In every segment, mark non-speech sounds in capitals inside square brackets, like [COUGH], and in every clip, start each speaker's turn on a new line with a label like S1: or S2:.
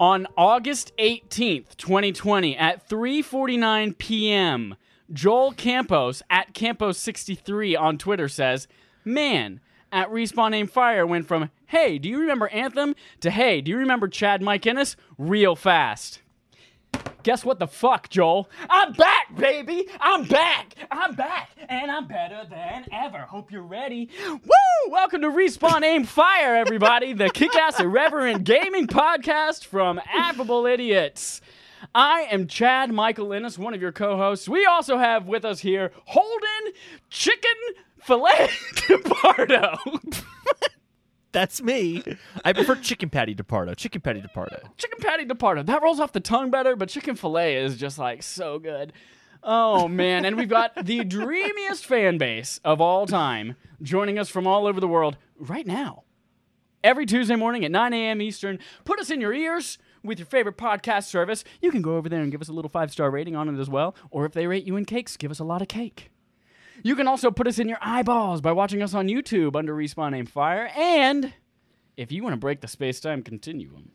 S1: On August 18th, 2020, at 3:49 p.m., Joel Campos at Campos63 on Twitter says, "Man, at Respawn Aim Fire went from hey, do you remember Anthem to hey, do you remember Chad Mike Ennis real fast." Guess what the fuck, Joel? I'm back, baby! I'm back! I'm back! And I'm better than ever. Hope you're ready. Woo! Welcome to Respawn Aim Fire, everybody, the kick ass irreverent gaming podcast from Affable Idiots. I am Chad Michael Innes, one of your co hosts. We also have with us here Holden Chicken Filet [LAUGHS] DePardo. [LAUGHS]
S2: That's me. I prefer chicken patty DePardo. Chicken patty DePardo.
S1: chicken patty DePardo. That rolls off the tongue better, but chicken filet is just like so good. Oh man, and we've got the dreamiest fan base of all time joining us from all over the world right now. Every Tuesday morning at 9 a.m. Eastern. Put us in your ears with your favorite podcast service. You can go over there and give us a little five star rating on it as well. Or if they rate you in cakes, give us a lot of cake. You can also put us in your eyeballs by watching us on YouTube under Respawn Aim Fire. And if you want to break the space time continuum,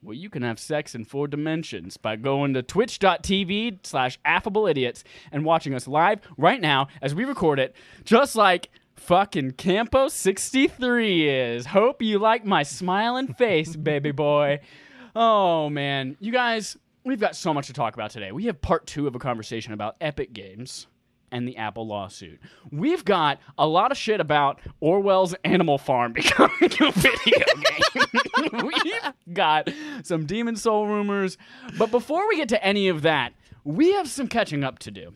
S1: well, you can have sex in four dimensions by going to twitch.tv slash affable idiots and watching us live right now as we record it, just like fucking Campo 63 is. Hope you like my smiling face, [LAUGHS] baby boy. Oh, man. You guys, we've got so much to talk about today. We have part two of a conversation about Epic Games and the Apple lawsuit. We've got a lot of shit about Orwell's Animal Farm [LAUGHS] becoming a video game. [LAUGHS] We've got some Demon Soul rumors. But before we get to any of that, we have some catching up to do.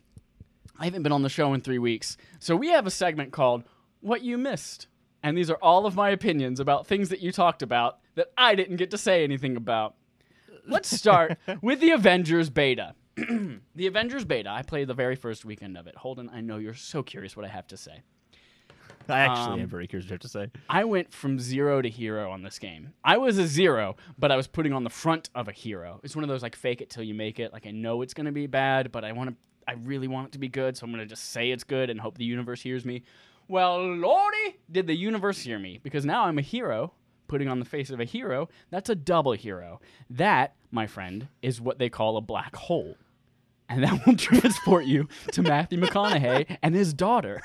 S1: I haven't been on the show in three weeks. So we have a segment called What You Missed. And these are all of my opinions about things that you talked about that I didn't get to say anything about. Let's start [LAUGHS] with the Avengers beta. [CLEARS THROAT] the Avengers beta, I played the very first weekend of it. Holden, I know you're so curious what I have to say.
S2: I actually
S1: Um,
S2: am very curious what you have to say.
S1: I went from zero to hero on this game. I was a zero, but I was putting on the front of a hero. It's one of those like fake it till you make it. Like I know it's gonna be bad, but I want to. I really want it to be good, so I'm gonna just say it's good and hope the universe hears me. Well, lordy, did the universe hear me? Because now I'm a hero, putting on the face of a hero. That's a double hero. That, my friend, is what they call a black hole. And that will [LAUGHS] transport you to Matthew McConaughey and his daughter.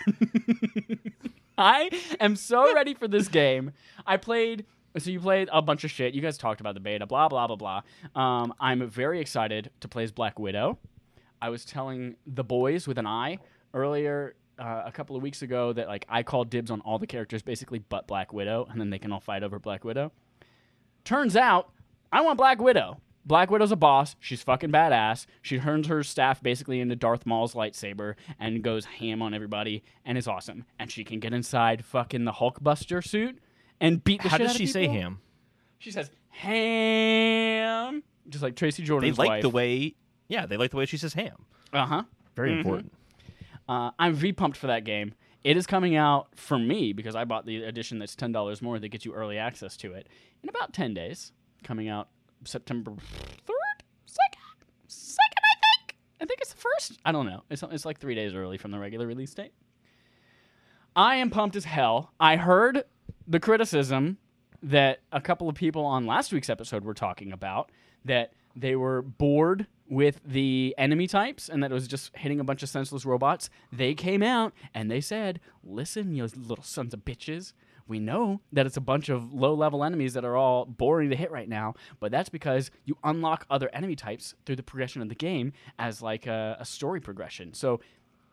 S1: [LAUGHS] I am so ready for this game. I played. So you played a bunch of shit. You guys talked about the beta, blah blah blah blah. Um, I'm very excited to play as Black Widow. I was telling the boys with an eye earlier uh, a couple of weeks ago that like I called dibs on all the characters basically but Black Widow, and then they can all fight over Black Widow. Turns out I want Black Widow. Black Widow's a boss. She's fucking badass. She turns her staff basically into Darth Maul's lightsaber and goes ham on everybody and is awesome. And she can get inside fucking the Hulkbuster suit and beat the
S2: How
S1: shit
S2: does she say ham?
S1: She says ham, just like Tracy Jordan's.
S2: They
S1: Jordan's
S2: like
S1: wife.
S2: the way. Yeah, they like the way she says ham.
S1: Uh huh.
S2: Very
S1: Mhm.
S2: important.
S1: Uh, I'm V pumped for that game. It is coming out for me because I bought the edition that's ten dollars more that gets you early access to it in about ten days. Coming out September third, second, second. I think. I think it's the first. I don't know. It's it's like three days early from the regular release date. I am pumped as hell. I heard the criticism that a couple of people on last week's episode were talking about that they were bored with the enemy types and that it was just hitting a bunch of senseless robots. They came out and they said, "Listen, you little sons of bitches. We know that it's a bunch of low-level enemies that are all boring to hit right now, but that's because you unlock other enemy types through the progression of the game as like a, a story progression. So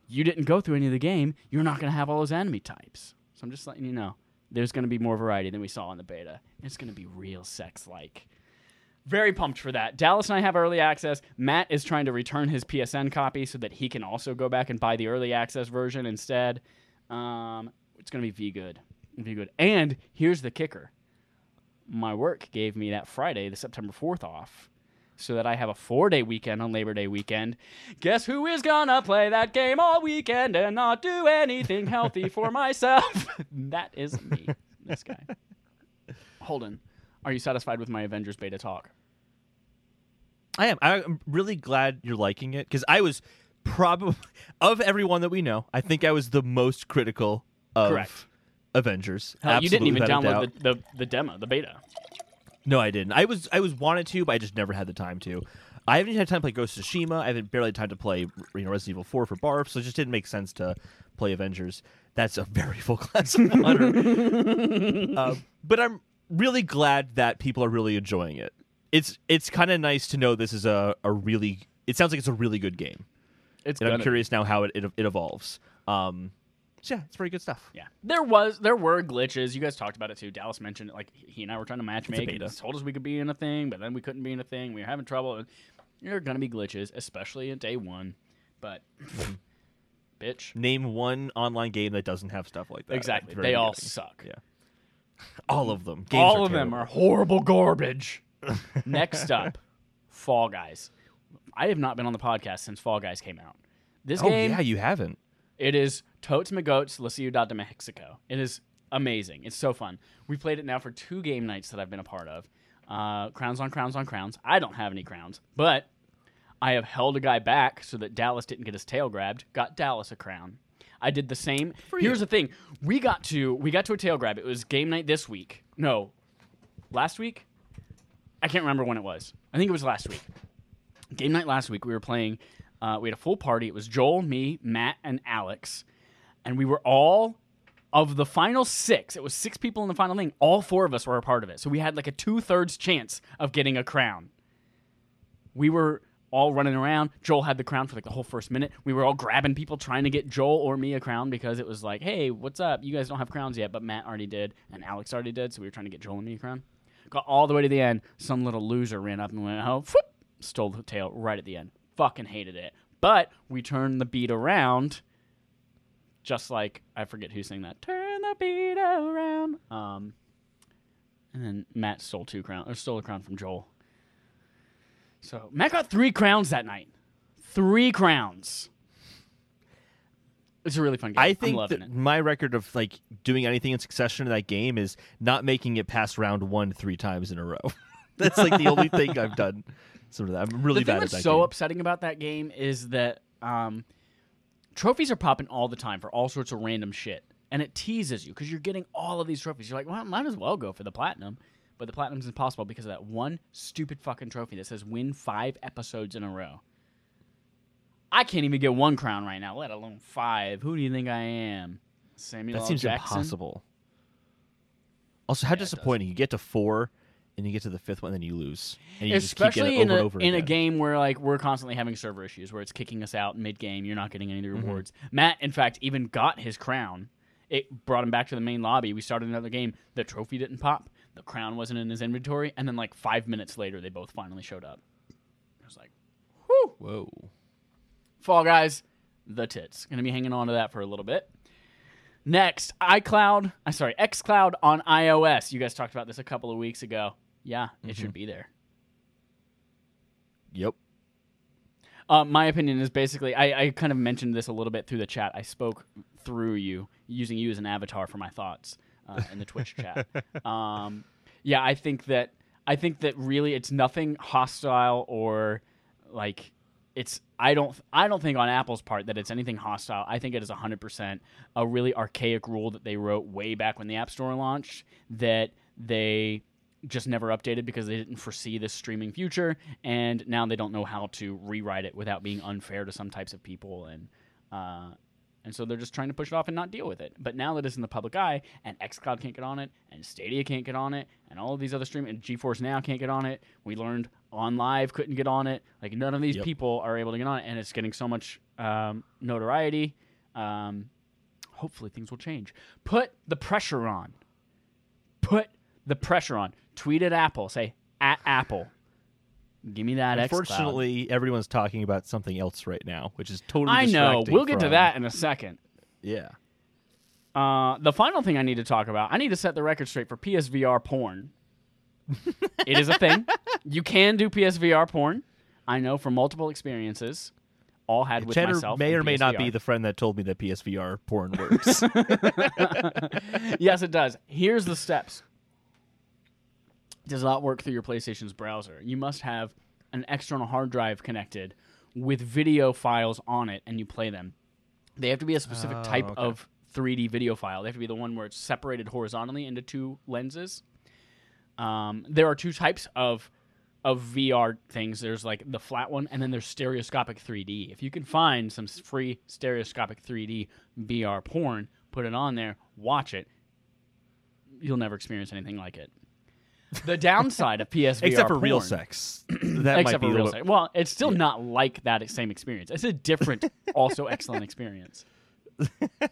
S1: you didn't go through any of the game, you're not going to have all those enemy types. So I'm just letting you know. There's going to be more variety than we saw in the beta. It's going to be real sex like. Very pumped for that. Dallas and I have early access. Matt is trying to return his PSN copy so that he can also go back and buy the early access version instead. Um, it's going to be V good. V good. And here's the kicker my work gave me that Friday, the September 4th off so that I have a four day weekend on Labor Day weekend. Guess who is gonna play that game all weekend and not do anything healthy for [LAUGHS] myself? [LAUGHS] that is me, this guy. Holden, are you satisfied with my Avengers beta talk?
S2: I am. I'm really glad you're liking it because I was probably [LAUGHS] of everyone that we know. I think I was the most critical of
S1: Correct.
S2: Avengers.
S1: Hell, you didn't even
S2: without a doubt.
S1: download the, the, the demo, the beta.
S2: No, I didn't. I was I was wanted to, but I just never had the time to. I haven't even had time to play Ghost of Tsushima. I haven't barely had time to play you know Resident Evil Four for Barf, so it just didn't make sense to play Avengers. That's a very [LAUGHS] full class of water. uh, [LAUGHS] but I'm really glad that people are really enjoying it. It's it's kind of nice to know this is a, a really. It sounds like it's a really good game,
S1: It's
S2: and I'm curious now how it it, it evolves. Um, yeah, it's pretty good stuff.
S1: Yeah, there was there were glitches. You guys talked about it too. Dallas mentioned it. Like he and I were trying to match make.
S2: beta.
S1: and told us we could be in a thing, but then we couldn't be in a thing. We were having trouble. There are gonna be glitches, especially in day one. But [LAUGHS] bitch,
S2: Name one online game that doesn't have stuff like that.
S1: exactly. They all
S2: beginning.
S1: suck.
S2: Yeah. All of them. Games
S1: All
S2: are
S1: of them are horrible garbage. [LAUGHS] Next up, Fall Guys. I have not been on the podcast since Fall Guys came out. This
S2: Oh
S1: game
S2: yeah, you haven't.
S1: It is Totes Magotes La Ciudad de Mexico. It is amazing. It's so fun. We played it now for two game nights that I've been a part of. Uh, crowns on crowns on crowns. I don't have any crowns, but I have held a guy back so that Dallas didn't get his tail grabbed. Got Dallas a crown. I did the same. Here's the thing: we got to we got to a tail grab. It was game night this week. No, last week. I can't remember when it was. I think it was last week. Game night last week. We were playing. Uh, we had a full party. It was Joel, me, Matt, and Alex, and we were all of the final six. It was six people in the final thing. All four of us were a part of it. So we had like a two thirds chance of getting a crown. We were all running around. Joel had the crown for like the whole first minute. We were all grabbing people trying to get Joel or me a crown because it was like, hey, what's up? You guys don't have crowns yet, but Matt already did and Alex already did. So we were trying to get Joel and me a crown. Got all the way to the end. Some little loser ran up and went, oh, whoop, stole the tail right at the end. Fucking hated it. But we turned the beat around, just like I forget who sang that. Turn the beat around. Um, and then Matt stole two crown or stole a crown from Joel. So Matt got three crowns that night. Three crowns. It's a really fun game.
S2: I think
S1: loving
S2: that
S1: it.
S2: my record of like doing anything in succession in that game is not making it past round one three times in a row. [LAUGHS] That's like the only thing I've done. Sort of that. I'm really
S1: the thing
S2: bad at
S1: that's
S2: that
S1: so
S2: game.
S1: upsetting about that game is that um, trophies are popping all the time for all sorts of random shit, and it teases you because you're getting all of these trophies. You're like, well, I might as well go for the platinum, but the platinum's impossible because of that one stupid fucking trophy that says win five episodes in a row. I can't even get one crown right now, let alone five. Who do you think I am, Samuel
S2: that
S1: L.
S2: seems
S1: Jackson?
S2: impossible. Also, how
S1: Yeah,
S2: disappointing! You get to four, and you get to the fifth one, and then you lose, and you just
S1: especially
S2: keep getting
S1: in
S2: it over
S1: a
S2: and over
S1: in a game where like we're constantly having server issues where it's kicking us out mid game. You're not getting any of the
S2: Mm-hmm.
S1: rewards. Matt, in fact, even got his crown. It brought him back to the main lobby. We started another game. The trophy didn't pop. The crown wasn't in his inventory, and then like five minutes later, they both finally showed up. I was like, "Whew!"
S2: Whoa.
S1: Fall Guys, the tits. Gonna be hanging on to that for a little bit. Next, iCloud. I'm sorry, XCloud on iOS. You guys talked about this a couple of weeks ago. Yeah, it
S2: Mm-hmm.
S1: should be there.
S2: Yep.
S1: Uh, my opinion is basically, I, I kind of mentioned this a little bit through the chat. I spoke through you, using you as an avatar for my thoughts uh, in the Twitch [LAUGHS] chat. Um, yeah, I think that I think that really it's nothing hostile or like it's. I don't. I don't think on Apple's part that it's anything hostile. I think it is hundred percent a really archaic rule that they wrote way back when the App Store launched that they just never updated because they didn't foresee this streaming future, and now they don't know how to rewrite it without being unfair to some types of people, and uh, and so they're just trying to push it off and not deal with it. But now that it's in the public eye, and XCloud can't get on it, and Stadia can't get on it, and all of these other streaming, and GeForce Now can't get on it. We learned OnLive couldn't get on it. Like none of these
S2: Yep.
S1: people are able to get on it, and it's getting so much um, notoriety. Um, hopefully, things will change. Put the pressure on put the pressure on. Tweet at Apple. Say at Apple. Give me that. xCloud.
S2: Unfortunately, everyone's talking about something else right now, which is totally.
S1: I know. We'll get to that in a second.
S2: Yeah.
S1: Uh, the final thing I need to talk about. I need to set the record straight for PSVR porn. [LAUGHS] it is a thing. You can do PSVR porn. I know from multiple experiences. All had with
S2: Cheddar
S1: myself.
S2: may or may not be the friend that told me that PSVR porn works. [LAUGHS]
S1: yes, it does. Here's the steps. Does not work through your PlayStation's browser. You must have an external hard drive connected with video files on it, and you play them. They have to be a specific
S2: Oh,
S1: type
S2: okay.
S1: of 3D video file. They have to be the one where it's separated horizontally into two lenses. Um, there are two types of of VR things. There's like the flat one, and then there's stereoscopic 3D. If you can find some free stereoscopic 3D VR porn, put it on there, watch it. You'll never experience anything like it. The downside of PSVR, [LAUGHS]
S2: Except for real sex. [CLEARS THROAT] that
S1: except
S2: might be
S1: for real sex. Well, it's still not like that same experience. It's a different, [LAUGHS] also excellent experience.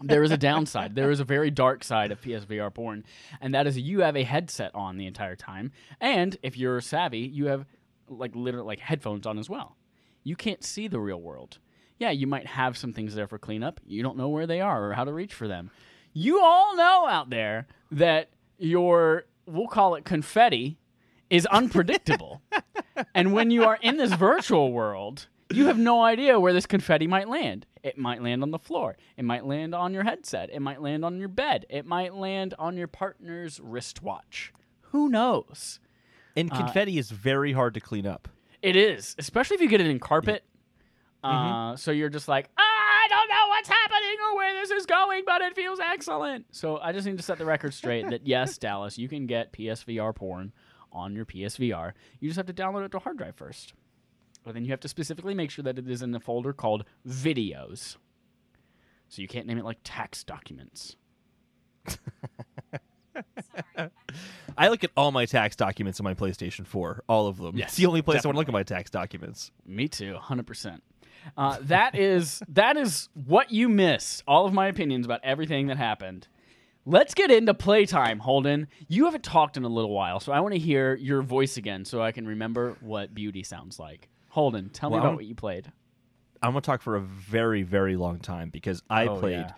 S1: there is a downside. There is a very dark side of PSVR porn, and that is you have a headset on the entire time, and if you're savvy, you have like literally like headphones on as well. You can't see the real world. Yeah, you might have some things there for cleanup. You don't know where they are or how to reach for them. You all know out there that your we'll call it confetti is unpredictable. [LAUGHS] and when you are in this virtual world, you have no idea where this confetti might land. It might land on the floor. It might land on your headset. It might land on your bed. It might land on your partner's wristwatch. Who knows?
S2: And confetti is very hard to clean up.
S1: It is, especially if you get it in carpet. Uh, so you're just like, "Ah, I don't know what's happening or where this is going, but it feels excellent. So I just need to set the record straight that yes, [LAUGHS] Dallas, you can get PSVR porn on your PSVR. You just have to download it to hard drive first. But then you have to specifically make sure that it is in the folder called videos. So you can't name it like tax documents. [LAUGHS]
S2: I look at all my tax documents on my PlayStation 4, all of them.
S1: Yes,
S2: it's the only place I want to look at my tax documents.
S1: Me too, hundred percent. Uh, that is that is what you miss. All of my opinions about everything that happened. Let's get into playtime, Holden. You haven't talked in a little while, so I want to hear your voice again, so I can remember what beauty sounds like. Holden, tell me about
S2: I'm-
S1: what you played.
S2: I'm going to talk for a very, very long time because I
S1: Oh,
S2: played
S1: yeah.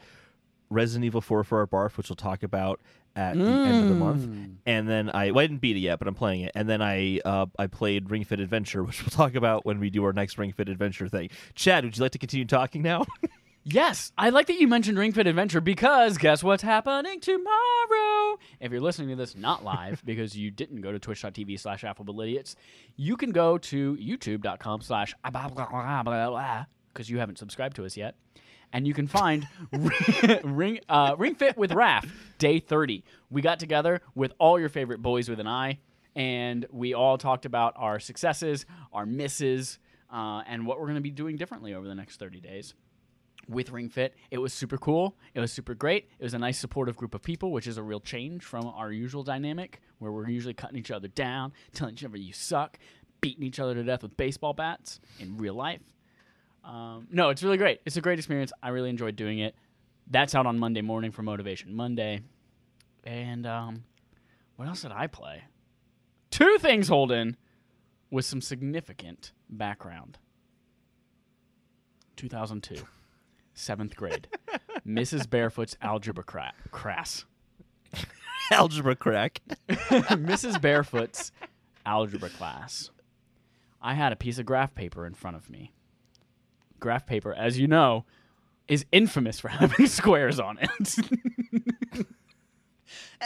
S2: Resident Evil 4 for our barf, which we'll talk about at the end of the
S1: Mm.
S2: month. And then I, well, I didn't beat it yet, but I'm playing it. And then I, uh, I played Ring Fit Adventure, [LAUGHS] which we'll talk about when we do our next Ring Fit Adventure thing. Chad, would you like to continue talking now? [LAUGHS]
S1: Yes, I like that you mentioned Ring Fit Adventure because guess what's happening tomorrow? If you're listening to this not live [LAUGHS] because you didn't go to twitch.tv slash affableidiots, you can go to youtube.com slash because you haven't subscribed to us yet. And you can find [LAUGHS] Ring uh, Ring Fit with Raph Day 30. We got together with all your favorite boys with an eye, and we all talked about our successes, our misses, uh, and what we're going to be doing differently over the next 30 days with Ring Fit. It was super cool. It was super great. It was a nice supportive group of people, which is a real change from our usual dynamic where we're usually cutting each other down, telling each other you suck, beating each other to death with baseball bats in real life. Um, no, it's really great. It's a great experience. I really enjoyed doing it. That's out on Monday morning for Motivation Monday. And um, what else did I play? Two things, Holden, with some significant background. 2002, seventh grade. [LAUGHS] Mrs. Barefoot's algebra cra- crass. [LAUGHS]
S2: Algebra crack. [LAUGHS]
S1: Mrs. Barefoot's algebra class. I had a piece of graph paper in front of me. Graph paper, as you know, is infamous for [LAUGHS] having squares on it. [LAUGHS]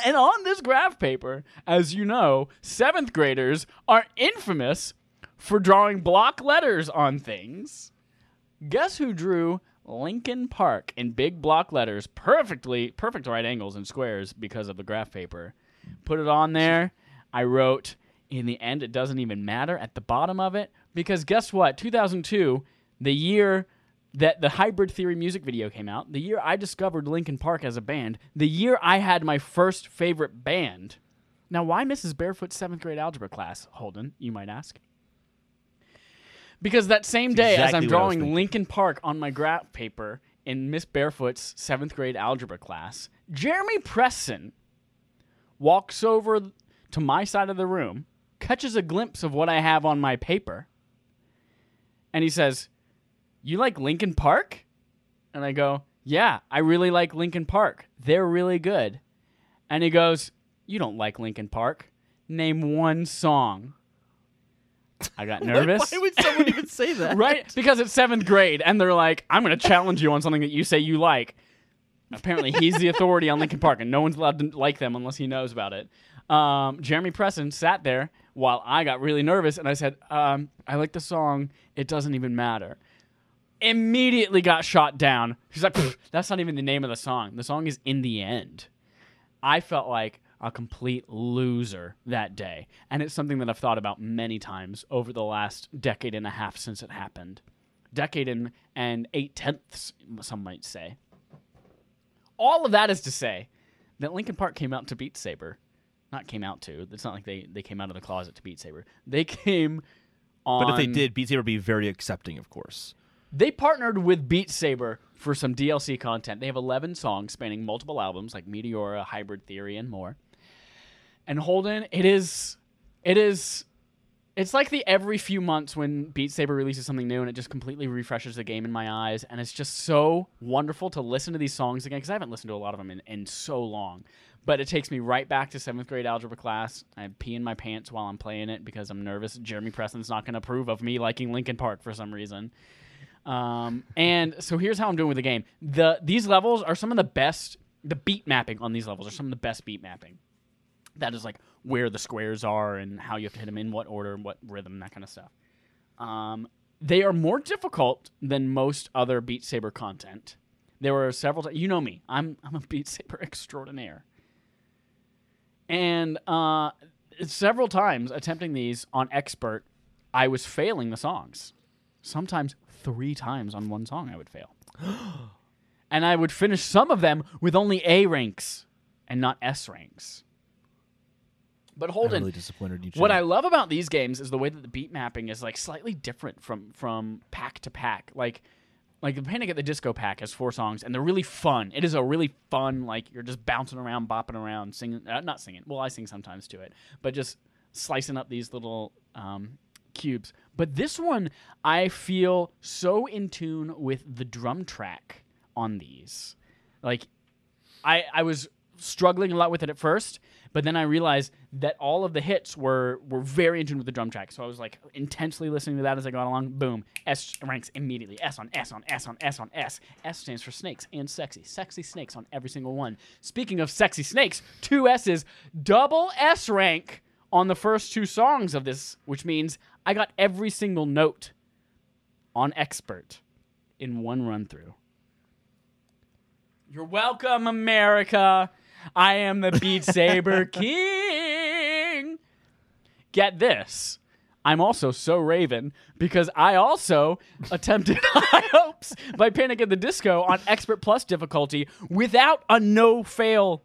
S1: and on this graph paper, as you know, seventh graders are infamous for drawing block letters on things. Guess who drew Linkin Park in big block letters, perfectly perfect right angles and squares because of the graph paper. Put it on there. I wrote in the end it doesn't even matter at the bottom of it because guess what? 2002, the year that the Hybrid Theory music video came out, the year I discovered Linkin Park as a band, the year I had my first favorite band. Now, why Mrs. Barefoot's seventh grade algebra class, Holden, you might ask? Because that same day, as I'm
S2: what I was
S1: drawing. Linkin Park on my graph paper in Miss Barefoot's seventh grade algebra class, Jeremy Preston walks over to my side of the room, catches a glimpse of what I have on my paper, and he says, You like Linkin Park? And I go, Yeah, I really like Linkin Park. They're really good. And he goes, You don't like Linkin Park. Name one song. I got [LAUGHS] nervous.
S2: Why would someone even say [LAUGHS] that?
S1: right? Because it's seventh grade, and they're like, I'm going to challenge you on something that you say you like. Apparently, he's the authority on Linkin Park, and no one's allowed to like them unless he knows about it. Um, Jeremy Preston sat there while I got really nervous, and I said, um, I like the song, It Doesn't Even Matter. Immediately got shot down. He's like, that's not even the name of the song. The song is In the End. I felt like, a complete loser that day. And it's something that I've thought about many times over the last decade and a half since it happened. Decade and, and eight tenths, some might say. All of that is to say that Linkin Park came out to Beat Saber. Not came out to. It's not like they, they came out of the closet to Beat Saber. They came on.
S2: But if they did, Beat Saber would be very accepting, of course.
S1: They partnered with Beat Saber for some DLC content. They have 11 songs spanning multiple albums like Meteora, Hybrid Theory, and more. And Holden, it is, it is, it's like the every few months when Beat Saber releases something new and it just completely refreshes the game in my eyes. And it's just so wonderful to listen to these songs again because I haven't listened to a lot of them in, in so long. But it takes me right back to seventh grade algebra class. I pee in my pants while I'm playing it because I'm nervous. Jeremy Preston's not going to approve of me liking Linkin Park for some reason. Um, and so here's how I'm doing with the game. The these levels are some of the best. The beat mapping on these levels are some of the best beat mapping. That is like where the squares are and how you have to hit them in what order, what rhythm, that kind of stuff. Um, they are more difficult than most other Beat Saber content. There were several. T- you know me. I'm I'm a Beat Saber [LAUGHS] extraordinaire. And uh, several times attempting these on expert, I was failing the songs. Sometimes three times on one song I would fail. [GASPS] and I would finish some of them with only A ranks and not S ranks. But
S2: I'm
S1: Holden,
S2: really disappointed you.
S1: what I love about these games is the way that the beat mapping is like slightly different from from pack to pack. Like like the Panic at the Disco pack has four songs and they're really fun. It is a really fun like you're just bouncing around, bopping around, singing uh, not singing. Well, I sing sometimes to it, but just slicing up these little um, cubes. But this one I feel so in tune with the drum track on these. Like I I was struggling a lot with it at first, but then I realized that all of the hits were were very in tune with the drum track. So I was like intensely listening to that as I got along. Boom, S ranks immediately. S on S on S on S on S. S stands for snakes and sexy. Sexy snakes on every single one. Speaking of sexy snakes, two S's, double S rank on the first two songs of this, which means I got every single note on expert in one run through. You're welcome, America. I am the Beat [LAUGHS] Saber King. Get this. I'm also so Raven because I also attempted [LAUGHS] High Hopes by Panic at the Disco on Expert Plus difficulty without a no fail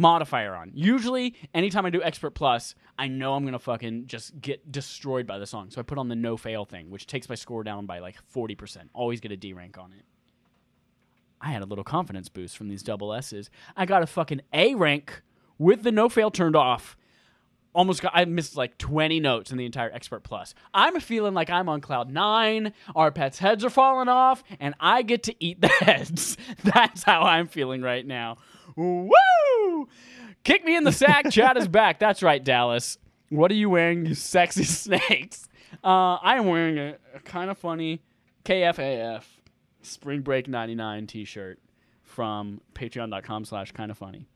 S1: modifier on. Usually, anytime I do Expert Plus, I know I'm gonna fucking just get destroyed by the song. So I put on the no fail thing, which takes my score down by like 40%. Always get a D rank on it. I had a little confidence boost from these double S's. I got a fucking A rank with the no fail turned off. Almost got I missed like 20 notes in the entire Expert Plus. I'm feeling like I'm on cloud nine. Our pets' heads are falling off, and I get to eat the [LAUGHS] heads. That's how I'm feeling right now. Woo! Kick me in the sack. Chad is back. That's right, Dallas. What are you wearing, you sexy [LAUGHS] snakes? Uh, I am wearing a, a kind of funny KFAF Spring Break 99 t-shirt from patreon.com slash kind of funny.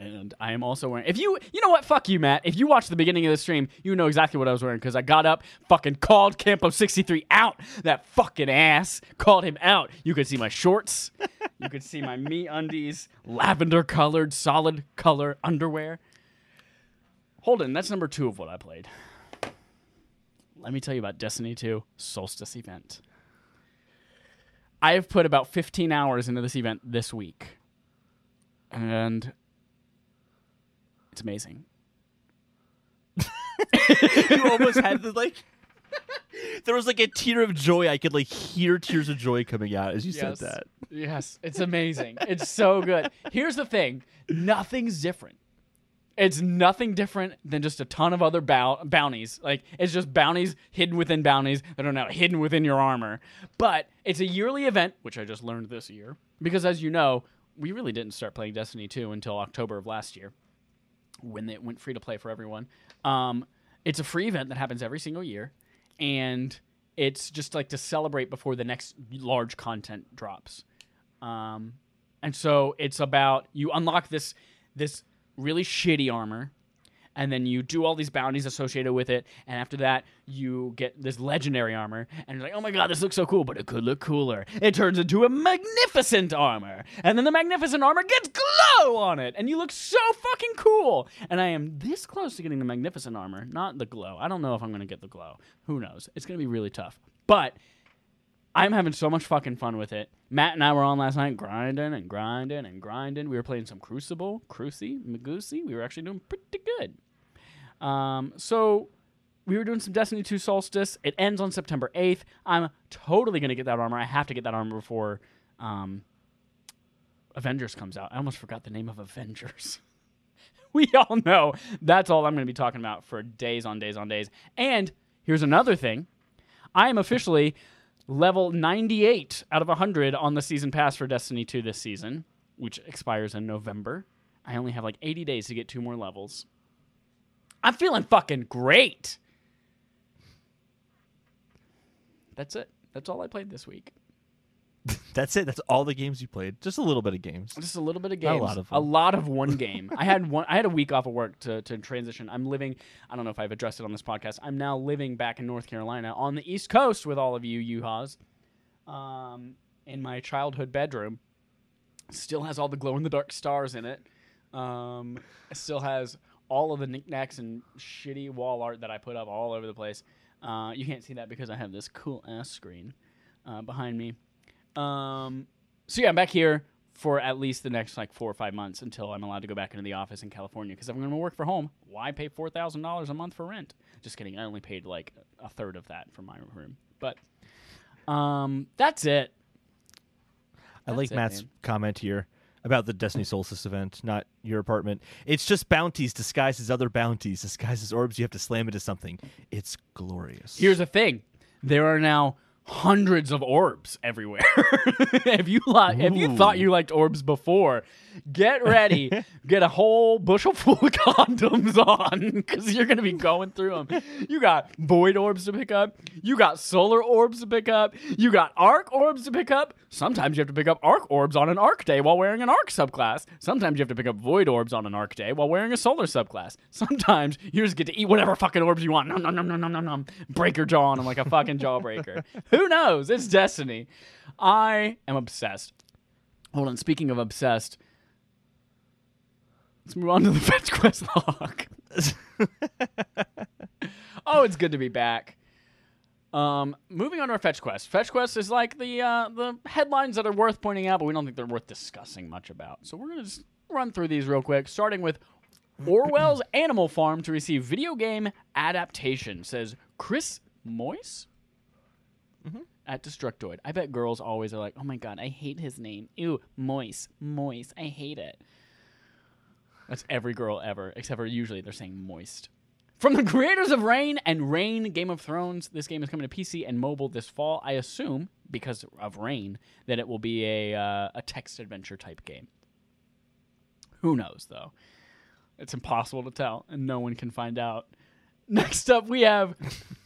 S1: And I am also wearing. If you, you know what? Fuck you, Matt. If you watch the beginning of the stream, you know exactly what I was wearing because I got up, fucking called Campo sixty three out. That fucking ass called him out. You could see my shorts. you could see my me undies, lavender colored, solid color underwear. Holden, that's number two of what I played. Let me tell you about Destiny 2 Solstice event. I have put about 15 hours into this event this week. And it's amazing. [LAUGHS]
S2: you almost had the like. there was like a tear of joy. I could like hear tears of joy coming out as you said that.
S1: Yes, it's amazing. it's so good. Here's the thing nothing's different. It's nothing different than just a ton of other bow- bounties. Like, it's just bounties hidden within bounties that are now hidden within your armor. But it's a yearly event, which I just learned this year. Because, as you know, we really didn't start playing Destiny 2 until October of last year when it went free to play for everyone. Um, it's a free event that happens every single year, and it's just like to celebrate before the next large content drops. Um, and so it's about you unlock this this really shitty armor, and then you do all these bounties associated with it, and after that you get this legendary armor, and you're like, oh my god, this looks so cool, but it could look cooler. It turns into a magnificent armor, and then the magnificent armor gets glow on it, and you look so fucking cool. And I am this close to getting the magnificent armor, not the glow. I don't know if I'm gonna get the glow. Who knows? It's gonna be really tough, but. I'm having so much fucking fun with it. Matt and I were on last night grinding and grinding and grinding. We were playing some Crucible, Cruci, Magusi. We were actually doing pretty good. Um, so we were doing some Destiny 2 Solstice. It ends on September 8th. I'm totally going to get that armor. I have to get that armor before um, Avengers comes out. I almost forgot the name of Avengers. [LAUGHS] we all know that's all I'm going to be talking about for days on days on days. And here's another thing I am officially level 98 out of 100 on the season pass for Destiny 2 this season, which expires in November. I only have like 80 days to get two more levels. I'm feeling fucking great. That's it. That's all I played this week.
S2: That's it. That's all the games you played. Just a little bit of games.
S1: Just a little bit of
S2: Not a
S1: games.
S2: lot of
S1: a lot of one [LAUGHS] game. I had one. I had a week off of work to, to transition. I'm living. I don't know if I've addressed it on this podcast. I'm now living back in North Carolina on the East Coast with all of you Yuhas. Um, in my childhood bedroom, still has all the glow in the dark stars in it. Um, still has all of the knickknacks and shitty wall art that I put up all over the place. Uh, you can't see that because I have this cool ass screen uh, behind me. Um, so yeah, I'm back here for at least the next like four or five months until I'm allowed to go back into the office in California. Because if I'm going to work for home, why pay four thousand dollars a month for rent? Just kidding. I only paid like a third of that for my room. But um, that's it.
S2: I like
S1: it,
S2: Matt's
S1: man.
S2: comment here about the Destiny Solstice event, not your apartment. It's just bounties disguised as other bounties, disguised as orbs. You have to slam into something. It's glorious.
S1: Here's the thing: there are now hundreds of orbs everywhere. [LAUGHS] if you li- if you thought you liked orbs before, get ready. [LAUGHS] get a whole bushel full of [LAUGHS] condoms on because you're gonna be going through them. You got void orbs to pick up. You got solar orbs to pick up. You got arc orbs to pick up. Sometimes you have to pick up arc orbs on an arc day while wearing an arc subclass. Sometimes you have to pick up void orbs on an arc day while wearing a solar subclass. Sometimes you just get to eat whatever fucking orbs you want. Nom nom nom nom nom nom nom. Break your jaw on them like a fucking jawbreaker. Who knows? It's destiny. I am obsessed. Hold on. Speaking of obsessed, let's move on to the [LAUGHS] fetch quest log. [LAUGHS] oh, it's good to be back. Um, moving on to our fetch quest. Fetch quest is like the uh, the headlines that are worth pointing out, but we don't think they're worth discussing much about. So we're gonna just run through these real quick, starting with Orwell's Animal Farm to receive video game adaptation. Says Chris Moyse at Destructoid. I bet girls always are like, "Oh my god, I hate his name. Ew, Moist, Moist. I hate it." That's every girl ever, except for usually they're saying moist. From the creators of Reigns and Reigns Game of Thrones, this game is coming to PC and mobile this fall. I assume because of Reigns that it will be a uh, a text adventure type game. Who knows though? It's impossible to tell, and no one can find out. Next up, we have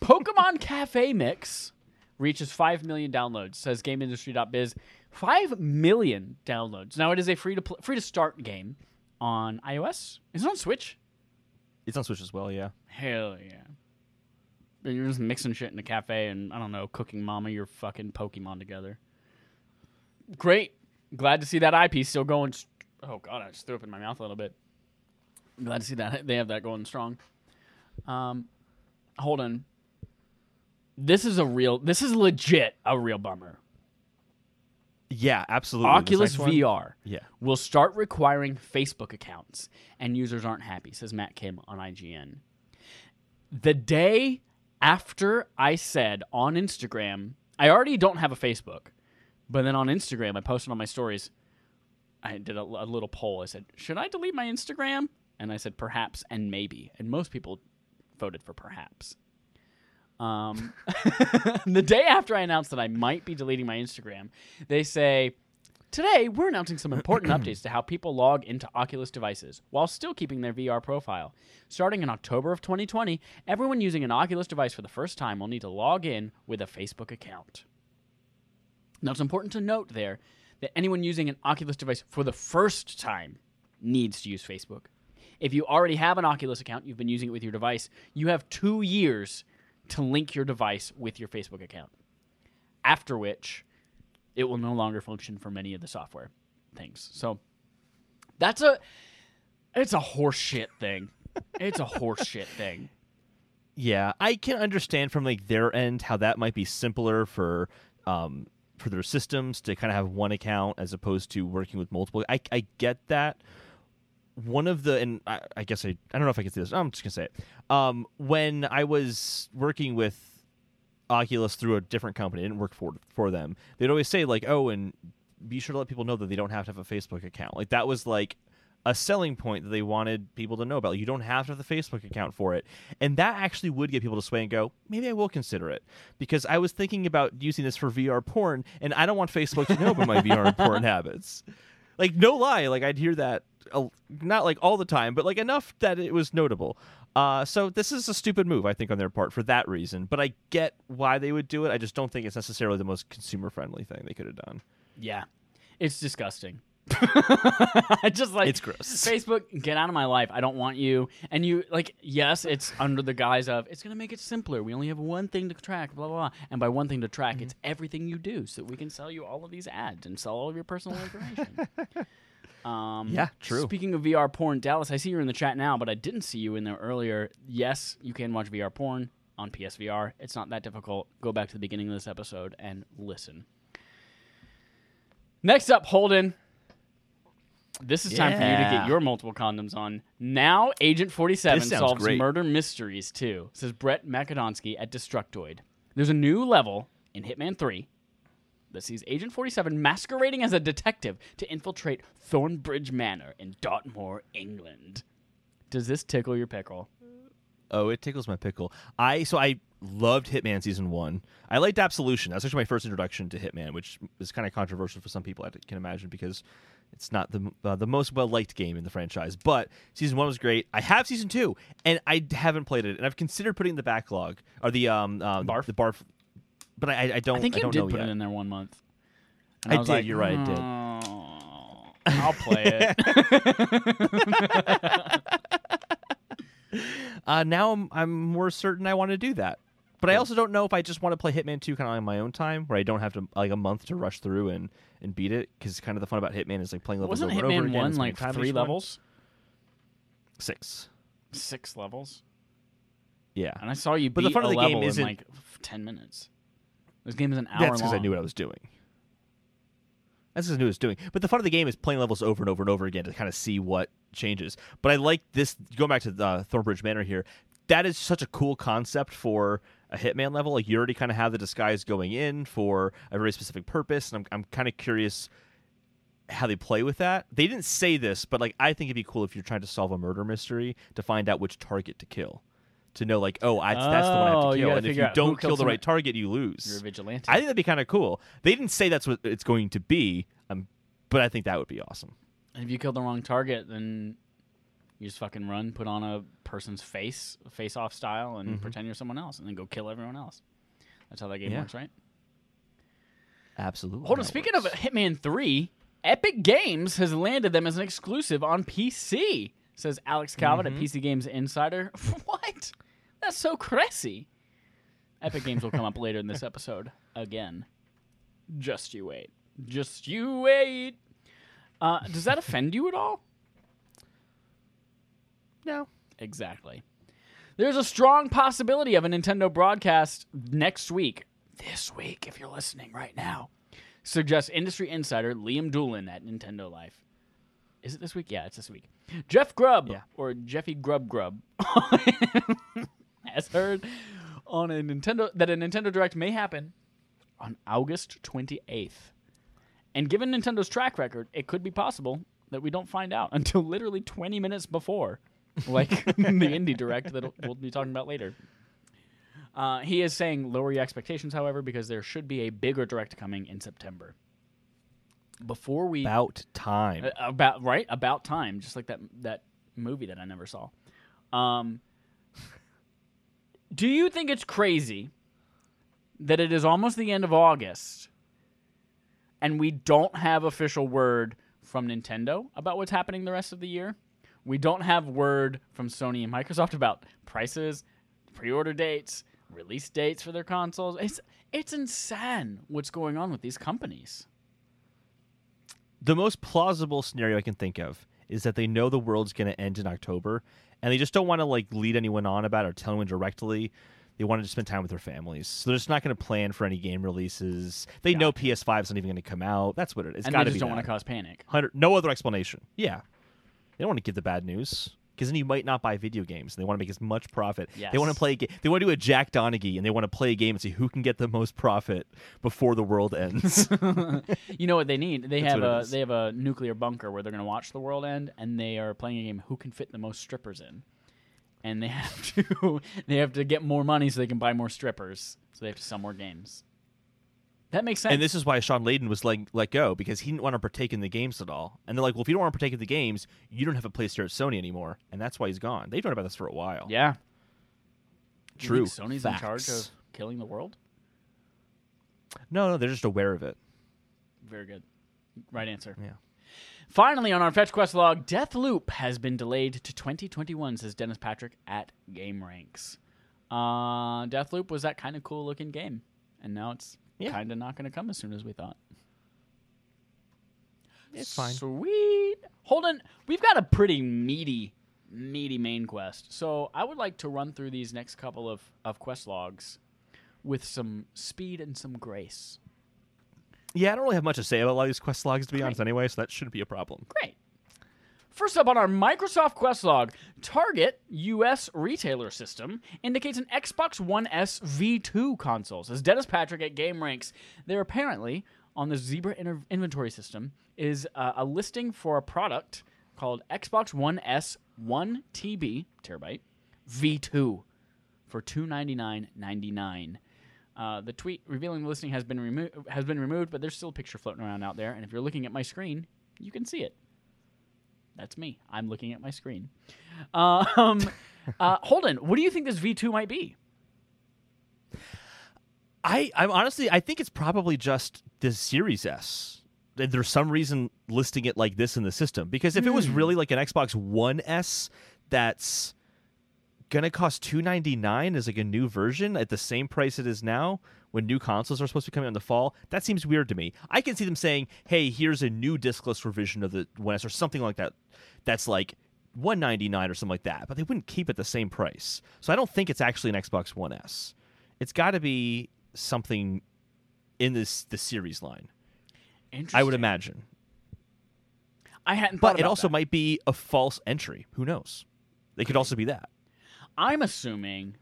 S1: Pokemon Cafe Mix reaches 5 million downloads, says GameIndustry.biz. 5 million downloads. Now, it is a free to pl- free to start game on iOS. Is it on Switch?
S2: It's on Switch as well, yeah.
S1: Hell yeah. And You're just mixing shit in a cafe and, I don't know, cooking mama your fucking Pokemon together. Great. Glad to see that IP still going. st- Oh, God, I just threw up in my mouth a little bit. Glad to see that they have that going strong. Um, hold on. This is a real, this is legit a real bummer.
S2: Yeah, absolutely.
S1: Oculus VR
S2: Yeah.
S1: will start requiring Facebook accounts, and users aren't happy, says Matt Kim on IGN. The day after I said on Instagram, I already don't have a Facebook, but then on Instagram, I posted on my stories, I did a, a little poll. I said, Should I delete my Instagram? And I said, Perhaps and maybe. And most people voted for perhaps. Um, [LAUGHS] the day after I announced that I might be deleting my Instagram, they say, Today, we're announcing some important [CLEARS THROAT] updates to how people log into Oculus devices while still keeping their VR profile. Starting in October of 2020, everyone using an Oculus device for the first time will need to log in with a Facebook account. Now, it's important to note there that anyone using an Oculus device for the first time needs to use Facebook. If you already have an Oculus account, you've been using it with your device, you have two years to link your device with your Facebook account. After which, it will no longer function for many of the software things. So that's a it's a horseshit thing. It's a horseshit thing.
S2: Yeah, I can understand from like their end how that might be simpler for um for their systems to kind of have one account as opposed to working with multiple. I I get that. One of the and I, I guess I I don't know if I can say this. I'm just gonna say it. Um, when I was working with Oculus through a different company, I didn't work for for them. They'd always say like, "Oh, and be sure to let people know that they don't have to have a Facebook account." Like that was like a selling point that they wanted people to know about. You don't have to have the Facebook account for it. And that actually would get people to sway and go, maybe I will consider it. Because I was thinking about using this for VR porn, and I don't want Facebook to know about my VR porn [LAUGHS] habits. Like, no lie, like I'd hear that, uh, not like all the time, but like enough that it was notable. Uh, so this is a stupid move, I think, on their part for that reason. But I get why they would do it. I just don't think it's necessarily the most consumer friendly thing they could have done.
S1: Yeah. It's disgusting. I [LAUGHS] just like
S2: It's gross.
S1: Facebook, get out of my life. I don't want you. And you like, yes, it's under the guise of it's gonna make it simpler. We only have one thing to track, blah blah blah. And by one thing to track,
S2: Mm-hmm.
S1: it's everything you do, so we can sell you all of these ads and sell all of your personal information. [LAUGHS] um,
S2: Yeah, true.
S1: Speaking of VR porn, Dallas, I see you're in the chat now, but I didn't see you in there earlier. Yes, you can watch VR porn on PSVR. It's not that difficult. Go back to the beginning of this episode and listen. Next up, Holden. This is time for you to get your multiple condoms on. Now, Agent 47 solves
S2: great.
S1: murder mysteries too, says Brett Makedonski at Destructoid. There's a new level in Hitman 3 that sees Agent 47 masquerading as a detective to infiltrate Thornbridge Manor in Dartmoor, England. Does this tickle your pickle?
S2: Oh, it tickles my pickle. I so I loved Hitman season one. I liked Absolution. That was actually my first introduction to Hitman, which is kind of controversial for some people. I can imagine because it's not the uh, the most well liked game in the franchise. But season one was great. I have season two, and I haven't played it, and I've considered putting the backlog or the um, um
S1: Barf?
S2: the barf. But I, I don't.
S1: I think you
S2: don't
S1: did
S2: know
S1: put
S2: yet.
S1: it in there one month. And
S2: I
S1: was
S2: did,
S1: like,
S2: you're right, I did.
S1: "Oh, I'll play it. [LAUGHS]
S2: Uh, now I'm I'm more certain I want to do that. But I also don't know if I just want to play Hitman 2 kind of on my own time, where I don't have to like a month to rush through and, and beat it. Because kind of the fun about Hitman is like playing levels
S1: Wasn't
S2: over and over
S1: Hitman
S2: again.
S1: 1 like
S2: time
S1: three
S2: each one.
S1: levels?
S2: Six.
S1: Six levels?
S2: Yeah,
S1: And I saw you
S2: But
S1: beat
S2: the fun
S1: a
S2: of the
S1: level
S2: game
S1: in
S2: isn't-
S1: like 10 minutes. This game is an hour
S2: that's because. I knew what I was doing. That's because I knew what I was doing. But the fun of the game is playing levels over and over and over again to kind of see what changes. But I like this. Going back to uh, Thornbridge Manor here, that is such a cool concept for a Hitman level. Like you already kind of have the disguise going in for a very specific purpose, and I'm I'm kind of curious how they play with that. They didn't say this, but like I think it'd be cool if you're trying to solve a murder mystery to find out which target to kill. To know like, oh, I, that's the one I have
S1: Oh,
S2: to kill,
S1: gotta
S2: and if you don't kill the right target, you lose.
S1: You're a vigilante.
S2: I think that'd be kind of cool. They didn't say that's what it's going to be, um, but I think that would be awesome.
S1: And if you kill the wrong target, then you just fucking run, put on a person's face, face off style, and pretend you're someone else, and then go kill everyone else. That's how that game
S2: Yeah.
S1: works, right?
S2: Absolutely.
S1: Hold on. Speaking of Hitman 3, Epic Games has landed them as an exclusive on PC, says Alex Calvin at PC Games Insider. [LAUGHS] what? That's so crazy. Epic Games will come up later in this episode again. Just you wait. Just you wait. Uh, does that offend you at all?
S2: No,
S1: Exactly. There's a strong possibility of a Nintendo broadcast next week. This week, if you're listening right now, suggests industry insider Liam Doolan at Nintendo Life. Is it this week? Yeah, it's this week. Jeff Grubb,
S2: Yeah.
S1: or Jeffy Grub Grub, [LAUGHS] has heard on a Nintendo that a Nintendo Direct may happen on August 28th. And given Nintendo's track record, it could be possible that we don't find out [LAUGHS] until literally 20 minutes before, like [LAUGHS] [LAUGHS] the Indie Direct that we'll be talking about later. Uh, he is saying lower your expectations, however, because there should be a bigger Direct coming in September. Before we
S2: about time.
S1: uh, about right about time, just like that that movie that I never saw. Um, do you think it's crazy that it is almost the end of August and we don't have official word from Nintendo about what's happening the rest of the year? We don't have word from Sony and Microsoft about prices, pre-order dates, release dates for their consoles. It's it's insane what's going on with these companies.
S2: The most plausible scenario I can think of is that they know the world's going to end in October, and they just don't want to like lead anyone on about it or tell anyone directly. They wanted to spend time with their families, so they're just not going to plan for any game releases. They know PS5 is not even going to come out. That's what it is.
S1: and
S2: Got
S1: they just don't want to cause panic.
S2: No other explanation. Yeah, they don't want to give the bad news because then you might not buy video games. They want to make as much profit. They want to play. a ga- They want to do a Jack Donaghy, and they want to play a game and see who can get the most profit before the world ends. [LAUGHS]
S1: You know what they need? They
S2: That's
S1: have a they have a nuclear bunker where they're going to watch the world end, and they are playing a game who can fit the most strippers in, and they [LAUGHS] have to they have to get more money so they can buy more strippers, so they have to sell more games. That makes sense.
S2: and this is why Shawn Layden was like let go because he didn't want to partake in the games at all. And they're like, well, if you don't want to partake in the games, you don't have a place here at Sony anymore, and that's why he's gone. They've known about this for a while.
S1: yeah, You
S2: True.
S1: think Sony's
S2: Facts.
S1: in charge of killing the world.
S2: No, no, they're just aware of it.
S1: Very good. Right answer.
S2: Yeah.
S1: Finally, on our Fetch Quest log, Deathloop has been delayed to 2021, says Dennis Patrick at Game Ranks. Uh, Deathloop was that kind of cool looking game, and now it's
S2: Yeah.
S1: kind of not going to come as soon as we thought.
S2: It's fine.
S1: Sweet. Holden, we've got a pretty meaty, meaty main quest. So I would like to run through these next couple of, of quest logs with some speed and some grace.
S2: Yeah, I don't really have much to say about a lot of these quest logs, to be
S1: Great.
S2: honest, anyway, so that shouldn't be a problem.
S1: Great. First up on our Microsoft Quest log, Target US retailer system indicates an Xbox One S V2 console. As Dennis Patrick at Game GameRanks. There apparently on the Zebra inter- inventory system is uh, a listing for a product called Xbox One S 1 TB terabyte V2 for two ninety nine ninety nine. Uh, the tweet revealing the listing has been has been removed, but there's still a picture floating around out there. And if you're looking at my screen, you can see it. That's me. I'm looking at my screen. Um, [LAUGHS] uh, Holden, what do you think this V2 might be?
S2: I, I'm honestly, I think it's probably just the Series S. There's some reason listing it like this in the system because if it was really like an Xbox One S, that's gonna cost two ninety nine as like a new version at the same price it is now when new consoles are supposed to be coming out in the fall. That seems weird to me. I can see them saying, "Hey, here's a new discless revision of the One S or something like that." That's like. 199 or something like that, but they wouldn't keep it the same price. So I don't think it's actually an Xbox One S. It's got to be something in this the series line.
S1: Interesting.
S2: I would imagine.
S1: I hadn't thought
S2: But it also
S1: that.
S2: might be a false entry. Who knows? They could also be that.
S1: I'm assuming.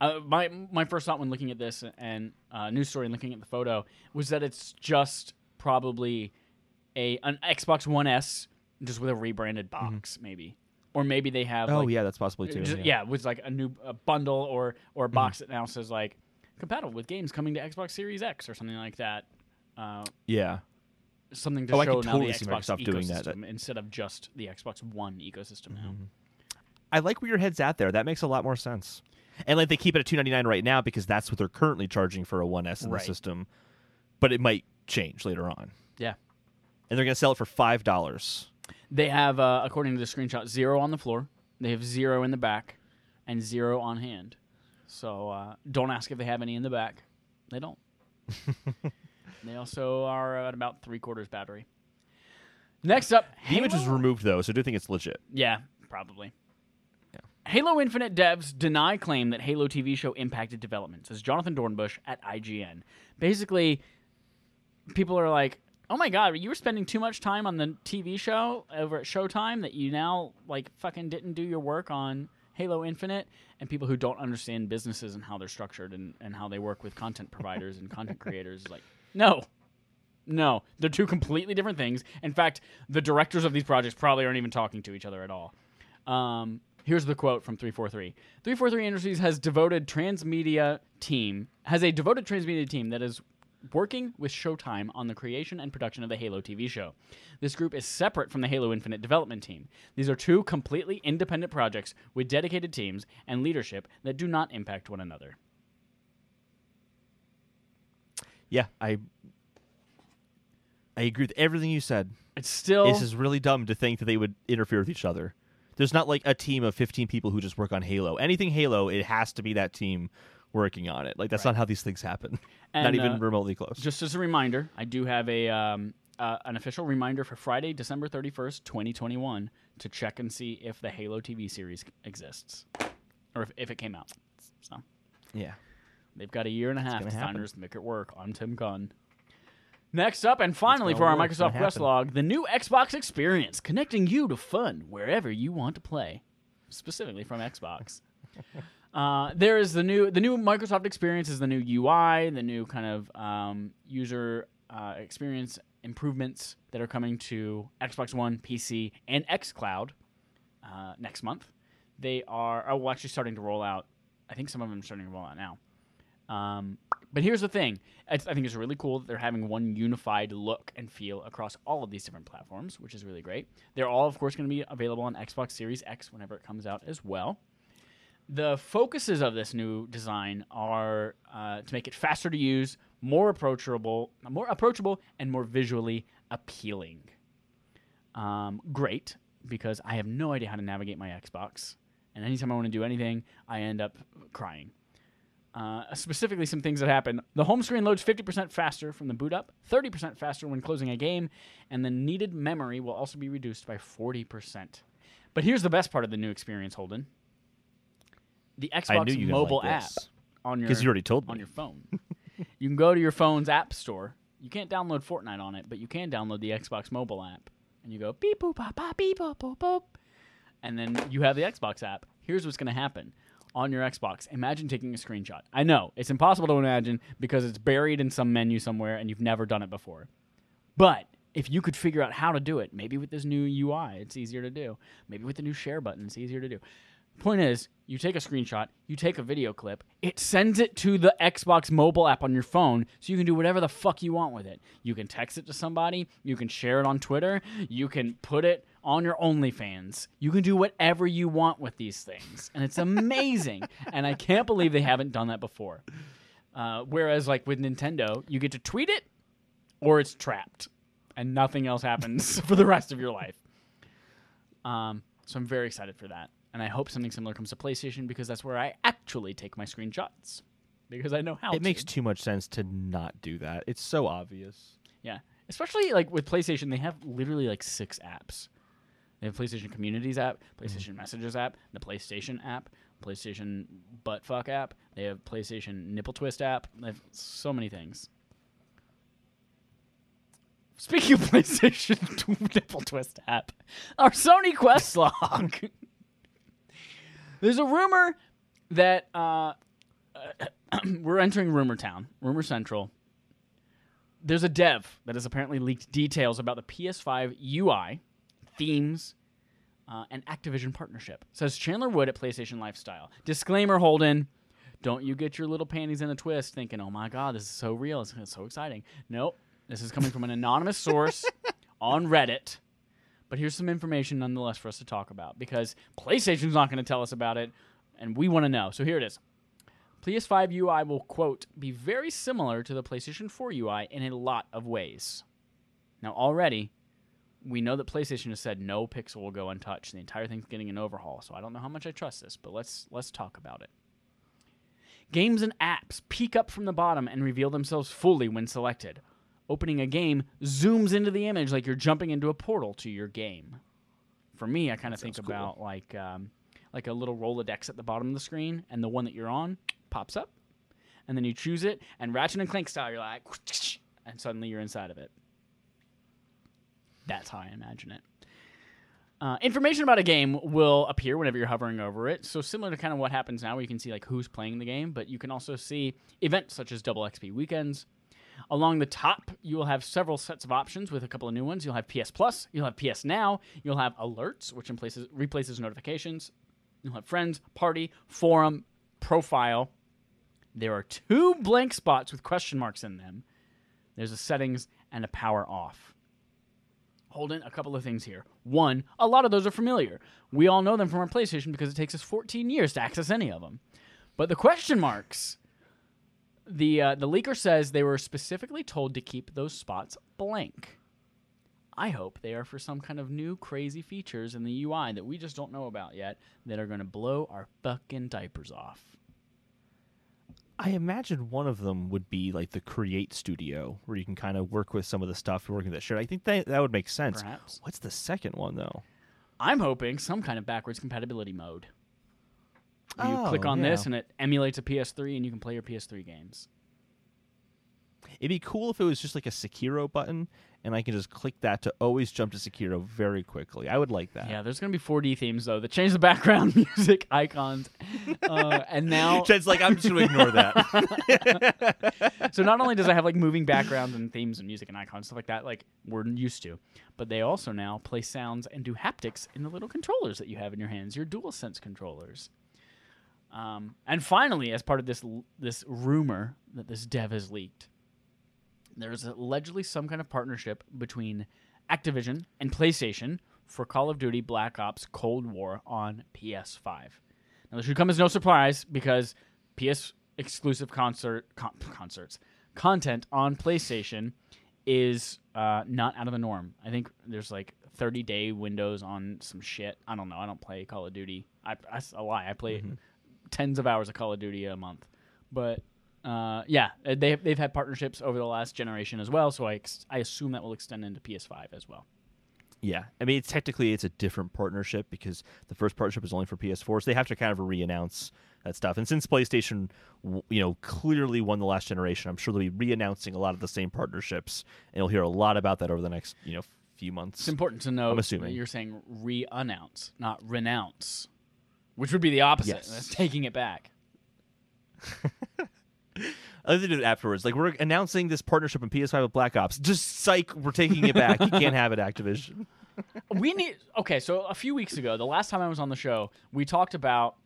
S1: Uh, my my first thought when looking at this and uh, news story and looking at the photo was that it's just probably a an Xbox One S just with a rebranded box, maybe, or maybe they have.
S2: Mm-hmm. Oh
S1: like,
S2: yeah, that's possibly too.
S1: just-
S2: yeah.
S1: yeah, with like a new a bundle or or
S2: Mm-hmm.
S1: a box that now says like compatible with games coming to Xbox Series X or something like that. Uh,
S2: Yeah.
S1: something to
S2: Oh, I
S1: show
S2: could
S1: now
S2: totally
S1: the Xbox
S2: Microsoft doing that.
S1: ecosystem instead of just the Xbox One ecosystem.
S2: Mm-hmm. I like where your head's at there. That makes a lot more sense. And like they keep it at two ninety nine right now because that's what they're currently charging for a One S in
S1: Right.
S2: the system. But it might change later on.
S1: Yeah.
S2: And they're gonna sell it for five dollars.
S1: They have, uh, according to the screenshot, zero on the floor. They have zero in the back, and zero on hand. So uh, don't ask if they have any in the back. They don't. [LAUGHS] they also are at about three quarters battery. Next up,
S2: The image was removed though, so I do think it's legit.
S1: Yeah, probably. Halo Infinite devs deny claim that Halo TV show impacted development, says Jonathan Dornbush at IGN. Basically, people are like, "Oh my god, you were spending too much time on the TV show over at Showtime that you now like fucking didn't do your work on Halo Infinite." And people who don't understand businesses and how they're structured and, and how they work with content providers and content creators like, no, no, they're two completely different things. In fact, the directors of these projects probably aren't even talking to each other at all. Um, here's the quote from 343. 343 Industries has devoted transmedia team has a devoted transmedia team that is working with Showtime on the creation and production of the Halo TV show. This group is separate from the Halo Infinite development team. These are two completely independent projects with dedicated teams and leadership that do not impact one another.
S2: Yeah, I I agree with everything you said.
S1: It's still
S2: This is really dumb to think that they would interfere with each other. There's not like a team of 15 people who just work on Halo. Anything Halo, it has to be that team working on it. Like that's not how these things happen. [LAUGHS] not even
S1: uh,
S2: remotely close.
S1: Just as a reminder, I do have a um, uh, an official reminder for Friday, December thirty first, twenty twenty one, to check and see if the Halo TV series exists, or if, if it came out. So
S2: yeah.
S1: they've got a year and a half
S2: happen.
S1: to make it work. I'm Tim Gunn. Next up, and finally for our
S2: work.
S1: Microsoft Quest log, the new Xbox experience, connecting you to fun wherever you want to play, specifically from Xbox. [LAUGHS] Uh, there is the new the new Microsoft experience is the new UI, the new kind of um, user uh, experience improvements that are coming to Xbox One, PC, and XCloud uh, next month. They are oh, well, actually starting to roll out. I think some of them are starting to roll out now. Um, but here's the thing: it's, I think it's really cool that they're having one unified look and feel across all of these different platforms, which is really great. They're all, of course, going to be available on Xbox Series X whenever it comes out as well. The focuses of this new design are uh, to make it faster to use, more approachable, more approachable, and more visually appealing. Um, great because I have no idea how to navigate my Xbox, and anytime I want to do anything, I end up crying. Uh, specifically, some things that happen. The home screen loads 50% faster from the boot up, 30% faster when closing a game, and the needed memory will also be reduced by 40%. But here's the best part of the new experience, Holden. The Xbox mobile
S2: like
S1: app on your
S2: Because you already told
S1: on
S2: me.
S1: your phone. you can go to your phone's app store. You can't download Fortnite on it, but you can download the Xbox mobile app. And you go beep boop bop beep boop boop boop. And then you have the Xbox app. Here's what's gonna happen. On your Xbox, imagine taking a screenshot. I know, it's impossible to imagine because it's buried in some menu somewhere and you've never done it before. But if you could figure out how to do it, maybe with this new UI, it's easier to do. Maybe with the new share button, it's easier to do. Point is, you take a screenshot, you take a video clip, it sends it to the Xbox mobile app on your phone so you can do whatever the fuck you want with it. You can text it to somebody, you can share it on Twitter, you can put it on your OnlyFans. You can do whatever you want with these things. And it's amazing. [LAUGHS] and I can't believe they haven't done that before. Uh, whereas, like with Nintendo, you get to tweet it or it's trapped and nothing else happens [LAUGHS] for the rest of your life. Um, so I'm very excited for that. And I hope something similar comes to PlayStation because that's where I actually take my screenshots because I know how
S2: It
S1: to.
S2: makes too much sense to not do that. It's so obvious.
S1: Yeah. Especially like with PlayStation, they have literally like six apps. They have PlayStation Communities app, PlayStation Messages app, the PlayStation app, PlayStation Buttfuck app. They have PlayStation Nipple Twist app. They have so many things. Speaking of [LAUGHS] PlayStation [LAUGHS] Nipple Twist app, our Sony Quest log. [LAUGHS] There's a rumor that uh, [COUGHS] we're entering rumor town, rumor central there's a dev that has apparently leaked details about the PS5 UI, themes, uh, and Activision partnership. Says Chandler Wood at PlayStation Lifestyle. Disclaimer, Holden. Don't you get your little panties in a twist thinking, oh my God, this is so real. It's, it's so exciting. Nope. This is coming from an anonymous source [LAUGHS] on Reddit. But here's some information nonetheless for us to talk about because PlayStation's not going to tell us about it, and we want to know. So here it is. PS5 UI will, quote, be very similar to the PlayStation 4 UI in a lot of ways. Now, already, we know that PlayStation has said no pixel will go untouched. The entire thing's getting an overhaul, so I don't know how much I trust this, but let's let's talk about it. Games and apps peek up from the bottom and reveal themselves fully when selected. Opening a game zooms into the image like you're jumping into a portal to your game. For me, I kind of think
S2: cool.
S1: about like um, like a little Rolodex at the bottom of the screen, and the one that you're on pops up, and then you choose it, and Ratchet and Clank style, you're like, [LAUGHS] and suddenly you're inside of it. That's how I imagine it. Uh, information about a game will appear whenever you're hovering over it. So similar to kind of what happens now, where you can see like who's playing the game, but you can also see events such as double XP weekends. Along the top, you will have several sets of options with a couple of new ones. You'll have PS Plus, you'll have PS Now, you'll have alerts, which in places, replaces notifications. You'll have friends, party, forum, profile. There are two blank spots with question marks in them. There's a settings and a power off. Holden, a couple of things here. One, a lot of those are familiar. We all know them from our PlayStation because it takes us 14 years to access any of them. But the question marks, the uh, the leaker says they were specifically told to keep those spots blank. I hope they are for some kind of new crazy features in the UI that we just don't know about yet that are going to blow our fucking diapers off.
S2: I imagine one of them would be like the Create Studio, where you can kind of work with some of the stuff working with that shared. I think that that would make sense.
S1: Perhaps.
S2: What's the second one though?
S1: I'm hoping some kind of backwards compatibility mode. You oh, click
S2: Oh,
S1: on this and it emulates a PS3 and you can play your PS3 games.
S2: It'd be cool if it was just like a Sekiro button, and I can just click that to always jump to Sekiro very quickly. I would like that.
S1: Yeah, there's going to be 4D themes though that change the background [LAUGHS] music icons. Uh, and now [LAUGHS]
S2: Jed's like, I'm just going to ignore that. [LAUGHS]
S1: so not only does it have like moving backgrounds and themes and music and icons stuff like that like we're used to but they also now play sounds and do haptics in the little controllers that you have in your hands your DualSense controllers um, and finally as part of this this rumor that this dev has leaked there's allegedly some kind of partnership between activision and playstation for call of duty black ops cold war on ps5 now this should come as no surprise because ps exclusive concert con- [LAUGHS] concerts content on PlayStation is uh, not out of the norm. I think there's like 30 day windows on some shit. I don't know. I don't play Call of Duty. I, that's a lie. I play tens of hours of Call of Duty a month. But uh, yeah, uh, they they've had partnerships over the last generation as well. So I ex- I assume that will extend into PS5 as well.
S2: yeah, I mean, it's technically it's a different partnership because the first partnership is only for PS4, so they have to kind of re-announce that stuff. And since PlayStation, you know, clearly won the last generation, I'm sure they'll be re-announcing a lot of the same partnerships, and you'll hear a lot about that over the next, you know, few months.
S1: It's important to know
S2: I'm assuming.
S1: you're saying re-announce, not renounce, which would be the opposite.
S2: Yes.
S1: That's taking it back. [LAUGHS]
S2: Did it afterwards. Like we're announcing this partnership in PS5 with Black Ops. Just psych, we're taking it back. you can't have it, Activision. [LAUGHS]
S1: we need okay so a few weeks ago the last time i was on the show we talked about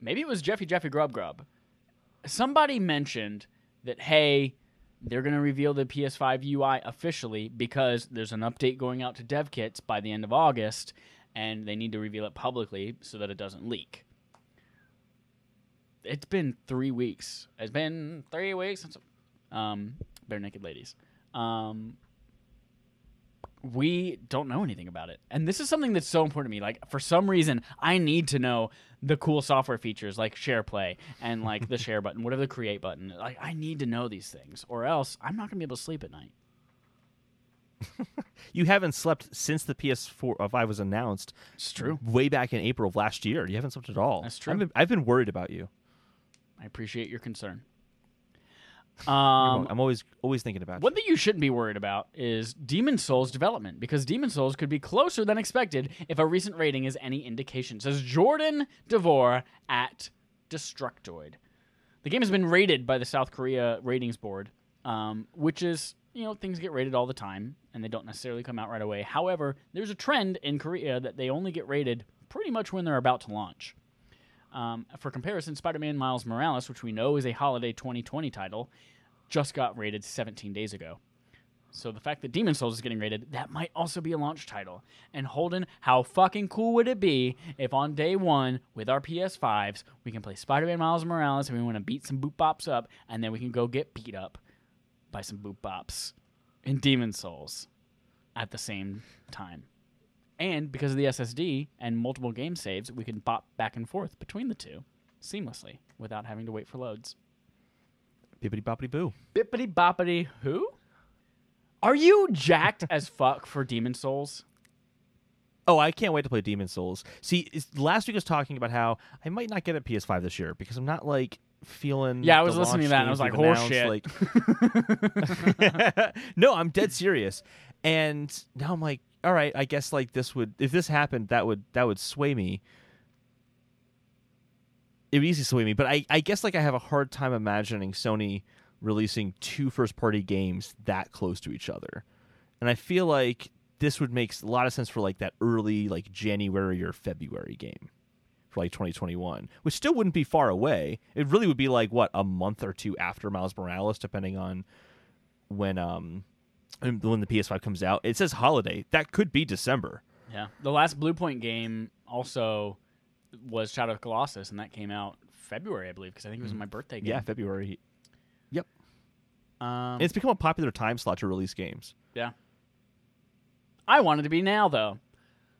S1: maybe it was jeffy jeffy grub grub somebody mentioned that hey they're going to reveal the ps5 ui officially because there's an update going out to dev kits by the end of august and they need to reveal it publicly so that it doesn't leak it's been three weeks it's been three weeks since um, Barenaked Ladies um, we don't know anything about it. And this is something that's so important to me. Like for some reason, I need to know the cool software features like share play and like the [LAUGHS] share button, whatever the create button. Like I need to know these things or else I'm not going to be able to sleep at night. [LAUGHS]
S2: You haven't slept since the PS4 of I was announced
S1: It's true.
S2: way back in April of last year. You haven't slept at all.
S1: That's true.
S2: I've been, I've been worried about you.
S1: I appreciate your concern. [LAUGHS] Um,
S2: I'm always always thinking about
S1: One thing you shouldn't be worried about is Demon's Souls development because Demon's Souls could be closer than expected if a recent rating is any indication, says Jordan DeVore at Destructoid. The game has been rated by the South Korea ratings board, um, which is, you know, things get rated all the time and they don't necessarily come out right away. However, there's a trend in Korea that they only get rated pretty much when they're about to launch. Um, for comparison, Spider Man Miles Morales, which we know is a holiday 2020 title, just got rated 17 days ago. So the fact that Demon's Souls is getting rated, that might also be a launch title. And Holden, how fucking cool would it be if on day one with our PS5s we can play Spider-Man Miles Morales and we want to beat some boop bops up, and then we can go get beat up by some boop bops in Demon Souls at the same time. And because of the SSD and multiple game saves, we can bop back and forth between the two seamlessly without having to wait for loads.
S2: Bippity boppity boo.
S1: Bippity boppity who? Are you jacked as [LAUGHS] fuck for Demon's Souls?
S2: Oh, I can't wait to play Demon's Souls. See, last week I was talking about how I might not get a PS5 this year because I'm not like feeling.
S1: Yeah, I was listening to that and I was like,
S2: announced, like- [LAUGHS] [LAUGHS] no, I'm dead serious. And now I'm like, all right, I guess like this would if this happened, that would that would sway me. It would easily sway me, but I, I guess like I have a hard time imagining Sony releasing two first party games that close to each other. And I feel like this would make a lot of sense for like that early like January or February game for like 2021, which still wouldn't be far away. It really would be like what a month or two after Miles Morales, depending on when um when the PS5 comes out. It says holiday. That could be December.
S1: Yeah. The last Bluepoint game also was Shadow of Colossus, and that came out February, I believe, because I think it was my birthday game.
S2: Yeah, February. Yep.
S1: Um,
S2: it's become a popular time slot to release games.
S1: yeah. I want it to be now, though.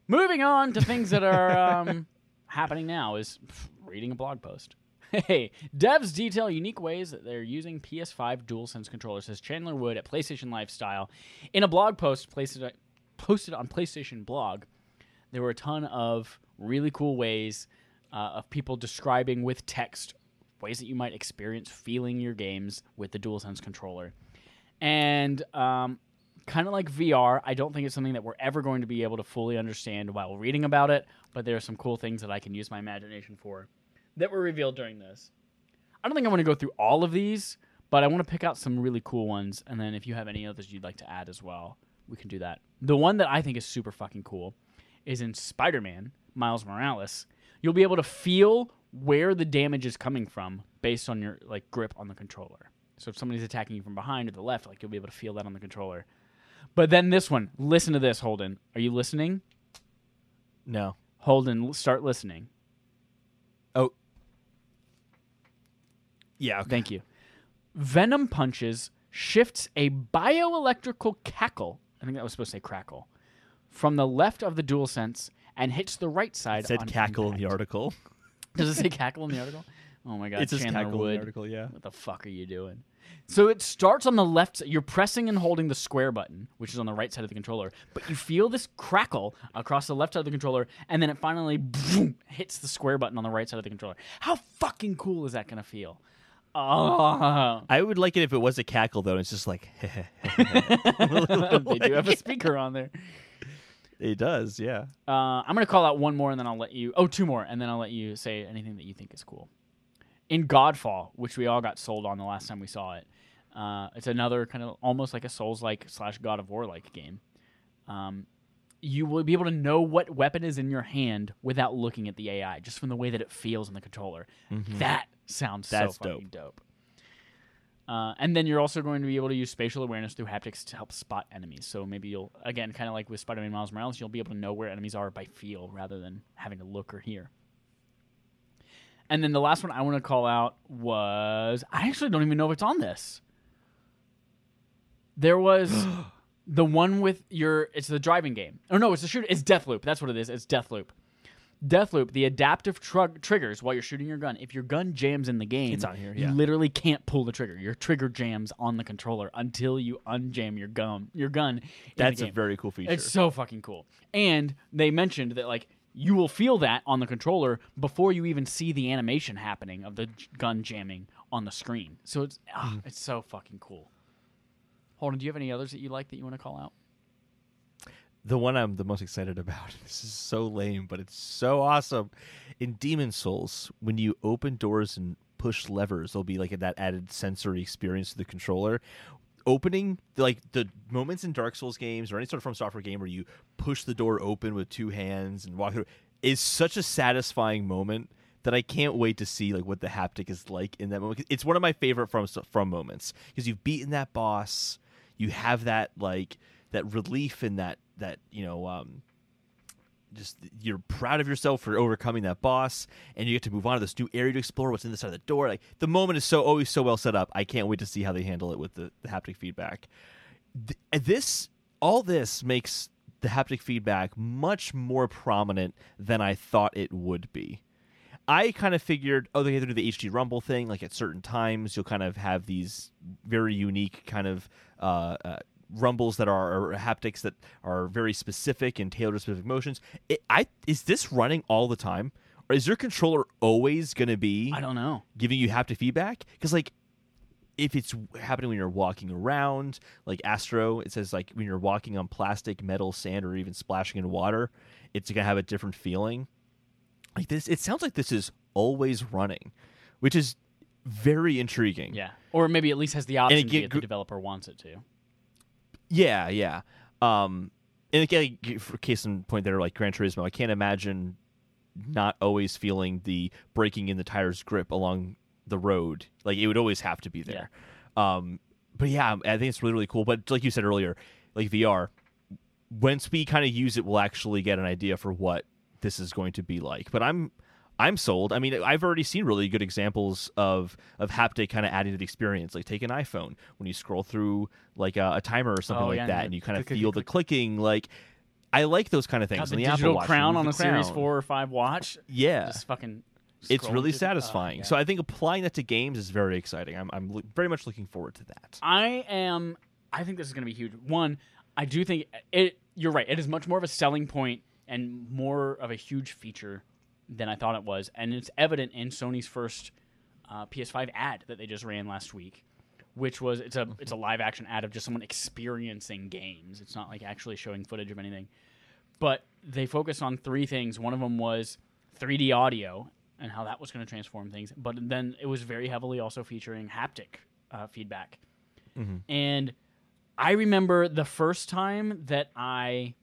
S1: Moving on to things that are um, [LAUGHS] happening now is reading a blog post. Hey, devs detail unique ways that they're using PS5 DualSense controllers, says Chandler Wood at PlayStation Lifestyle. In a blog post posted, posted on PlayStation blog, there were a ton of really cool ways uh, of people describing with text ways that you might experience feeling your games with the DualSense controller. And um, kind of like VR, I don't think it's something that we're ever going to be able to fully understand while reading about it, but there are some cool things that I can use my imagination for that were revealed during this. I don't think I want to go through all of these, but I want to pick out some really cool ones, and then if you have any others you'd like to add as well, we can do that. The one that I think is super fucking cool is in Spider Man, Miles Morales. You'll be able to feel where the damage is coming from based on your like grip on the controller. So if somebody's attacking you from behind or the left, like you'll be able to feel that on the controller. But then this one, listen to this, Holden. Are you listening?
S2: No.
S1: Holden, l- start listening.
S2: Oh. Yeah. Okay.
S1: Thank you. Venom punches shifts a bioelectrical cackle. I think that was supposed to say crackle from the left of the DualSense and hits the right side.
S2: It said cackle in the article. [LAUGHS]
S1: Does it say cackle in the article? Oh my god,
S2: it's
S1: Chandler
S2: cackle in the article. Yeah.
S1: What the fuck are you doing? So it starts on the left. You're pressing and holding the square button, which is on the right side of the controller, but you feel this crackle across the left side of the controller, and then it finally boom, hits the square button on the right side of the controller. How fucking cool is that gonna feel? Oh,
S2: I would like it if it was a cackle though. And it's just like [LAUGHS] [LAUGHS] [LAUGHS]
S1: they do have a speaker on there.
S2: it does. Yeah.
S1: Uh, I'm gonna call out one more, and then I'll let you. Oh, two more, and then I'll let you say anything that you think is cool. In Godfall, which we all got sold on the last time we saw it, uh, it's another kind of almost like a Souls-like slash God of War-like game. Um, you will be able to know what weapon is in your hand without looking at the AI, just from the way that it feels in the controller. That sounds
S2: That's
S1: so fucking dope. Uh, and then you're also going to be able to use spatial awareness through haptics to help spot enemies. So maybe you'll, again, kind of like with Spider-Man Miles Morales, you'll be able to know where enemies are by feel rather than having to look or hear. And then the last one I want to call out was I actually don't even know if it's on this. There was [GASPS] [GASPS] [GASPS] the one with your it's the driving game. Oh no, it's the shoot. It's Deathloop. That's what it is. It's Deathloop. Deathloop, the adaptive trug triggers while you're shooting your gun. If your gun jams in the game,
S2: It's on here, Yeah.
S1: you literally can't pull the trigger. Your trigger jams on the controller until you unjam your gun. Your gun.
S2: That's a very cool feature.
S1: It's so fucking cool. And they mentioned that like you will feel that on the controller before you even see the animation happening of the j- gun jamming on the screen. So it's ah,
S2: Mm-hmm.
S1: it's so fucking cool. Holden, do you have any others that you like that you want to call out?
S2: the one I'm the most excited about. [LAUGHS] This is so lame, but it's so awesome. In Demon's Souls, when you open doors and push levers, there'll be like that added sensory experience to the controller. Opening like the moments in Dark Souls games or any sort of FromSoftware game where you push the door open with two hands and walk through is such a satisfying moment that I can't wait to see like what the haptic is like in that moment. It's one of my favorite from from moments because you've beaten that boss, you have that like that relief and that that you know um just you're proud of yourself for overcoming that boss and you get to move on to this new area to explore what's in the side of the door. Like the moment is so always so well set up. I can't wait to see how they handle it with the, the haptic feedback. Th- this all this makes the haptic feedback much more prominent than i thought it would be I kind of figured, oh, they have to do the HD Rumble thing. Like at certain times, you'll kind of have these very unique kind of uh, uh, rumbles that are or haptics that are very specific and tailored to specific motions. It, I is this running all the time, or is your controller always going to be
S1: I don't know.
S2: giving you haptic feedback? Because like, if it's happening when you're walking around, like Astro, it says like when you're walking on plastic, metal, sand, or even splashing in water, it's gonna have a different feeling. Like this, it sounds like this is always running, which is very intriguing.
S1: Yeah, or maybe at least has the option
S2: again,
S1: if the developer wants it to.
S2: Yeah, yeah. Um, and again, for case in point, there like Gran Turismo, I can't imagine not always feeling the braking in the tires grip along the road. Like it would always have to be there. Um, but yeah, I think it's really really cool. But like you said earlier, like VR, once we kind of use it, we'll actually get an idea for what this is going to be like. But I'm I'm sold. I mean, I've already seen really good examples of of haptic kind of adding to the experience. Like take an iPhone when you scroll through like a, a timer or something
S1: Oh,
S2: like
S1: yeah,
S2: that,
S1: and
S2: you kind of feel the clicking. Like I like those kind of things.
S1: God, the
S2: the
S1: digital
S2: Watch,
S1: crown on a Series
S2: crown.
S1: Four or Five watch.
S2: Yeah,
S1: Just fucking.
S2: it's really
S1: the- oh,
S2: satisfying.
S1: yeah.
S2: So I think applying that to games is very exciting. I'm I'm lo- very much looking forward to that.
S1: I am. I think this is going to be huge. One, I do think it. You're right. It is much more of a selling point and more of a huge feature than I thought it was, and it's evident in Sony's first uh, PS5 ad that they just ran last week, which was it's a it's a live action ad of just someone experiencing games. It's not like actually showing footage of anything, but they focused on three things. One of them was 3D audio and how that was going to transform things, but then it was very heavily also featuring haptic uh, feedback. And I remember the first time that I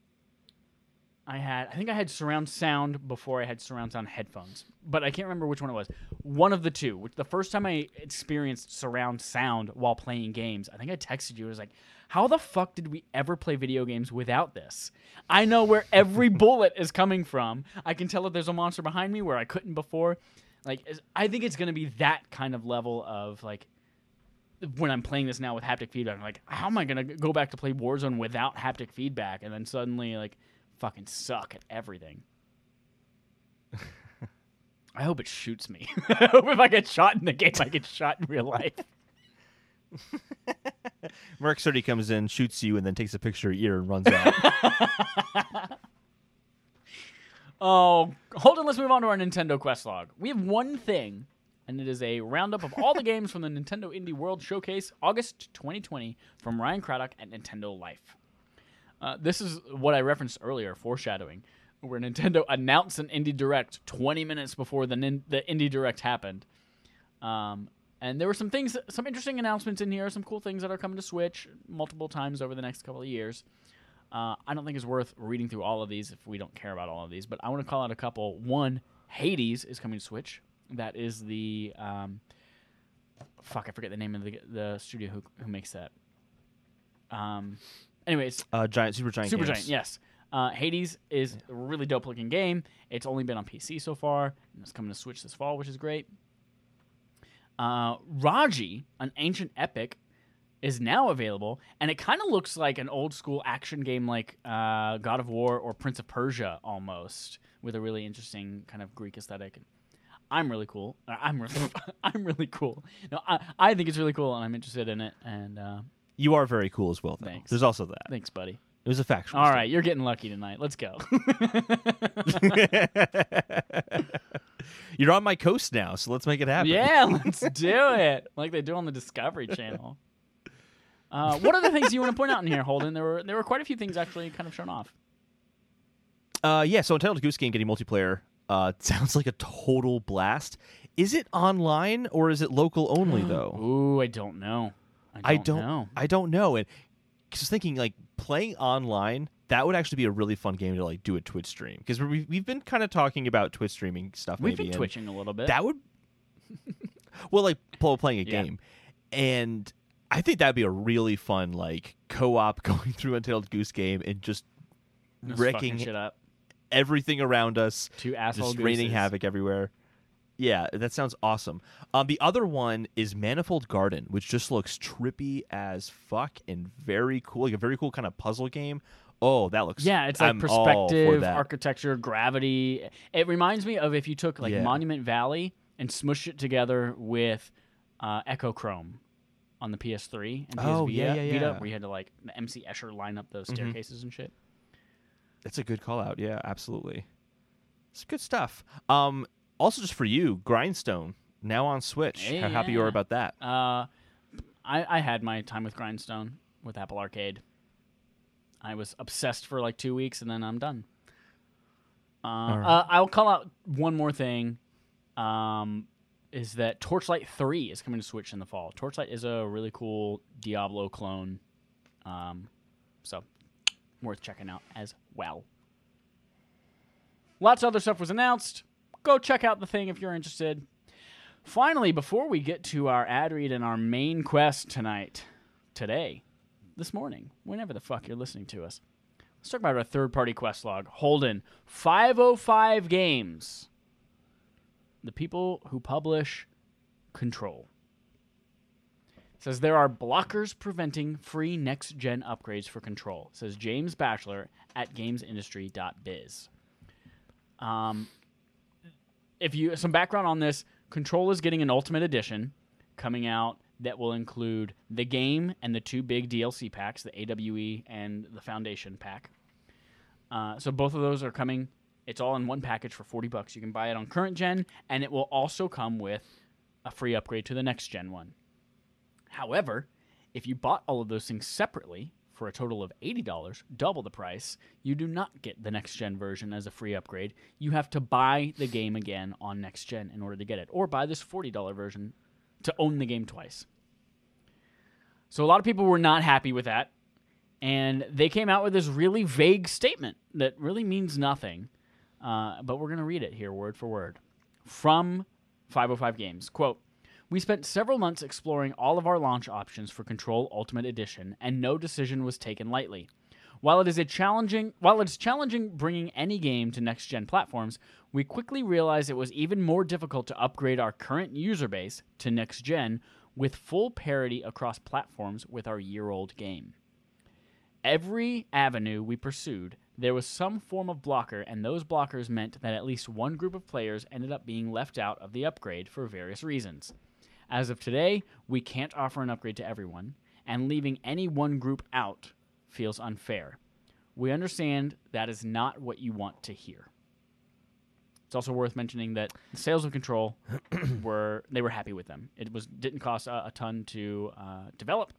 S1: I had I think I had surround sound before I had surround sound headphones, but I can't remember which one it was. One of the two. Which the first time I experienced surround sound while playing games, I think I texted you. I was like, "How the fuck did we ever play video games without this? I know where every [LAUGHS] bullet is coming from. I can tell if there's a monster behind me where I couldn't before. Like, I think it's going to be that kind of level of like when I'm playing this now with haptic feedback, I'm like, how am I gonna go back to play Warzone without haptic feedback and then suddenly like fucking suck at everything? [LAUGHS] I hope it shoots me. [LAUGHS] I hope if I get shot in the game, I get shot in real life. [LAUGHS]
S2: Mark Cerny comes in, shoots you, and then takes a picture of your ear and runs out.
S1: Oh, hold on. Let's move on to our Nintendo Quest log. We have one thing, and it is a roundup of all the games from the Nintendo Indie World Showcase, August 2020, from Ryan Craddock at Nintendo Life. Uh, this is what I referenced earlier, foreshadowing, where Nintendo announced an Indie Direct 20 minutes before the nin- the Indie Direct happened. Um, and there were some things, some interesting announcements in here, some cool things that are coming to Switch multiple times over the next couple of years. Uh, I don't think it's worth reading through all of these if we don't care about all of these, but I want to call out a couple. One, Hades is coming to Switch. That is the um, fuck. I forget the name of the the studio who who makes that. Um, anyways,
S2: uh, giant, super giant,
S1: Super
S2: games.
S1: Giant, yes. Uh, Hades is a really dope looking game. It's only been on PC so far, and it's coming to Switch this fall, which is great. Uh, Raji, an ancient epic, is now available, and it kind of looks like an old school action game like uh, God of War or Prince of Persia almost, with a really interesting kind of Greek aesthetic. I'm really cool. Uh, I'm really, [LAUGHS] I'm really cool. No, I, I think it's really cool, and I'm interested in it. And uh,
S2: You are very cool as well. Though.
S1: Thanks.
S2: There's also that.
S1: thanks, buddy.
S2: It was a factual.
S1: All right, you're getting lucky tonight. Let's go. [LAUGHS]
S2: You're on my coast now, so let's make it happen.
S1: yeah, [LAUGHS] let's do it. Like they do on the Discovery Channel. Uh, what are the things you want to point out in here, Holden? There were there were quite a few things actually kind of shown off.
S2: Uh, yeah. So Untitled Goose Game getting multiplayer uh, [LAUGHS] sounds like a total blast. Is it online or is it local only though?
S1: Ooh, I don't know. I
S2: I
S1: don't,
S2: don't.
S1: know.
S2: I don't know. And just thinking like playing online, that would actually be a really fun game to like do a Twitch stream because we we've been kind of talking about Twitch streaming stuff.
S1: We've
S2: maybe,
S1: been twitching a little bit.
S2: That would. [LAUGHS] well, like pl- playing a
S1: Yeah.
S2: game, and I think that'd be a really fun like co-op [LAUGHS] going through Untitled Goose Game and just
S1: Just
S2: wrecking
S1: shit up.
S2: everything around us.
S1: Two asshole
S2: just raining havoc everywhere. Yeah, that sounds awesome. Um, the other one is Manifold Garden, which just looks trippy as fuck and very cool, like a very cool kind of puzzle game. Oh, that looks
S1: Yeah, it's like
S2: I'm
S1: perspective, architecture, gravity. It reminds me of if you took like
S2: Yeah.
S1: Monument Valley and smushed it together with uh, Echochrome on the PS3 and PS
S2: Oh,
S1: Vita,
S2: yeah, yeah, yeah. Mm-hmm.
S1: where you had to like the MC Escher line up those staircases and shit.
S2: That's a good call out. Yeah, absolutely. It's good stuff. Um, also just for you, Grindstone now on Switch. How happy you are about that?
S1: Uh, I, I had my time with Grindstone with Apple Arcade. I was obsessed for like two weeks, and then I'm done. Uh,
S2: right.
S1: uh, I'll call out one more thing. Um, is that Torchlight Three is coming to Switch in the fall? Torchlight is a really cool Diablo clone, um, so worth checking out as well. Lots of other stuff was announced. Go check out the thing if you're interested. Finally, before we get to our ad read and our main quest tonight, today, this morning, whenever the fuck you're listening to us, let's talk about our third party quest log. Holden, 505 Games, the people who publish Control. says there are blockers preventing free next gen upgrades for control. Says James Batchelor at gamesindustry.biz. Um, if you some background on this, Control is getting an Ultimate Edition coming out that will include the game and the two big DLC packs, the AWE and the Foundation pack. Uh, so both of those are coming. It's all in one package for forty bucks. You can buy it on current gen, and it will also come with a free upgrade to the next gen one. However, if you bought all of those things separately for a total of $80, double the price, you do not get the next gen version as a free upgrade. You have to buy the game again on next gen in order to get it, or buy this $40 version to own the game twice. So a lot of people were not happy with that, and they came out with this really vague statement that really means nothing. Uh, but we're going to read it here word for word from 505 Games. Quote, we spent several months exploring all of our launch options for Control Ultimate Edition, and no decision was taken lightly. While it is a challenging, while it's challenging bringing any game to next gen platforms, we quickly realized it was even more difficult to upgrade our current user base to next gen with full parity across platforms with our year-old game. Every avenue we pursued, there was some form of blocker, and those blockers meant that at least one group of players ended up being left out of the upgrade for various reasons. As of today, we can't offer an upgrade to everyone, and leaving any one group out feels unfair. We understand that is not what you want to hear. It's also worth mentioning that sales of Control [CLEARS THROAT] were they were happy with them. It was didn't cost a, a ton to uh, develop,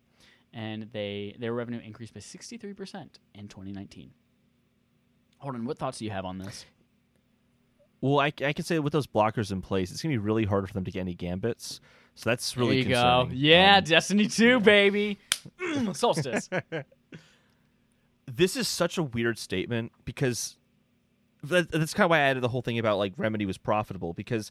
S1: and they their revenue increased by sixty three percent in twenty nineteen. Holden, what thoughts do you have on this?
S2: Well, I, I can say with those blockers in place, it's gonna be really hard for them to get any gambits. So that's really
S1: there you
S2: concerning.
S1: go. Yeah,
S2: Um,
S1: Destiny two, baby. Solstice. [LAUGHS]
S2: this is such a weird statement because that, that's kind of why I added the whole thing about like Remedy was profitable because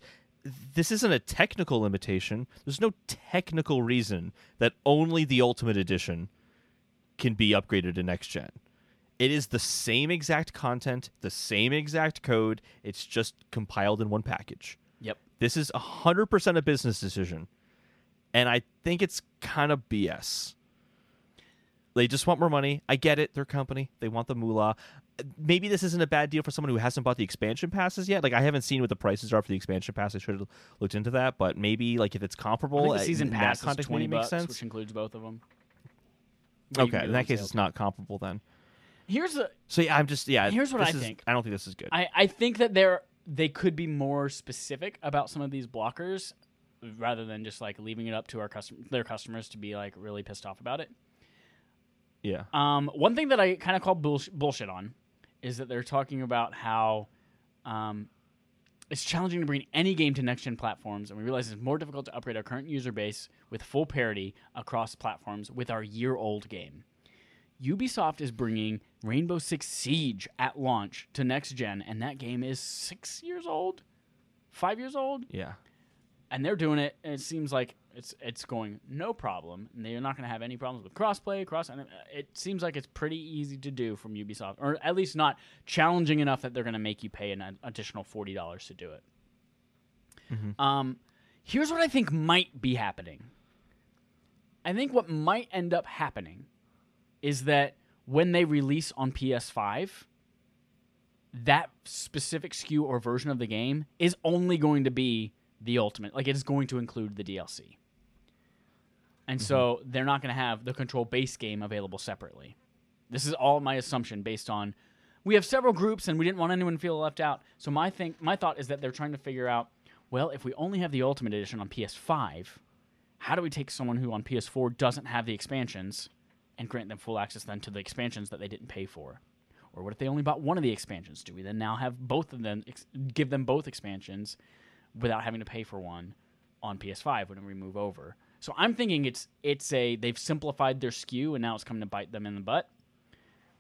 S2: this isn't a technical limitation. There's no technical reason that only the Ultimate Edition can be upgraded to next gen. It is the same exact content, the same exact code. It's just compiled in one package.
S1: yep.
S2: This is 100% a business decision. And I think it's kind of BS. They just want more money. I get it. Their company. They want the moolah. Maybe this isn't a bad deal for someone who hasn't bought the expansion passes yet. Like I haven't seen what the prices are for the expansion pass. I should have looked into that. But maybe like if it's
S1: I
S2: comparable,
S1: the
S2: uh,
S1: season pass
S2: context,
S1: twenty
S2: makes
S1: bucks,
S2: sense.
S1: which includes both of them.
S2: Okay, in that case, it's not comparable then.
S1: Here's a
S2: So yeah, I'm just yeah.
S1: Here's what I
S2: is-
S1: think.
S2: I don't think this is good.
S1: I, I think that they're they could be more specific about some of these blockers rather than just like leaving it up to our custom their customers to be like really pissed off about it.
S2: yeah.
S1: Um, one thing that I kind of call bullsh- bullshit on is that they're talking about how um, it's challenging to bring any game to next gen platforms, and we realize it's more difficult to upgrade our current user base with full parity across platforms with our year old game. Ubisoft is bringing Rainbow Six Siege at launch to next gen, and that game is six years old, five years old,
S2: Yeah.
S1: And they're doing it. And it seems like it's it's going no problem, and they're not going to have any problems with crossplay. Cross, and it seems like it's pretty easy to do from Ubisoft, or at least not challenging enough that they're going to make you pay an additional forty dollars to do it. Um, here's what I think might be happening. I think what might end up happening is that when they release on PS5, that specific SKU or version of the game is only going to be the ultimate. Like it is going to include the DLC. And so mm-hmm. they're not going to have the control base game available separately. This is all my assumption based on we have several groups and we didn't want anyone to feel left out. So my think my thought is that they're trying to figure out, well, if we only have the ultimate edition on PS5, how do we take someone who on PS4 doesn't have the expansions and grant them full access then to the expansions that they didn't pay for? Or what if they only bought one of the expansions? Do we then now have both of them, ex- give them both expansions without having to pay for one on PS5 when we move over? So I'm thinking it's it's a they've simplified their SKU and now it's coming to bite them in the butt,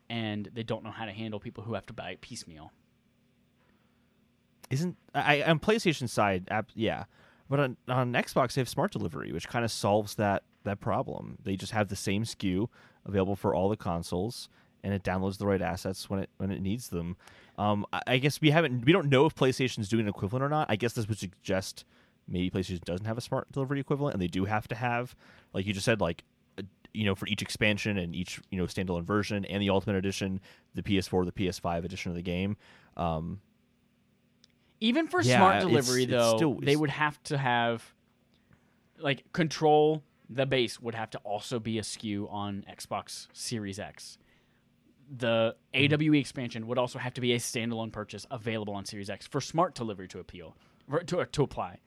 S1: and they don't know how to handle people who have to buy it piecemeal.
S2: isn't I on PlayStation side, ab- yeah, but on, on Xbox they have smart delivery, which kind of solves that that problem. They just have the same SKU available for all the consoles, and it downloads the right assets when it when it needs them. Um, I, I guess we haven't we don't know if PlayStation's doing an equivalent or not. I guess this would suggest maybe PlayStation doesn't have a smart delivery equivalent, and they do have to have, like you just said, like uh, you know, for each expansion and each you know standalone version and the Ultimate Edition, the PS4, the PS5 edition of the game. Um,
S1: Even for
S2: Yeah,
S1: smart delivery,
S2: it's
S1: though,
S2: still-
S1: they would have to have like control. The base would have to also be a SKU on Xbox Series X. The AWE expansion would also have to be a standalone purchase available on Series X for smart delivery to appeal to to apply.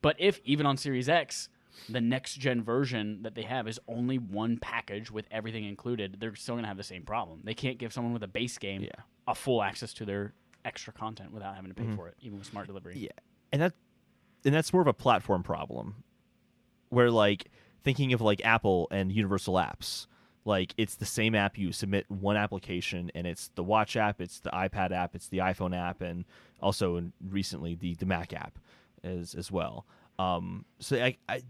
S1: But if even on Series X, the next gen version that they have is only one package with everything included, they're still going to have the same problem. They can't give someone with a base game
S2: Yeah.
S1: a full access to their extra content without having to pay mm-hmm. for it, even with smart delivery.
S2: Yeah, and that and that's more of a platform problem, where like thinking of like Apple and Universal Apps, like it's the same app. You submit one application, and it's the Watch app, it's the iPad app, it's the iPhone app, and also recently the the Mac app as as well. Um, so I, I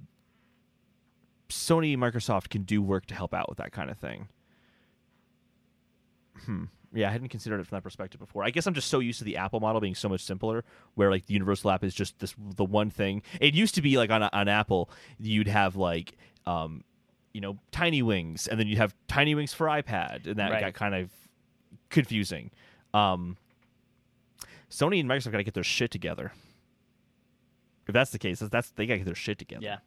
S2: Sony Microsoft can do work to help out with that kind of thing. Hmm. Yeah, I hadn't considered it from that perspective before. I guess I'm just so used to the Apple model being so much simpler, where like the Universal app is just this the one thing. It used to be like on on Apple, you'd have like um, you know, Tiny Wings, and then you'd have Tiny Wings for iPad, and that
S1: Right.
S2: got kind of confusing. Um, Sony and Microsoft got to get their shit together. If that's the case, that's, they got to get their shit together.
S1: Yeah.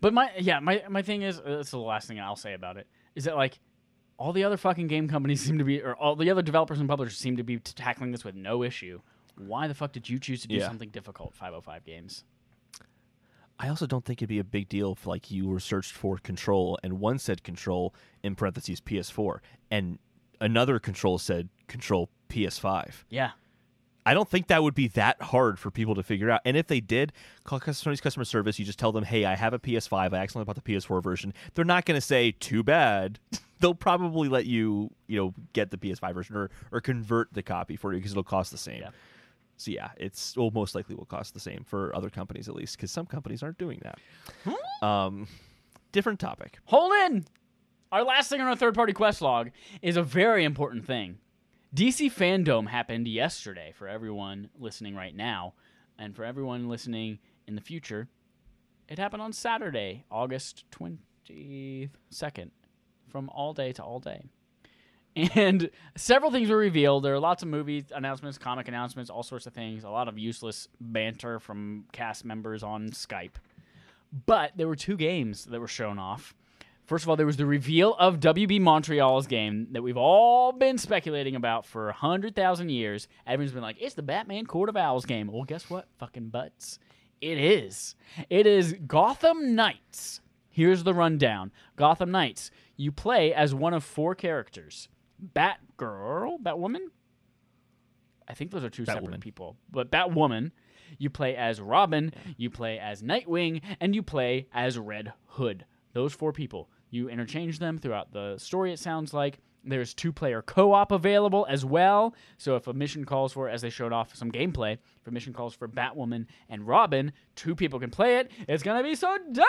S1: But my yeah my my thing is uh, that's the last thing I'll say about it is that like all the other fucking game companies [LAUGHS] seem to be or all the other developers and publishers seem to be tackling this with no issue. Why the fuck did you choose to do
S2: Yeah.
S1: something difficult? 505 games.
S2: I also don't think it'd be a big deal if like you were searched for control and one said control in parentheses PS4 and another control said control PS5.
S1: Yeah.
S2: I don't think that would be that hard for people to figure out. And if they did, call Sony's customer service. You just tell them, "Hey, I have a PS5. I accidentally bought the PS4 version." They're not going to say, "Too bad." [LAUGHS] They'll probably let you, you know, get the PS5 version or or convert the copy for you because it'll cost the same.
S1: Yeah.
S2: So yeah, it's well most likely will cost the same for other companies at least because some companies aren't doing that. Um, different topic.
S1: Hold in. Our last thing on our third party quest log is a very important thing. DC Fandom happened yesterday for everyone listening right now, and for everyone listening in the future, it happened on Saturday, August 22nd, from all day to all day. And several things were revealed. There are lots of movie announcements, comic announcements, all sorts of things, a lot of useless banter from cast members on Skype. But there were two games that were shown off. First of all, there was the reveal of WB Montreal's game that we've all been speculating about for 100,000 years. Everyone's been like, it's the Batman Court of Owls game. Well, guess what, fucking butts? It is. It is Gotham Knights. Here's the rundown Gotham Knights. You play as one of four characters Batgirl, Batwoman? I think those are two separate people. But Batwoman, you play as Robin, you play as Nightwing, and you play as Red Hood. Those four people. You interchange them throughout the story, it sounds like. There's two player co op available as well. So if a mission calls for, as they showed off some gameplay, if a mission calls for Batwoman and Robin, two people can play it. It's going to be so dope!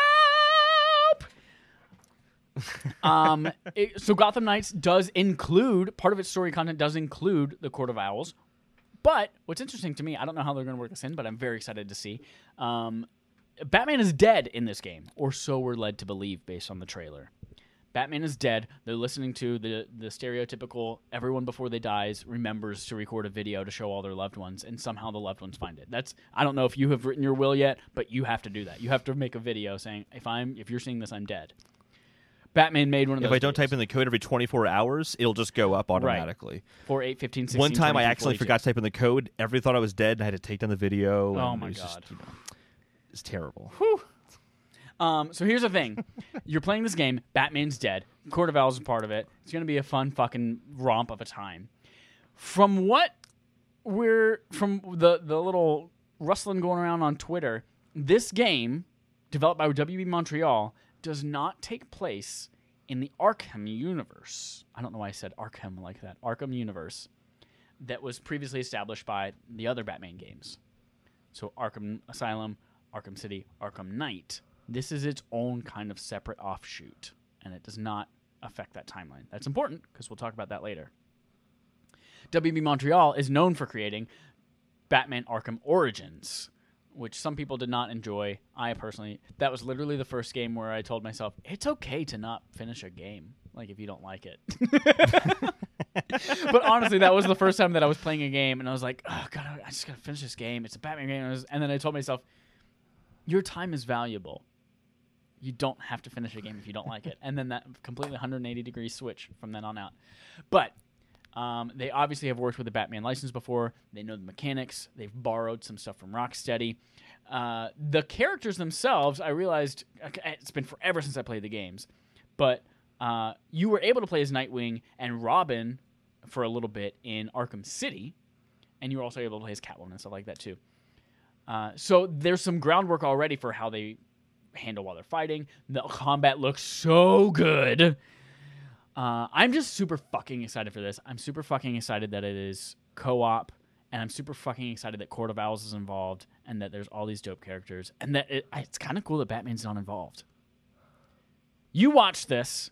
S1: Um, it- so Gotham Knights does include part of its story content does include the Court of Owls, but what's interesting to me, I don't know how they're going to work this in, but I'm very excited to see. Um, Batman is dead in this game, or so we're led to believe based on the trailer. Batman is dead. They're listening to the the stereotypical everyone before they dies remembers to record a video to show all their loved ones, and somehow the loved ones find it. That's I don't know if you have written your will yet, but you have to do that. You have to make a video saying if I'm if you're seeing this, I'm dead. Batman made one of
S2: If
S1: those.
S2: I don't type in the code every 24 hours, it'll just go up automatically.
S1: four, eight, 15, 16,
S2: One time I
S1: 22,
S2: accidentally
S1: 42.
S2: forgot to type in the code. Everybody thought I was dead, and I had to take down the video.
S1: Oh my
S2: it was just,
S1: God.
S2: you know, it's terrible.
S1: Um, so here's the thing: [LAUGHS] you're playing this game. Batman's dead. Court of Owls is part of it. It's gonna be a fun fucking romp of a time. From what we're from the the little rustling going around on Twitter, this game, developed by WB Montreal, does not take place in the Arkham universe. I don't know why I said Arkham like that. Arkham universe that was previously established by the other Batman games. So Arkham Asylum, Arkham City, Arkham Knight. This is its own kind of separate offshoot, and it does not affect that timeline. That's important because we'll talk about that later. WB Montreal is known for creating Batman Arkham Origins, which some people did not enjoy. I personally, that was literally the first game where I told myself it's okay to not finish a game, like if you don't like it. [LAUGHS] but honestly, that was the first time that I was playing a game, and I was like, "Oh God, I just gotta finish this game. It's a Batman game." And, was- and then I told myself, "Your time is valuable. You don't have to finish a game if you don't like it." And then that completely 180 degree switch from then on out. But um, they obviously have worked with the Batman license before. They know the mechanics. They've borrowed some stuff from Rocksteady. Uh, the characters themselves, I realized it's been forever since I played the games, but uh, you were able to play as Nightwing and Robin for a little bit in Arkham City, and you were also able to play as Catwoman and stuff like that too. Uh, so there's some groundwork already for how they handle while they're fighting. The combat looks so good. Uh, I'm just super fucking excited for this. I'm super fucking excited that it is co-op, and I'm super fucking excited that Court of Owls is involved, and that there's all these dope characters, and that it, it's kind of cool that Batman's not involved. You watch this,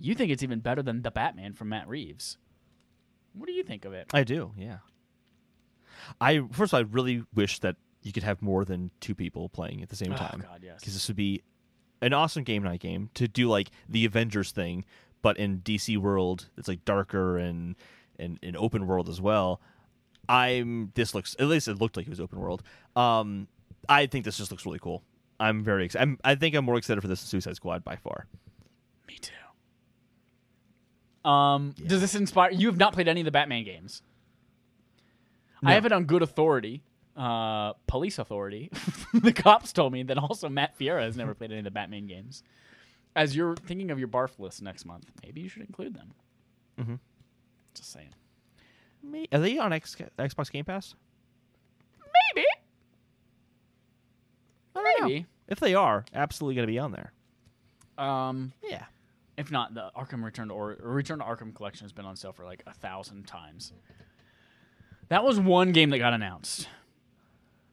S1: you think it's even better than the Batman from Matt Reeves. What do you think of it?
S2: I do, yeah. I first of all, I really wish that you could have more than two people playing at the same
S1: Oh,
S2: time.
S1: God, yes.
S2: Because this would be an awesome game night game to do like the Avengers thing, but in DC world, it's like darker and and an open world as well. I'm this looks at least it looked like it was open world. Um, I think this just looks really cool. I'm very excited. I'm, I think I'm more excited for this than Suicide Squad by far.
S1: Me too. Um, does this inspire you? Have not played any of the Batman games. I have it on good authority, uh, police authority. [LAUGHS] the cops told me that also Matt Fiera has never played any of the Batman games. As you're thinking of your barf list next month, maybe you should include them.
S2: Mhm.
S1: Just saying.
S2: May- Are they on X- Xbox Game Pass?
S1: Maybe.
S2: I don't know.
S1: Maybe.
S2: If they are, absolutely going to be on there.
S1: Um,
S2: Yeah.
S1: if not, the Arkham Return to or or Return to Arkham collection has been on sale for like a thousand times. That was one game that got announced.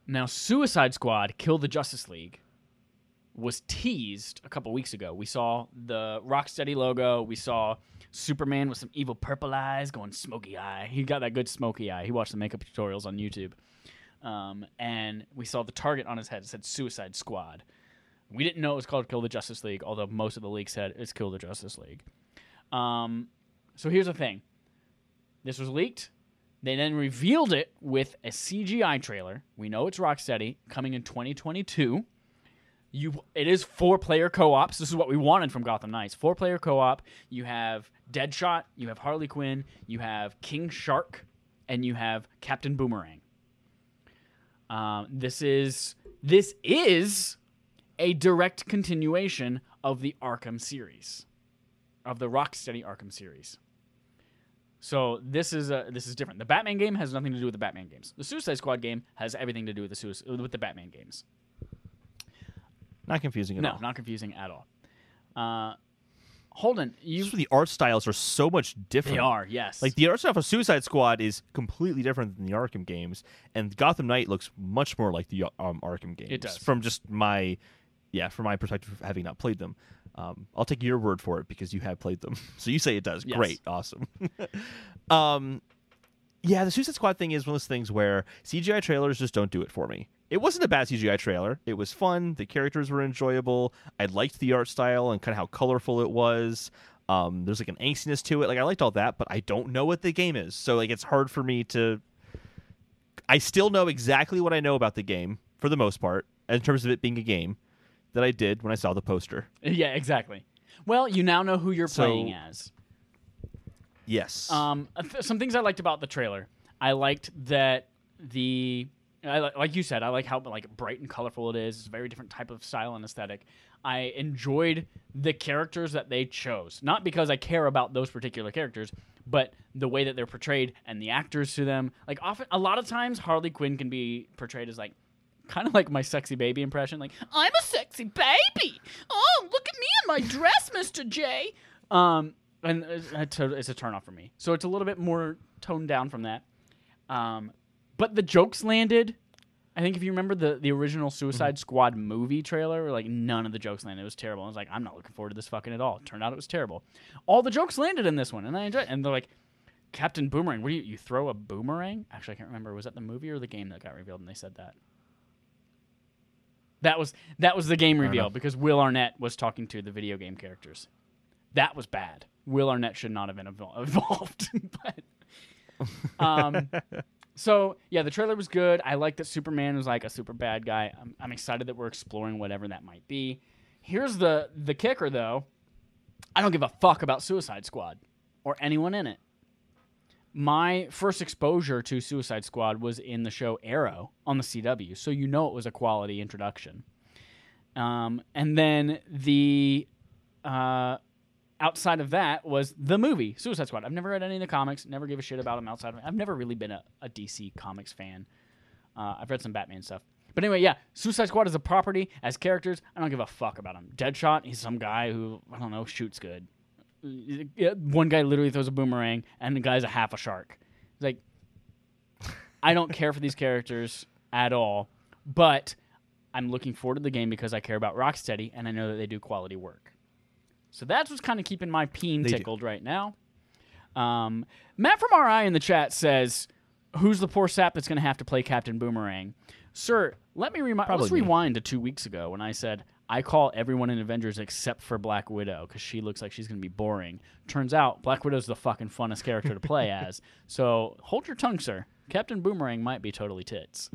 S1: Now, Suicide Squad: Kill the Justice League was teased a couple weeks ago. We saw the Rocksteady logo. We saw Superman with some evil purple eyes going smoky eye. He got that good smoky eye. He watched the makeup tutorials on YouTube. Um, and we saw the target on his head. It said Suicide Squad. We didn't know it was called Kill the Justice League, although most of the league said it's Kill the Justice League. Um, so here's the thing this was leaked. They then revealed it with a CGI trailer. We know it's Rocksteady coming in 2022. You, it is four player co ops. This is what we wanted from Gotham Knights. Four player co op. You have Deadshot, you have Harley Quinn, you have King Shark, and you have Captain Boomerang. Um, this is this is a direct continuation of the Arkham series, of the Rocksteady Arkham series. So this is a, this is different. The Batman game has nothing to do with the Batman games. The Suicide Squad game has everything to do with the Suic- with the Batman games.
S2: Not confusing at
S1: No,
S2: all.
S1: not confusing at all. Uh, Holden, you
S2: Just the art styles are so much different.
S1: they are yes.
S2: Like the art style for Suicide Squad is completely different than the Arkham games, and Gotham Knight looks much more like the um, Arkham games.
S1: It does.
S2: From just my, yeah, from my perspective of having not played them. Um, I'll take your word for it because you have played them. [LAUGHS] So you say it does.
S1: Yes.
S2: Great, awesome. [LAUGHS] um, yeah, the Suicide Squad thing is one of those things where CGI trailers just don't do it for me. It wasn't a bad CGI trailer. It was fun. The characters were enjoyable. I liked the art style and kind of how colorful it was. Um, there's like an angstiness to it. Like I liked all that, but I don't know what the game is. So like it's hard for me to. I still know exactly what I know about the game for the most part, in terms of it being a game, that I did when I saw the poster. [LAUGHS]
S1: yeah, exactly. Well, you now know who you're
S2: So-
S1: playing as.
S2: Yes.
S1: Um, some things I liked about the trailer. I liked that the I, li- like you said, I like how like bright and colorful it is. It's a very different type of style and aesthetic. I enjoyed the characters that they chose, not because I care about those particular characters, but the way that they're portrayed and the actors to them. Like often, a lot of times, Harley Quinn can be portrayed as like kind of like my sexy baby impression. Like I'm a sexy baby. Oh, look at me in my dress, Mister J. Um, and it's a, it's a turn off for me. So it's a little bit more toned down from that. Um, but the jokes landed. I think if you remember the, the original Suicide Squad movie trailer, like none of the jokes landed. It was terrible. I was like, I'm not looking forward to this fucking at all. It turned out it was terrible. All the jokes landed in this one, and I enjoyed it. And they're like, Captain Boomerang, what do you you throw a boomerang? Actually, I can't remember. Was that the movie or the game that got revealed and they said that? That was that was the game reveal because Will Arnett was talking to the video game characters. That was bad. Will Arnett should not have been involved. [LAUGHS] but um, so yeah, the trailer was good. I like that Superman was like a super bad guy. I'm, I'm excited that we're exploring whatever that might be. Here's the the kicker though. I don't give a fuck about Suicide Squad or anyone in it. My first exposure to Suicide Squad was in the show Arrow on the CW, so you know it was a quality introduction. Um, and then the uh, outside of that was the movie Suicide Squad. I've never read any of the comics, never gave a shit about them outside of. I've never really been a, a DC Comics fan. Uh, I've read some Batman stuff, but anyway, yeah, Suicide Squad is a property, as characters, I don't give a fuck about him. Deadshot, he's some guy who I don't know shoots good. One guy literally throws a boomerang, and the guy's a half a shark. Like I don't care for these characters at all, but I'm looking forward to the game because I care about Rocksteady and I know that they do quality work. So that's what's kind of keeping my peen
S2: They do.
S1: tickled right now. Um, Matt from RI in the chat says, "Who's the poor sap that's going to have to play Captain Boomerang?" Sir, let me remind. Let's
S2: me.
S1: rewind to two weeks ago when I said I call everyone in Avengers except for Black Widow because she looks like she's going to be boring. Turns out Black Widow's the fucking funnest character to play [LAUGHS] as. So hold your tongue, sir. Captain Boomerang might be totally tits.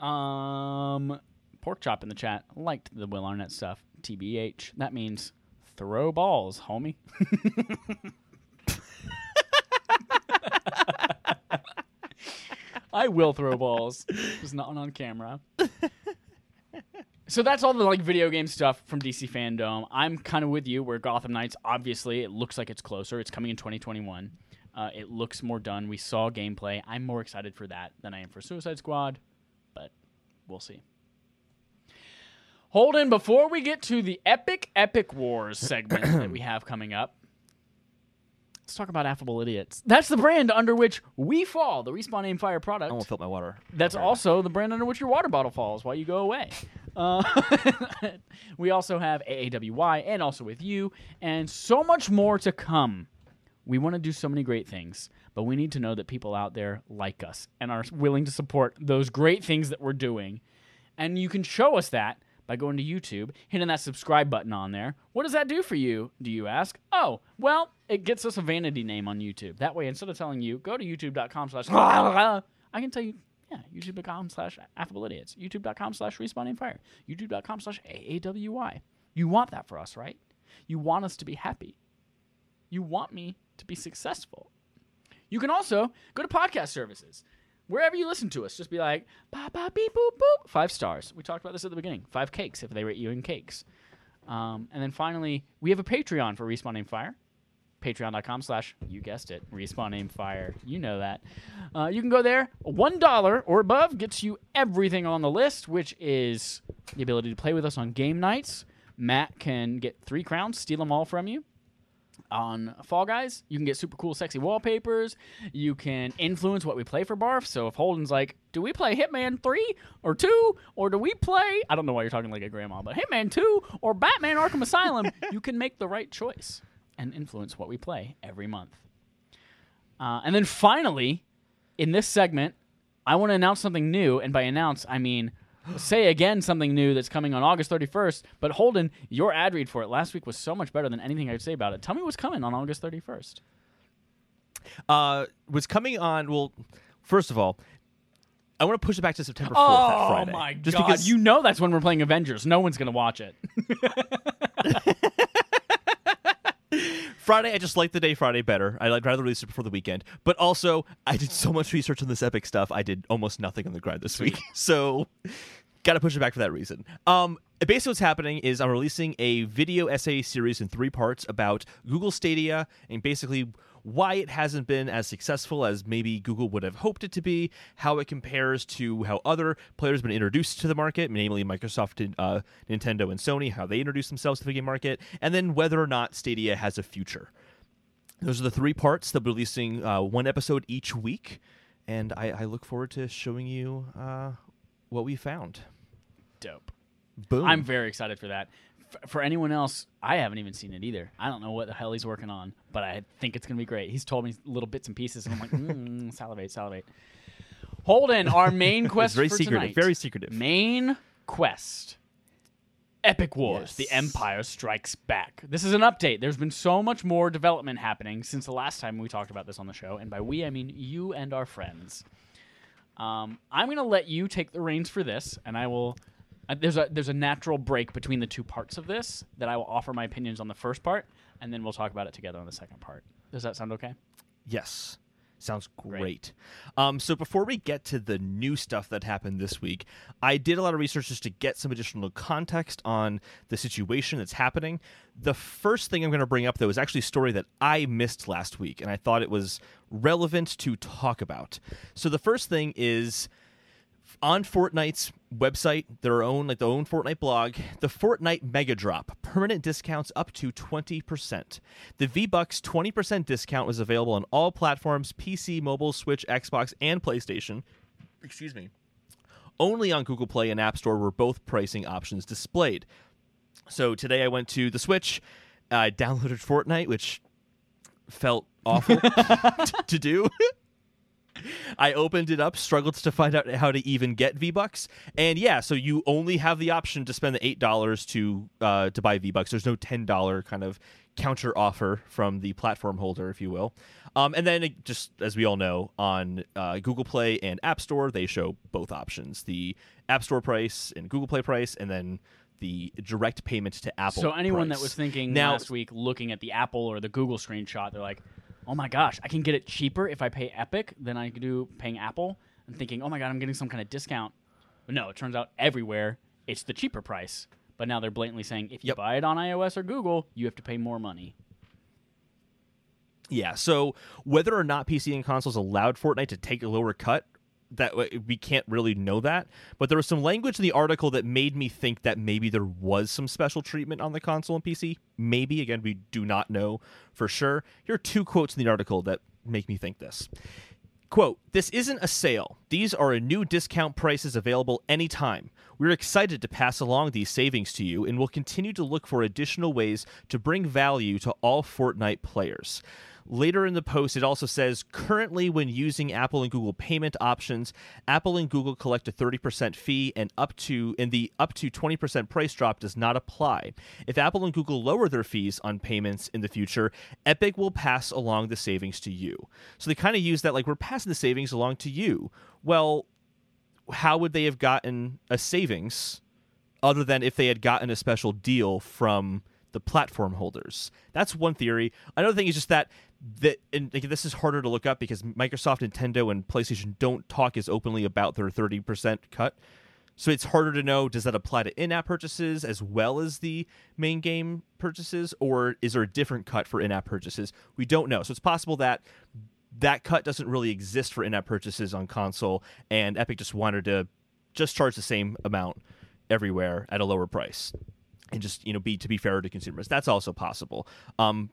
S1: Um, pork chop in the chat liked the Will Arnett stuff. TBH. That means throw balls, homie. I will throw balls, just not on camera. so that's all the like video game stuff from DC Fandom. I'm kind of with you. Where Gotham Knights, obviously, it looks like it's closer. It's coming in 2021. Uh, it looks more done. We saw gameplay. I'm more excited for that than I am for Suicide Squad, but we'll see. Holden, before we get to the epic, epic wars [CLEARS THROAT] segment that we have coming up, let's talk about Affable Idiots. That's the brand under which we fall, the Respawn Aim Fire product.
S2: I won't fill my water.
S1: That's also the brand under which your water bottle falls while you go away. [LAUGHS] Uh, [LAUGHS] we also have AAWY and also with you, and so much more to come. We want to do so many great things, but we need to know that people out there like us and are willing to support those great things that we're doing. And you can show us that by going to YouTube, hitting that subscribe button on there. What does that do for you, do you ask? Oh, well, it gets us a vanity name on YouTube. That way, instead of telling you, go to youtube.com slash, [LAUGHS] I can tell you, yeah, youtube.com slash affable idiots, youtube.com slash respawn aim fire, youtube.com slash AAWY. You want that for us, right? You want us to be happy. You want me to be successful. You can also go to podcast services. Wherever you listen to us, just be like, ba ba beep boop boop. Five stars. We talked about this at the beginning. Five cakes if they rate you in cakes. Um, and then finally, we have a Patreon for Respawn Aim Fire. Patreon.com slash, you guessed it, Respawn Aim Fire. You know that. Uh, you can go there. $1 or above gets you everything on the list, which is the ability to play with us on game nights. Matt can get three crowns, steal them all from you on Fall Guys. You can get super cool, sexy wallpapers. You can influence what we play for Barf. So if Holden's like, do we play Hitman 3 or 2? Or do we play, I don't know why you're talking like a grandma, but Hitman 2 or Batman Arkham Asylum? [LAUGHS] you can make the right choice and influence what we play every month. Uh, and then finally, in this segment, I want to announce something new. And by announce, I mean say again something new that's coming on August 31st. But Holden, your ad read for it last week was so much better than anything I'd say about it. Tell me what's coming on August 31st.
S2: Uh, was coming on. Well, first of all, I want to push it back to September 4th. that
S1: Oh
S2: Friday,
S1: my
S2: just
S1: god!
S2: Because
S1: You know that's when we're playing Avengers. No one's gonna watch it. [LAUGHS] [LAUGHS]
S2: Friday, I just like the day Friday better. I'd rather release it before the weekend. But also, I did so much research on this epic stuff. I did almost nothing on the grind this week, [LAUGHS] so got to push it back for that reason. Um, basically, what's happening is I'm releasing a video essay series in three parts about Google Stadia and basically why it hasn't been as successful as maybe Google would have hoped it to be, how it compares to how other players have been introduced to the market, namely Microsoft, uh, Nintendo, and Sony, how they introduced themselves to the game market, and then whether or not Stadia has a future. Those are the three parts. They'll be releasing uh, one episode each week, and I, I look forward to showing you uh, what we found.
S1: Dope.
S2: Boom!
S1: I'm very excited for that. F- for anyone else, I haven't even seen it either. I don't know what the hell he's working on, but I think it's gonna be great. He's told me little bits and pieces, and I'm like, [LAUGHS] mm, salivate, salivate. Holden, our main quest
S2: very
S1: for
S2: secretive.
S1: tonight.
S2: Very secretive.
S1: Main quest. Epic Wars,
S2: Yes.
S1: The Empire Strikes Back. This is an update. There's been so much more development happening since the last time we talked about this on the show, and by we I mean you and our friends. Um, I'm going to let you take the reins for this, and I will. There's a there's a natural break between the two parts of this that I will offer my opinions on the first part, and then we'll talk about it together on the second part. Does that sound okay?
S2: Yes. Sounds great.
S1: Great.
S2: Um, so before we get to the new stuff that happened this week, I did a lot of research just to get some additional context on the situation that's happening. The first thing I'm going to bring up, though, is actually a story that I missed last week, and I thought it was relevant to talk about. So the first thing is on Fortnite's website, their own like their own Fortnite blog, the Fortnite Mega Drop, permanent discounts up to 20%. The V-Bucks 20% discount was available on all platforms, PC, mobile, Switch, Xbox, and PlayStation. Excuse me. Only on Google Play and App Store were both pricing options displayed. So today I went to the Switch, I downloaded Fortnite, which felt awful [LAUGHS] to do. [LAUGHS] I opened it up, struggled to find out how to even get V Bucks, and yeah, so you only have the option to spend the eight dollars to uh, to buy V Bucks. There's no ten dollar kind of counter offer from the platform holder, if you will. Um, and then it just as we all know, on uh, Google Play and App Store, they show both options: the App Store price and Google Play price, and then the direct payment to Apple.
S1: So anyone
S2: price.
S1: that was thinking
S2: Now-
S1: last week, looking at the Apple or the Google screenshot, they're like, "Oh my gosh, I can get it cheaper if I pay Epic than I do paying Apple." And thinking, "Oh my god, I'm getting some kind of discount." But no, it turns out everywhere it's the cheaper price. But now they're blatantly saying if you
S2: Yep.
S1: buy it on iOS or Google, you have to pay more money.
S2: Yeah, so whether or not PC and consoles allowed Fortnite to take a lower cut, that we can't really know that. But there was some language in the article that made me think that maybe there was some special treatment on the console and PC. Maybe again, we do not know for sure. Here are two quotes in the article that make me think this. Quote, this isn't a sale. These are a new discount prices available anytime. We're excited to pass along these savings to you and will continue to look for additional ways to bring value to all Fortnite players. Later in the post, it also says currently, when using Apple and Google payment options, Apple and Google collect a 30% fee, and up to and the up to 20% price drop does not apply. If Apple and Google lower their fees on payments in the future, Epic will pass along the savings to you. So they kind of use that like we're passing the savings along to you. Well, how would they have gotten a savings other than if they had gotten a special deal from the platform holders. That's one theory. Another thing is just that that and like, this is harder to look up because Microsoft, Nintendo, and PlayStation don't talk as openly about their thirty percent cut. So it's harder to know does that apply to in-app purchases as well as the main game purchases or is there a different cut for in-app purchases? We don't know. So it's possible that that cut doesn't really exist for in-app purchases on console and Epic just wanted to just charge the same amount everywhere at a lower price and just you know be to be fairer to consumers. That's also possible. Um,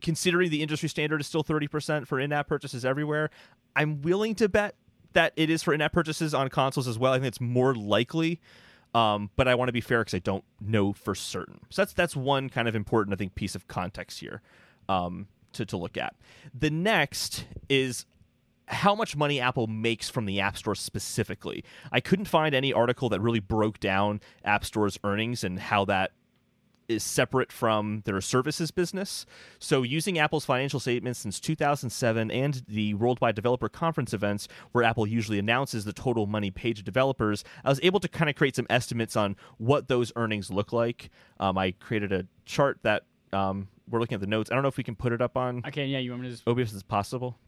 S2: considering the industry standard is still 30% for in-app purchases everywhere, I'm willing to bet that it is for in-app purchases on consoles as well. I think it's more likely. Um, but I want to be fair because I don't know for certain. So that's that's one kind of important, I think, piece of context here um, to to look at. The next is how much money Apple makes from the App Store specifically. I couldn't find any article that really broke down App Store's earnings and how that is separate from their services business. So, using Apple's financial statements since 2007 and the Worldwide Developer Conference events, where Apple usually announces the total money paid to developers, I was able to kind of create some estimates on what those earnings look like. Um, I created a chart that um, we're looking at the notes. I don't know if we can put it up on
S1: I can, yeah. You want me to just
S2: OBS as possible.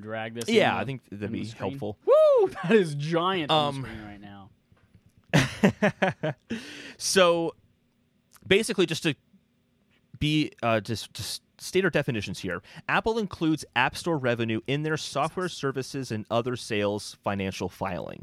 S1: drag this?
S2: Yeah,
S1: in
S2: I think that'd be helpful.
S1: Woo! [LAUGHS] That is giant on
S2: Um,
S1: the screen right now. [LAUGHS]
S2: so basically just to be uh, just just state our definitions here apple includes app store revenue in their software services and other sales financial filing.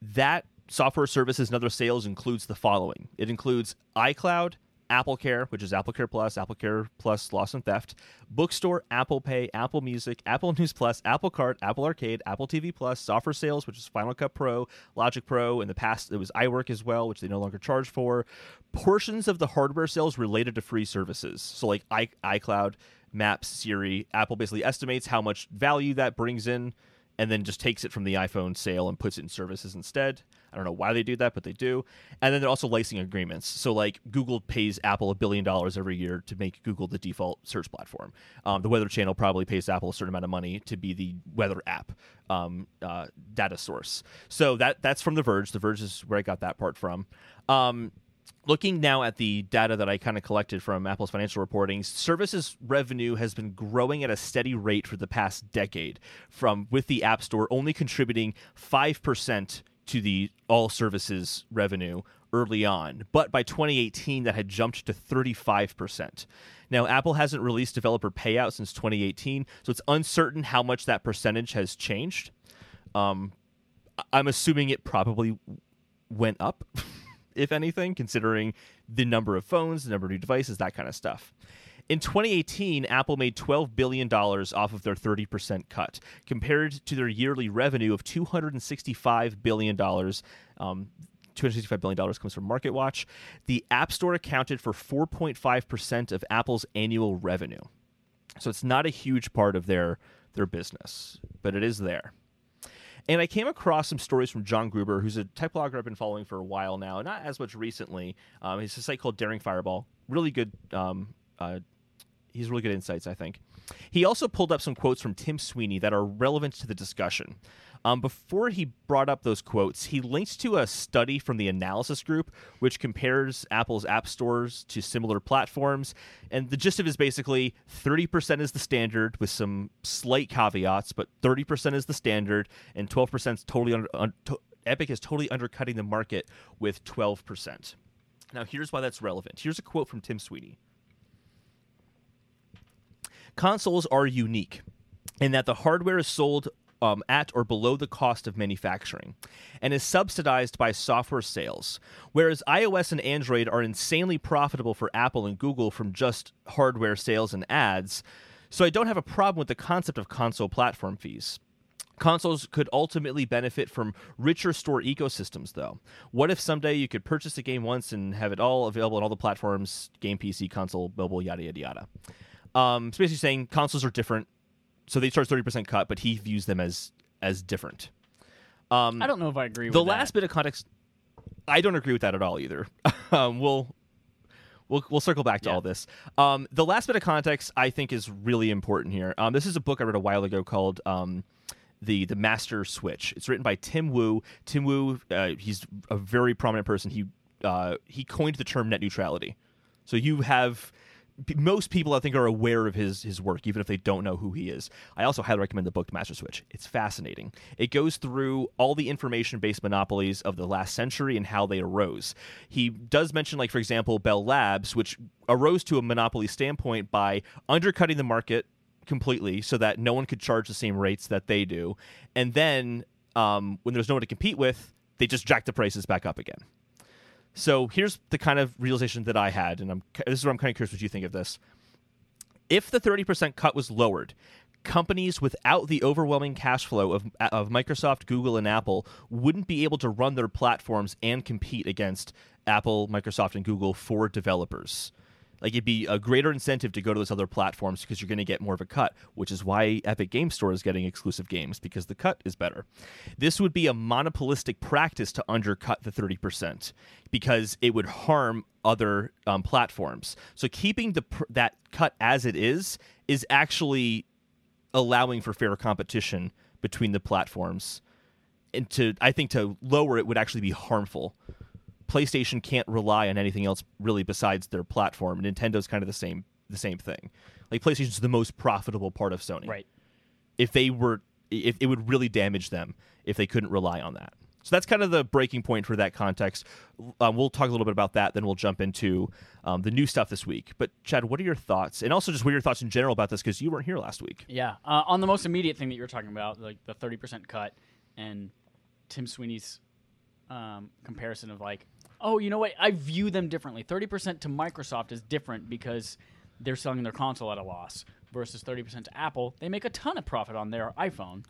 S2: That software services and other sales includes the following. It includes icloud Apple Care, which is Apple Care Plus, Apple Care Plus Loss and Theft, Bookstore, Apple Pay, Apple Music, Apple News Plus, Apple Card, Apple Arcade, Apple TV Plus, software sales, which is Final Cut Pro, Logic Pro. In the past, it was iWork as well, which they no longer charge for. Portions of the hardware sales related to free services, so like I- iCloud, Maps, Siri. Apple basically estimates how much value that brings in and then just takes it from the iPhone sale and puts it in services instead. I don't know why they do that, but they do. And then they're also licensing agreements. So like Google pays Apple a billion dollars every year to make Google the default search platform. Um, the Weather Channel probably pays Apple a certain amount of money to be the weather app um, uh, data source. So that that's from The Verge. The Verge is where I got that part from. Um, looking now at the data that I kind of collected from Apple's financial reporting, services revenue has been growing at a steady rate for the past decade, from with the App Store only contributing five percent to the all services revenue early on, but by 2018 that had jumped to 35%. Now, Apple hasn't released developer payout since 2018, so it's uncertain how much that percentage has changed. Um, I'm assuming it probably went up, [LAUGHS] if anything, considering the number of phones, the number of new devices, that kind of stuff. In 2018, Apple made $12 billion off of their 30% cut, compared to their yearly revenue of $265 billion. Um, $265 billion comes from MarketWatch. The App Store accounted for 4.5% of Apple's annual revenue. So it's not a huge part of their, their business, but it is there. And I came across some stories from John Gruber, who's a tech blogger I've been following for a while now, not as much recently. Um, he's a site called Daring Fireball. Really good um, uh, he's really good insights, I think. He also pulled up some quotes from Tim Sweeney that are relevant to the discussion. Um, before he brought up those quotes, he links to a study from the Analysis Group, which compares Apple's app stores to similar platforms. And the gist of it is basically 30% is the standard with some slight caveats, but 30% is the standard, and 12% is totally under, un, to, Epic is totally undercutting the market with 12%. Now, here's why that's relevant. Here's a quote from Tim Sweeney consoles are unique in that the hardware is sold um, at or below the cost of manufacturing and is subsidized by software sales. Whereas iOS and Android are insanely profitable for Apple and Google from just hardware sales and ads. So I don't have a problem with the concept of console platform fees. Consoles could ultimately benefit from richer store ecosystems, though. What if someday you could purchase a game once and have it all available on all the platforms game, PC, console, mobile, yada, yada, yada? Um, it's basically saying consoles are different, so they charge thirty percent cut, but he views them as as different.
S1: Um, I don't know if I agree.
S2: With The
S1: with
S2: last bit of context, I don't agree with that at all either. [LAUGHS] um, we'll we'll we'll circle back to yeah. all this. Um, the last bit of context I think is really important here. Um, this is a book I read a while ago called um, the the Master Switch. It's written by Tim Wu. Tim Wu, uh, he's a very prominent person. He uh, he coined the term net neutrality. So you have most people I think are aware of his his work, even if they don't know who he is. I also highly recommend the book Master Switch. It's fascinating. It goes through all the information based monopolies of the last century and how they arose. He does mention, like for example, Bell Labs, which arose to a monopoly standpoint by undercutting the market completely so that no one could charge the same rates that they do, and then um, when there's no one to compete with, they just jack the prices back up again. So here's the kind of realization that I had, and I'm this is where I'm kind of curious what you think of this. If the 30% cut was lowered, companies without the overwhelming cash flow of, of Microsoft, Google, and Apple wouldn't be able to run their platforms and compete against Apple, Microsoft, and Google for developers. Like it'd be a greater incentive to go to those other platforms because you're going to get more of a cut, which is why Epic Game Store is getting exclusive games because the cut is better. This would be a monopolistic practice to undercut the 30% because it would harm other um, platforms. So keeping the pr- that cut as it is is actually allowing for fair competition between the platforms. And to I think to lower it would actually be harmful PlayStation can't rely on anything else really besides their platform. Nintendo's kind of the same the same thing. Like PlayStation's the most profitable part of Sony.
S1: Right.
S2: If they were if it would really damage them if they couldn't rely on that. So that's kind of the breaking point for that context. Um, we'll talk a little bit about that, then we'll jump into um, the new stuff this week. But Chad, what are your thoughts, and also just what are your thoughts in general about this? Because you weren't here last week.
S1: Yeah, uh, on the most immediate thing that you were talking about, like the thirty percent cut, and Tim Sweeney's um, comparison of like oh, you know what? I view them differently. 30% to Microsoft is different because they're selling their console at a loss versus 30% to Apple. They make a ton of profit on their iPhone.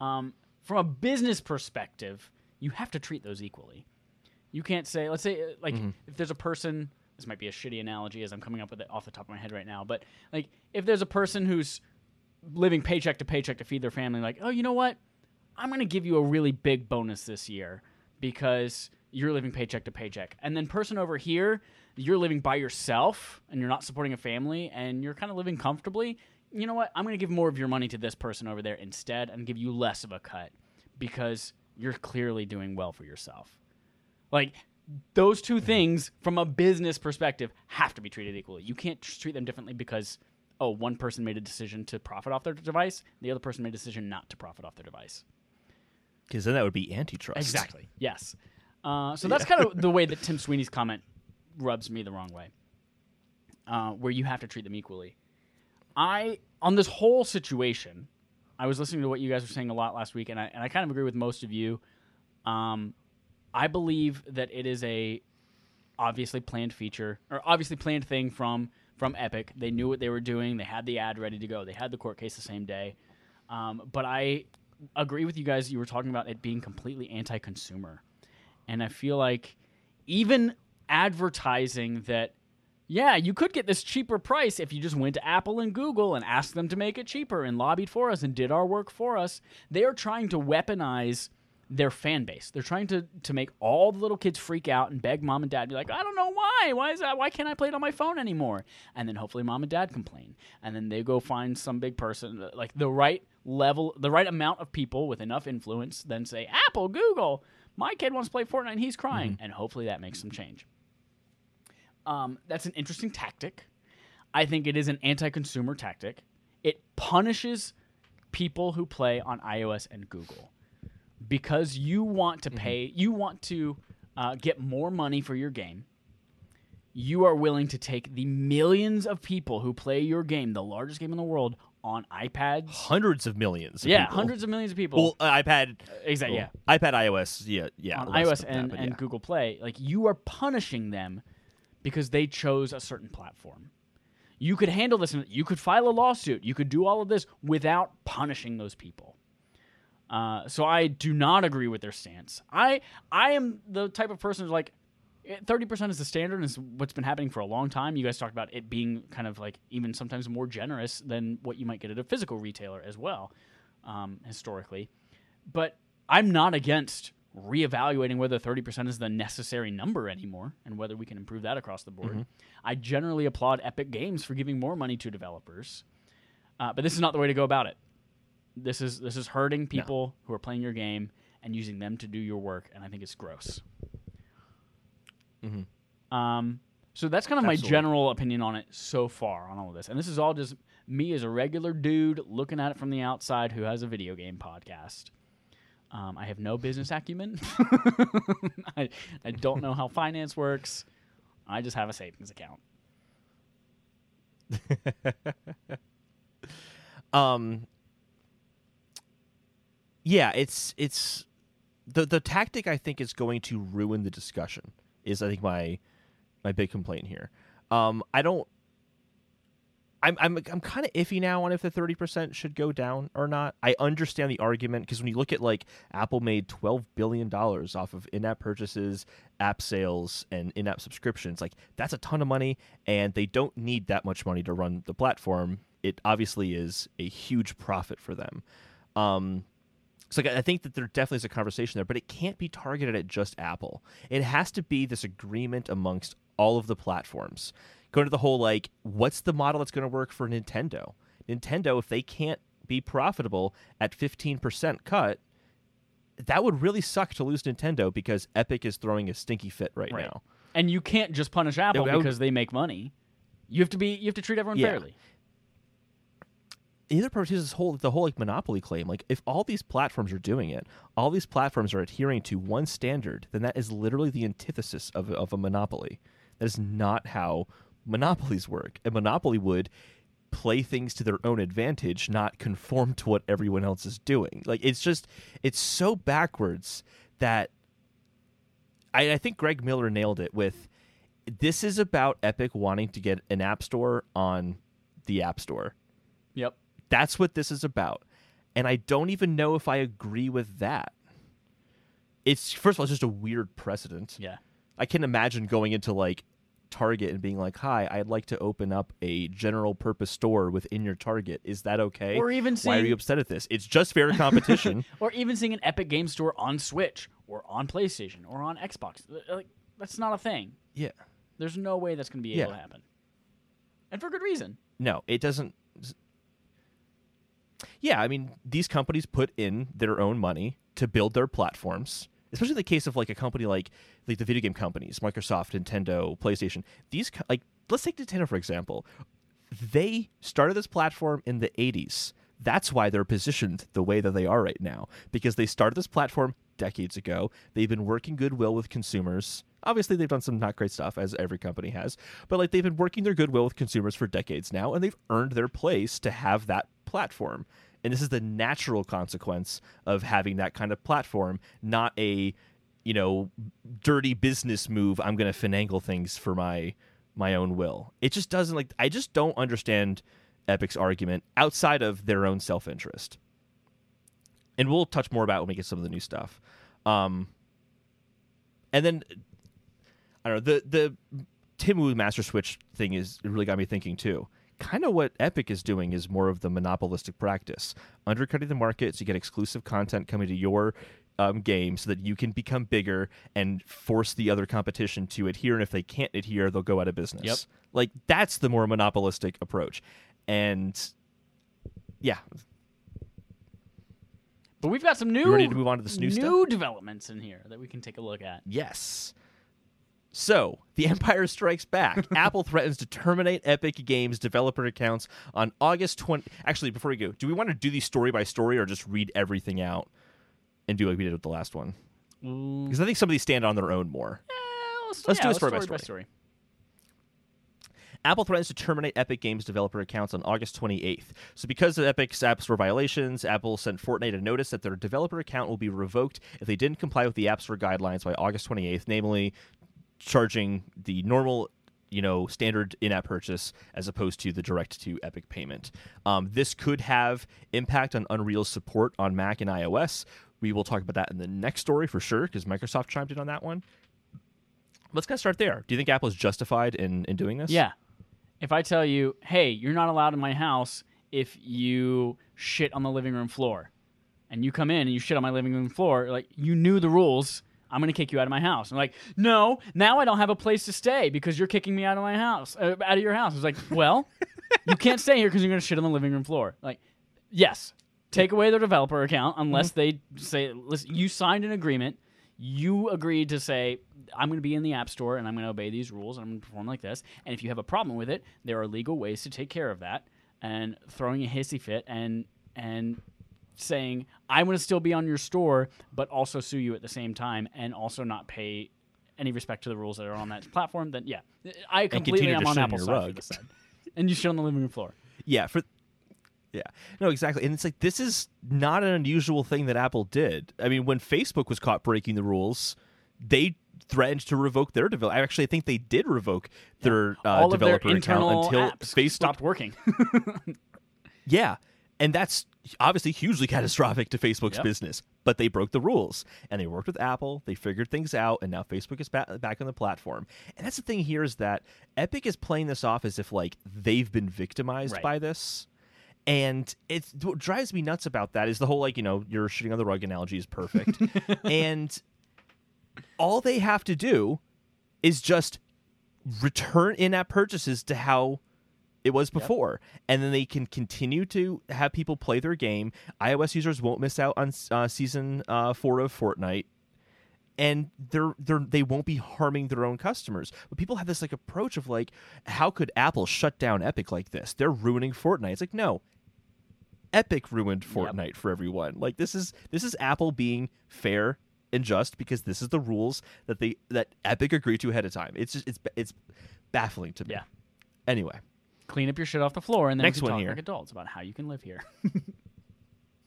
S1: Um, from a business perspective, you have to treat those equally. You can't say, let's say, uh, like, mm-hmm. if there's a person, this might be a shitty analogy as I'm coming up with it off the top of my head right now, but like, if there's a person who's living paycheck to paycheck to feed their family, like, oh, you know what? I'm going to give you a really big bonus this year because you're living paycheck to paycheck. And then person over here, you're living by yourself and you're not supporting a family and you're kind of living comfortably. You know what? I'm going to give more of your money to this person over there instead and give you less of a cut because you're clearly doing well for yourself. Like those two things from a business perspective have to be treated equally. You can't treat them differently because oh, one person made a decision to profit off their device, the other person made a decision not to profit off their device.
S2: Because then that would be antitrust.
S1: Exactly. Yes. Uh, so that's kind of [LAUGHS] the way that Tim Sweeney's comment rubs me the wrong way, uh, where you have to treat them equally. I on this whole situation, I was listening to what you guys were saying a lot last week, and I and I kind of agree with most of you. Um, I believe that it is a obviously planned feature or obviously planned thing from from Epic. They knew what they were doing. They had the ad ready to go. They had the court case the same day. Um, but I agree with you guys. You were talking about it being completely anti-consumer, and I feel like even advertising that yeah, you could get this cheaper price if you just went to Apple and Google and asked them to make it cheaper and lobbied for us and did our work for us. They are trying to weaponize their fan base. They're trying to to make all the little kids freak out and beg mom and dad be like, I don't know why. Why is that? Why can't I play it on my phone anymore? And then hopefully mom and dad complain, and then they go find some big person like the right level, the right amount of people with enough influence, then say Apple, Google. My kid wants to play Fortnite and he's crying, and hopefully that makes some change. Um, that's an interesting tactic. I think it is an anti-consumer tactic. It punishes people who play on iOS and Google because you want to pay, you want to uh, get more money for your game. You are willing to take the millions of people who play your game, the largest game in the world, on iPads.
S2: Hundreds of millions. Of
S1: yeah,
S2: people.
S1: hundreds of millions of people.
S2: Well, uh, iPad.
S1: exactly.
S2: well,
S1: Yeah,
S2: iPad, iOS. Yeah, yeah.
S1: on iOS
S2: than that,
S1: and, and
S2: yeah.
S1: Google Play, like you are punishing them because they chose a certain platform. You could handle this, and you could file a lawsuit, you could do all of this without punishing those people. Uh, so I do not agree with their stance. I I am the type of person who's like, thirty percent is the standard, and it's what's been happening for a long time. You guys talked about it being kind of like even sometimes more generous than what you might get at a physical retailer as well, um, historically. But I'm not against reevaluating whether 30% is the necessary number anymore and whether we can improve that across the board. I generally applaud Epic Games for giving more money to developers, uh, but this is not the way to go about it. This is this is hurting people who are playing your game and using them to do your work, and I think it's gross. Um, so that's kind of my general opinion on it so far on all of this, and this is all just me as a regular dude looking at it from the outside who has a video game podcast. Um, I have no business acumen. [LAUGHS] I, I don't know how finance works. I just have a savings account. [LAUGHS]
S2: um yeah it's it's the the tactic i think is going to ruin the discussion is i think my my big complaint here um i don't I'm I'm I'm kind of iffy now on if the 30% should go down or not. I understand the argument because when you look at like Apple made 12 billion dollars off of in-app purchases, app sales and in-app subscriptions, like that's a ton of money and they don't need that much money to run the platform. It obviously is a huge profit for them. Um so like, I think that there definitely is a conversation there, but it can't be targeted at just Apple. It has to be this agreement amongst all of the platforms. Going to the whole like, what's the model that's going to work for Nintendo? Nintendo, if they can't be profitable at fifteen percent cut, that would really suck to lose Nintendo because Epic is throwing a stinky fit right,
S1: Right.
S2: now.
S1: And you can't just punish Apple
S2: would-
S1: because they make money. You have to be. You have to treat everyone
S2: Yeah.
S1: fairly.
S2: The other part is this whole the whole like monopoly claim. Like if all these platforms are doing it, all these platforms are adhering to one standard, then that is literally the antithesis of of a monopoly. That is not how monopolies work. A monopoly would play things to their own advantage, not conform to what everyone else is doing. Like it's just it's so backwards that I, I think Greg Miller nailed it with this is about Epic wanting to get an app store on the app store. That's what this is about. And I don't even know if I agree with that. It's first of all, it's just a weird precedent.
S1: Yeah.
S2: I can imagine going into like Target and being like, "Hi, I'd like to open up a general purpose store within your Target. Is that okay?"
S1: Or even seeing...
S2: why are you upset at this? It's just fair competition. [LAUGHS]
S1: or even seeing an Epic Game Store on Switch or on PlayStation or on Xbox. Uh, like that's not a thing.
S2: yeah.
S1: There's no way that's going to be able
S2: Yeah.
S1: to happen, and for good reason.
S2: No, it doesn't. Yeah, I mean, these companies put in their own money to build their platforms. Especially in the case of like a company like like the video game companies, Microsoft, Nintendo, PlayStation. These like let's take Nintendo for example. They started this platform in the 80s. That's why they're positioned the way that they are right now because they started this platform decades ago. They've been working goodwill with consumers. Obviously, they've done some not great stuff, as every company has, but like they've been working their goodwill with consumers for decades now, and they've earned their place to have that platform. And this is the natural consequence of having that kind of platform, not a, you know, dirty business move. I'm going to finagle things for my my own will. It just doesn't like. I just don't understand Epic's argument outside of their own self interest. And we'll touch more about when we get some of the new stuff. Um, and then I don't know the the Tim Wu Master Switch thing is really got me thinking too. Kind of what Epic is doing is more of the monopolistic practice, undercutting the market so you get exclusive content coming to your um, game so that you can become bigger and force the other competition to adhere. And if they can't adhere, they'll go out of business.
S1: Yep.
S2: Like that's the more monopolistic approach. And yeah,
S1: But we've got some new
S2: You ready to move on to this new stuff?
S1: developments in here that we can take a look at.
S2: Yes. So, The Empire Strikes Back. [LAUGHS] Apple threatens to terminate Epic Games developer accounts on August 20. Actually, before we go, do we want to do these story by story or just read everything out and do like we did with the last one?
S1: Mm,
S2: Because I think some of these stand on their own more.
S1: eh, let's,
S2: Let's
S1: yeah,
S2: do a
S1: let's
S2: story by
S1: story
S2: story. Apple threatens to terminate Epic Games developer accounts on August 28th. So, because of Epic's App Store violations, Apple sent Fortnite a notice that their developer account will be revoked if they didn't comply with the App Store guidelines by August 28th, namely charging the normal you know standard in-app purchase as opposed to the direct to epic payment um, this could have impact on unreal support on mac and ios we will talk about that in the next story for sure because microsoft chimed in on that one let's kind of start there do you think apple is justified in, in doing this
S1: Yeah. If I tell you, hey, you're not allowed in my house if you shit on the living room floor, and you come in and you shit on my living room floor, like you knew the rules. I'm gonna kick you out of my house. I'm like, no, now I don't have a place to stay because you're kicking me out of my house, uh, out of your house. It's like, well, you can't stay here because you're gonna shit on the living room floor. Like, yes, take away their developer account unless they say, listen, you signed an agreement. You agreed to say, I'm going to be in the App Store and I'm going to obey these rules and I'm going to perform like this. And if you have a problem with it, there are legal ways to take care of that. And throwing a hissy fit and and saying, I'm going to still be on your store, but also sue you at the same time and also not pay any respect to the rules that are on that platform, then yeah, I completely am on Apple's side.
S2: rug.
S1: side. And you shit on the living room floor.
S2: yeah for yeah no exactly and it's like this is not an unusual thing that apple did i mean when facebook was caught breaking the rules they threatened to revoke their develop actually i think they did revoke their uh,
S1: All of their
S2: developer account until facebook
S1: stopped working. [LAUGHS]
S2: yeah and that's obviously hugely [LAUGHS] catastrophic to facebook's
S1: Yep.
S2: business but they broke the rules and they worked with apple they figured things out and now facebook is ba- back on the platform and that's the thing here is that epic is playing this off as if like they've been victimized
S1: Right.
S2: by this and it's what drives me nuts about that is the whole like you know you're shitting on the rug analogy is perfect [LAUGHS] and all they have to do is just return in-app purchases to how it was before and then they can continue to have people play their game ios users won't miss out on uh, season uh, 4 of fortnite and they're they're they won't be harming their own customers. But people have this like approach of like, how could Apple shut down Epic like this? They're ruining Fortnite. It's like no, Epic ruined Fortnite for everyone. Like this is this is Apple being fair and just because this is the rules that they that Epic agreed to ahead of time. It's just it's it's baffling to me.
S1: Yeah.
S2: Anyway,
S1: Clean up your shit off the floor, and then
S2: Next
S1: we can
S2: one
S1: talk
S2: here.
S1: like adults about how you can live here. [LAUGHS]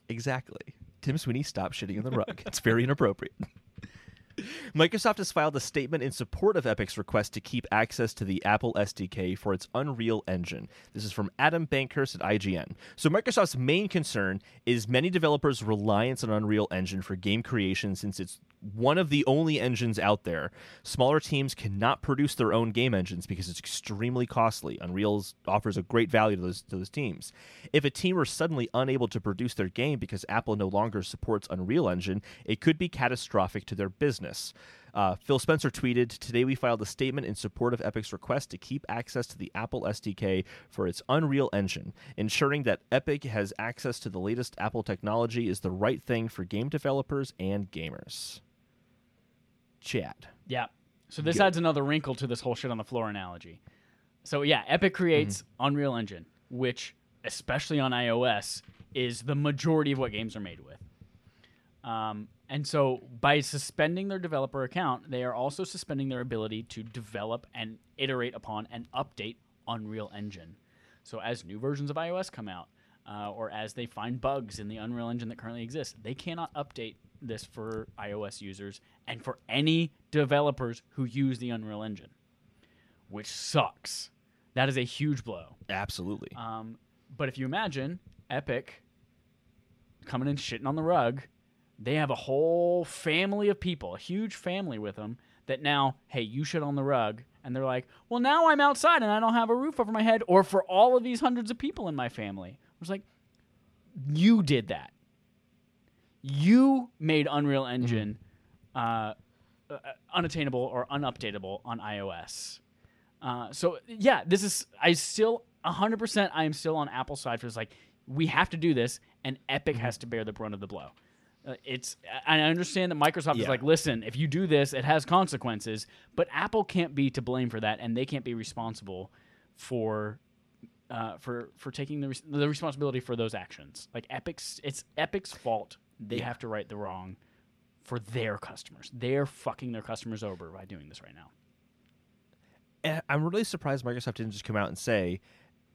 S2: Exactly. Tim Sweeney, stop shitting on the rug. It's very inappropriate. [LAUGHS] Microsoft has filed a statement in support of Epic's request to keep access to the Apple SDK for its Unreal Engine. This is from Adam Bankhurst at IGN. So, Microsoft's main concern is many developers' reliance on Unreal Engine for game creation since it's one of the only engines out there. Smaller teams cannot produce their own game engines because it's extremely costly. Unreal offers a great value to those, to those teams. If a team were suddenly unable to produce their game because Apple no longer supports Unreal Engine, it could be catastrophic to their business. Uh, Phil Spencer tweeted Today we filed a statement in support of Epic's request to keep access to the Apple SDK for its Unreal Engine. Ensuring that Epic has access to the latest Apple technology is the right thing for game developers and gamers. Chad.
S1: Yeah. So this
S2: Go.
S1: adds another wrinkle to this whole shit on the floor analogy. So yeah, Epic creates
S2: Mm-hmm.
S1: Unreal Engine, which especially on iOS is the majority of what games are made with. Um, and so by suspending their developer account, they are also suspending their ability to develop and iterate upon and update Unreal Engine. So as new versions of iOS come out, uh, or as they find bugs in the Unreal Engine that currently exists, they cannot update this for iOS users and for any developers who use the Unreal Engine, which sucks. That is a huge blow.
S2: Absolutely.
S1: Um, but if you imagine Epic coming and shitting on the rug, they have a whole family of people, a huge family with them. That now, hey, you shit on the rug, and they're like, well, now I'm outside and I don't have a roof over my head, or for all of these hundreds of people in my family. I was like, you did that. You made Unreal Engine uh, uh, unattainable or unupdatable on iOS. Uh, so yeah, this is I still 100% I am still on Apple's side for this like we have to do this and Epic has to bear the brunt of the blow. Uh, it's I understand that Microsoft is like, listen, if you do this, it has consequences, but Apple can't be to blame for that, and they can't be responsible for uh, for for taking the res- the responsibility for those actions. Like Epic's, it's Epic's fault. They
S2: Yeah.
S1: have to right the wrong for their customers. They're fucking their customers over by doing this right now.
S2: And I'm really surprised Microsoft didn't just come out and say,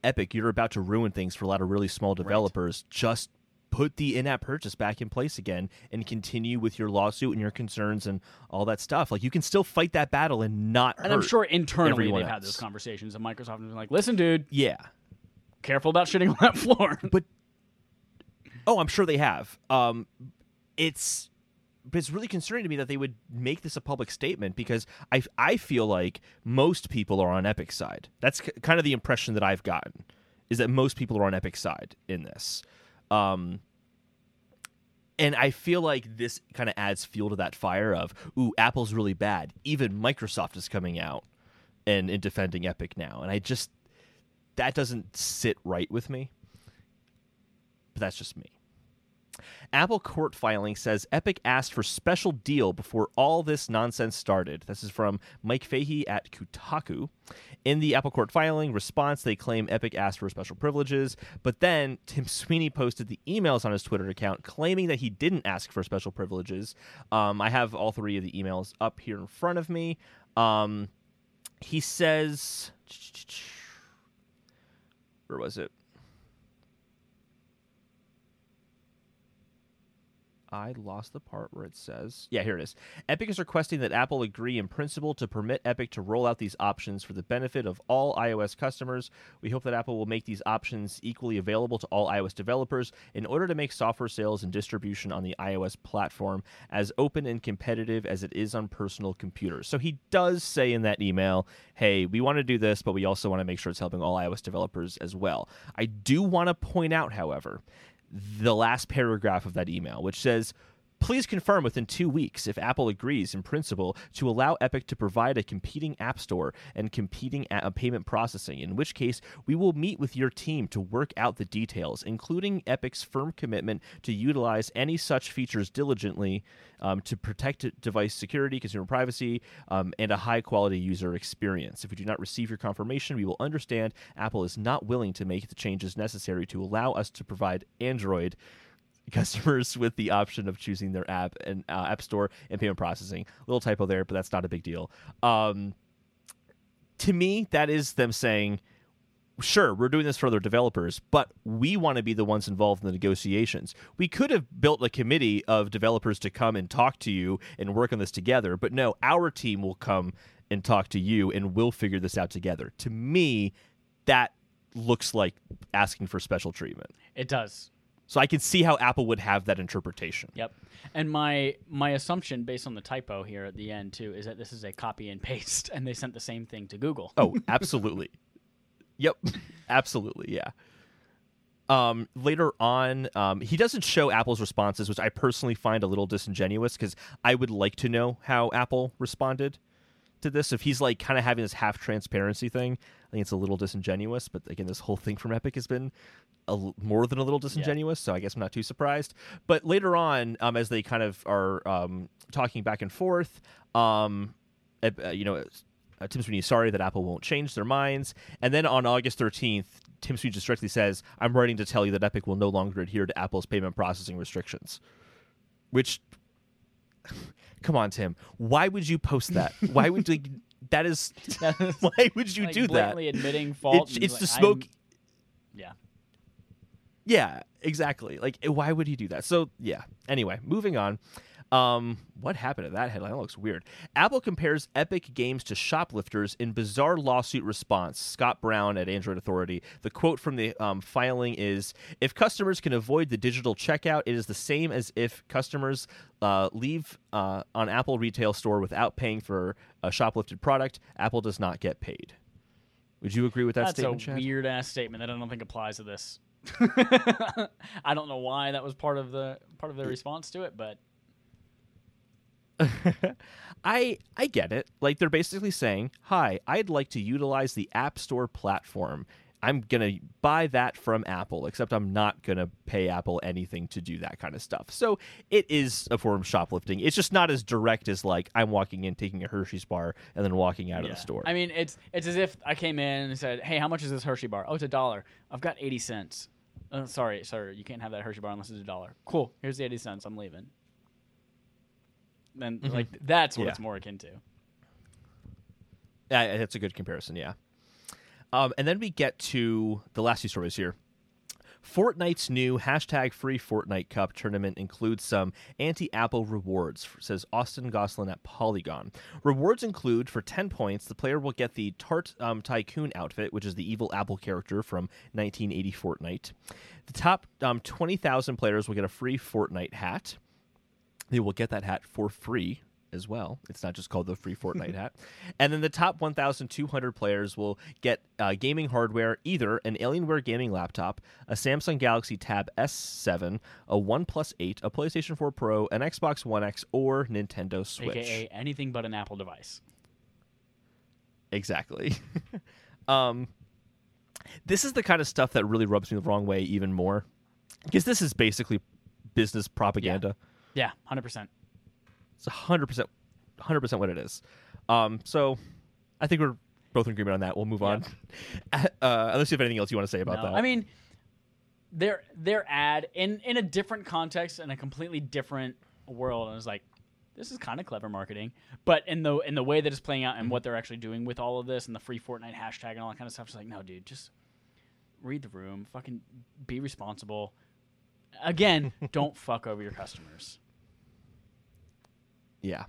S2: Epic, you're about to ruin things for a lot of really small developers. Just put the in app purchase back in place again and continue with your lawsuit and your concerns and all that stuff. Like, you can still fight that battle and not
S1: And I'm sure internally they've had those conversations, and Microsoft has been like, "Listen, dude,
S2: Yeah.
S1: careful about shitting on that [LAUGHS] floor."
S2: But, oh, I'm sure they have. Um, it's. But it's really concerning to me that they would make this a public statement because I, I feel like most people are on Epic's side. That's k- kind of the impression that I've gotten, is that most people are on Epic's side in this. Um, and I feel like this kind of adds fuel to that fire of, ooh, Apple's really bad. Even Microsoft is coming out and, and defending Epic now. And I just, that doesn't sit right with me. But that's just me. Apple court filing says Epic asked for special deal before all this nonsense started. This is from Mike Fahey at Kotaku. In the Apple court filing response, they claim Epic asked for special privileges, but then Tim Sweeney posted the emails on his Twitter account claiming that he didn't ask for special privileges. Um, I have all three of the emails up here in front of me. Um, he says, [TSK] where was it? I lost the part where it says, yeah, here it is. Epic is requesting that Apple agree in principle to permit Epic to roll out these options for the benefit of all iOS customers. We hope that Apple will make these options equally available to all iOS developers in order to make software sales and distribution on the iOS platform as open and competitive as it is on personal computers. So he does say in that email, hey, we want to do this, but we also want to make sure it's helping all iOS developers as well. I do want to point out, however, the last paragraph of that email, which says, Please confirm within two weeks if Apple agrees in principle to allow Epic to provide a competing app store and competing a- payment processing, in which case we will meet with your team to work out the details, including Epic's firm commitment to utilize any such features diligently um, to protect device security, consumer privacy, um, and a high quality user experience. If we do not receive your confirmation, we will understand Apple is not willing to make the changes necessary to allow us to provide Android [LAUGHS] customers with the option of choosing their app and uh, app store and payment processing. Little typo there, but that's not a big deal. Um, to me, that is them saying, sure, we're doing this for other developers, but we want to be the ones involved in the negotiations. We could have built a committee of developers to come and talk to you and work on this together, but no, our team will come and talk to you and we'll figure this out together. To me, that looks like asking for special treatment.
S1: It does.
S2: So I can see how Apple would have that interpretation.
S1: Yep. And my my assumption based on the typo here at the end too is that this is a copy and paste and they sent the same thing to Google.
S2: Oh, absolutely. [LAUGHS] yep, absolutely. Yeah. Um, later on, um, he doesn't show Apple's responses, which I personally find a little disingenuous because I would like to know how Apple responded to this. If he's like kind of having this half transparency thing, I think it's a little disingenuous. But again, this whole thing from Epic has been a more than a little disingenuous, so I guess I'm not too surprised. But later on, um, as they kind of are um, talking back and forth, um, uh, you know, uh, Tim Sweeney is sorry that Apple won't change their minds. And then on August 13th, Tim Sweeney just directly says, I'm writing to tell you that Epic will no longer adhere to Apple's payment processing restrictions. Which, come on, Tim. Why would you post that? Why would you, that is, [LAUGHS] why would you
S1: like,
S2: do that?
S1: admitting fault.
S2: It's, it's
S1: like,
S2: to smoke.
S1: I'm- yeah.
S2: Yeah, exactly. Like, why would he do that? So, yeah. Anyway, moving on. Um, what happened to that headline? That looks weird. Apple compares Epic Games to shoplifters in bizarre lawsuit response. Scott Brown at Android Authority. The quote from the um, filing is: "If customers can avoid the digital checkout, it is the same as if customers uh, leave uh, on Apple retail store without paying for a shoplifted product. Apple does not get paid." Would you agree with that
S1: That's
S2: statement,
S1: That's
S2: a
S1: weird ass statement that I don't think applies to this. [LAUGHS] I don't know why that was part of the part of the response to it, but [LAUGHS]
S2: I I get it. Like they're basically saying, "Hi, I'd like to utilize the App Store platform. I'm going to buy that from Apple, except I'm not going to pay Apple anything to do that kind of stuff." So, it is a form of shoplifting. It's just not as direct as like I'm walking in taking a Hershey's bar and then walking out of the store.
S1: I mean, it's it's as if I came in and said, "Hey, how much is this Hershey bar? Oh, it's a dollar. I've got eighty cents. Uh, sorry, sir, you can't have that Hershey bar unless it's a dollar. Cool. Here's the eighty cents. I'm leaving." Then like that's what
S2: Yeah.
S1: it's more akin to.
S2: Yeah, that's a good comparison. Yeah. Um, and then we get to the last two stories here. Fortnite's new hashtag free Fortnite Cup tournament includes some anti Apple rewards, says Austen Goslin at Polygon. Rewards include for 10 points, the player will get the Tart um, Tycoon outfit, which is the evil Apple character from 1980 Fortnite. The top um, 20,000 players will get a free Fortnite hat. They will get that hat for free as well. It's not just called the free [LAUGHS] Fortnite hat. And then the top 1,200 players will get uh, gaming hardware either an Alienware gaming laptop, a Samsung Galaxy Tab S7, a OnePlus 8, a PlayStation 4 Pro, an Xbox One X, or Nintendo Switch.
S1: AKA anything but an Apple device.
S2: Exactly. [LAUGHS] um, this is the kind of stuff that really rubs me the wrong way even more. Because this is basically business propaganda.
S1: Yeah, hundred percent.
S2: It's hundred percent, hundred percent what it is. Um, so I think we're both in agreement on that. We'll move on. [LAUGHS] uh, unless you have anything else you want to say about
S1: No,
S2: that.
S1: I mean, their their ad in in a different context in a completely different world, and I was like, this is kind of clever marketing. But in the in the way that it's playing out and what they're actually doing with all of this and the free Fortnite hashtag and all that kind of stuff, it's like, no, dude, just read the room, fucking be responsible. Again, [LAUGHS] don't fuck over your customers.
S2: Yeah.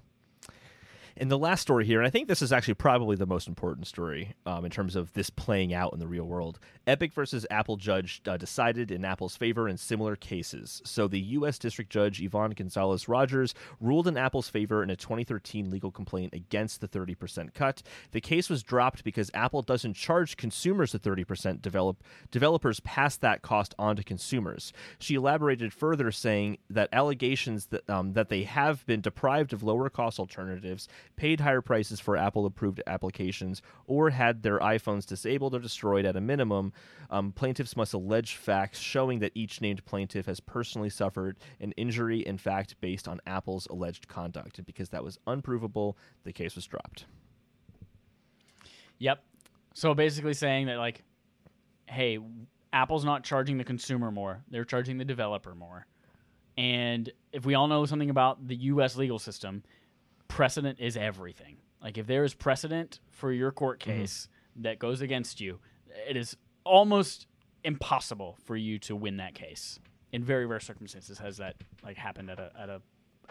S2: And the last story here, and I think this is actually probably the most important story um, in terms of this playing out in the real world. Epic versus Apple judge uh, decided in Apple's favor in similar cases. So the U.S. District Judge Yvonne Gonzalez Rogers ruled in Apple's favor in a 2013 legal complaint against the 30% cut. The case was dropped because Apple doesn't charge consumers the 30%. Develop, developers pass that cost on to consumers. She elaborated further, saying that allegations that um, that they have been deprived of lower cost alternatives, paid higher prices for Apple approved applications, or had their iPhones disabled or destroyed at a minimum, um, plaintiffs must allege facts showing that each named plaintiff has personally suffered an injury, in fact, based on Apple's alleged conduct. And because that was unprovable, the case was dropped.
S1: Yep. So basically saying that like, hey, Apple's not charging the consumer more; they're charging the developer more. And if we all know something about the U.S. legal system, precedent is everything. Like if there is precedent for your court mm-hmm. case that goes against you, it is almost impossible for you to win that case. In very rare circumstances, has that like happened at a at a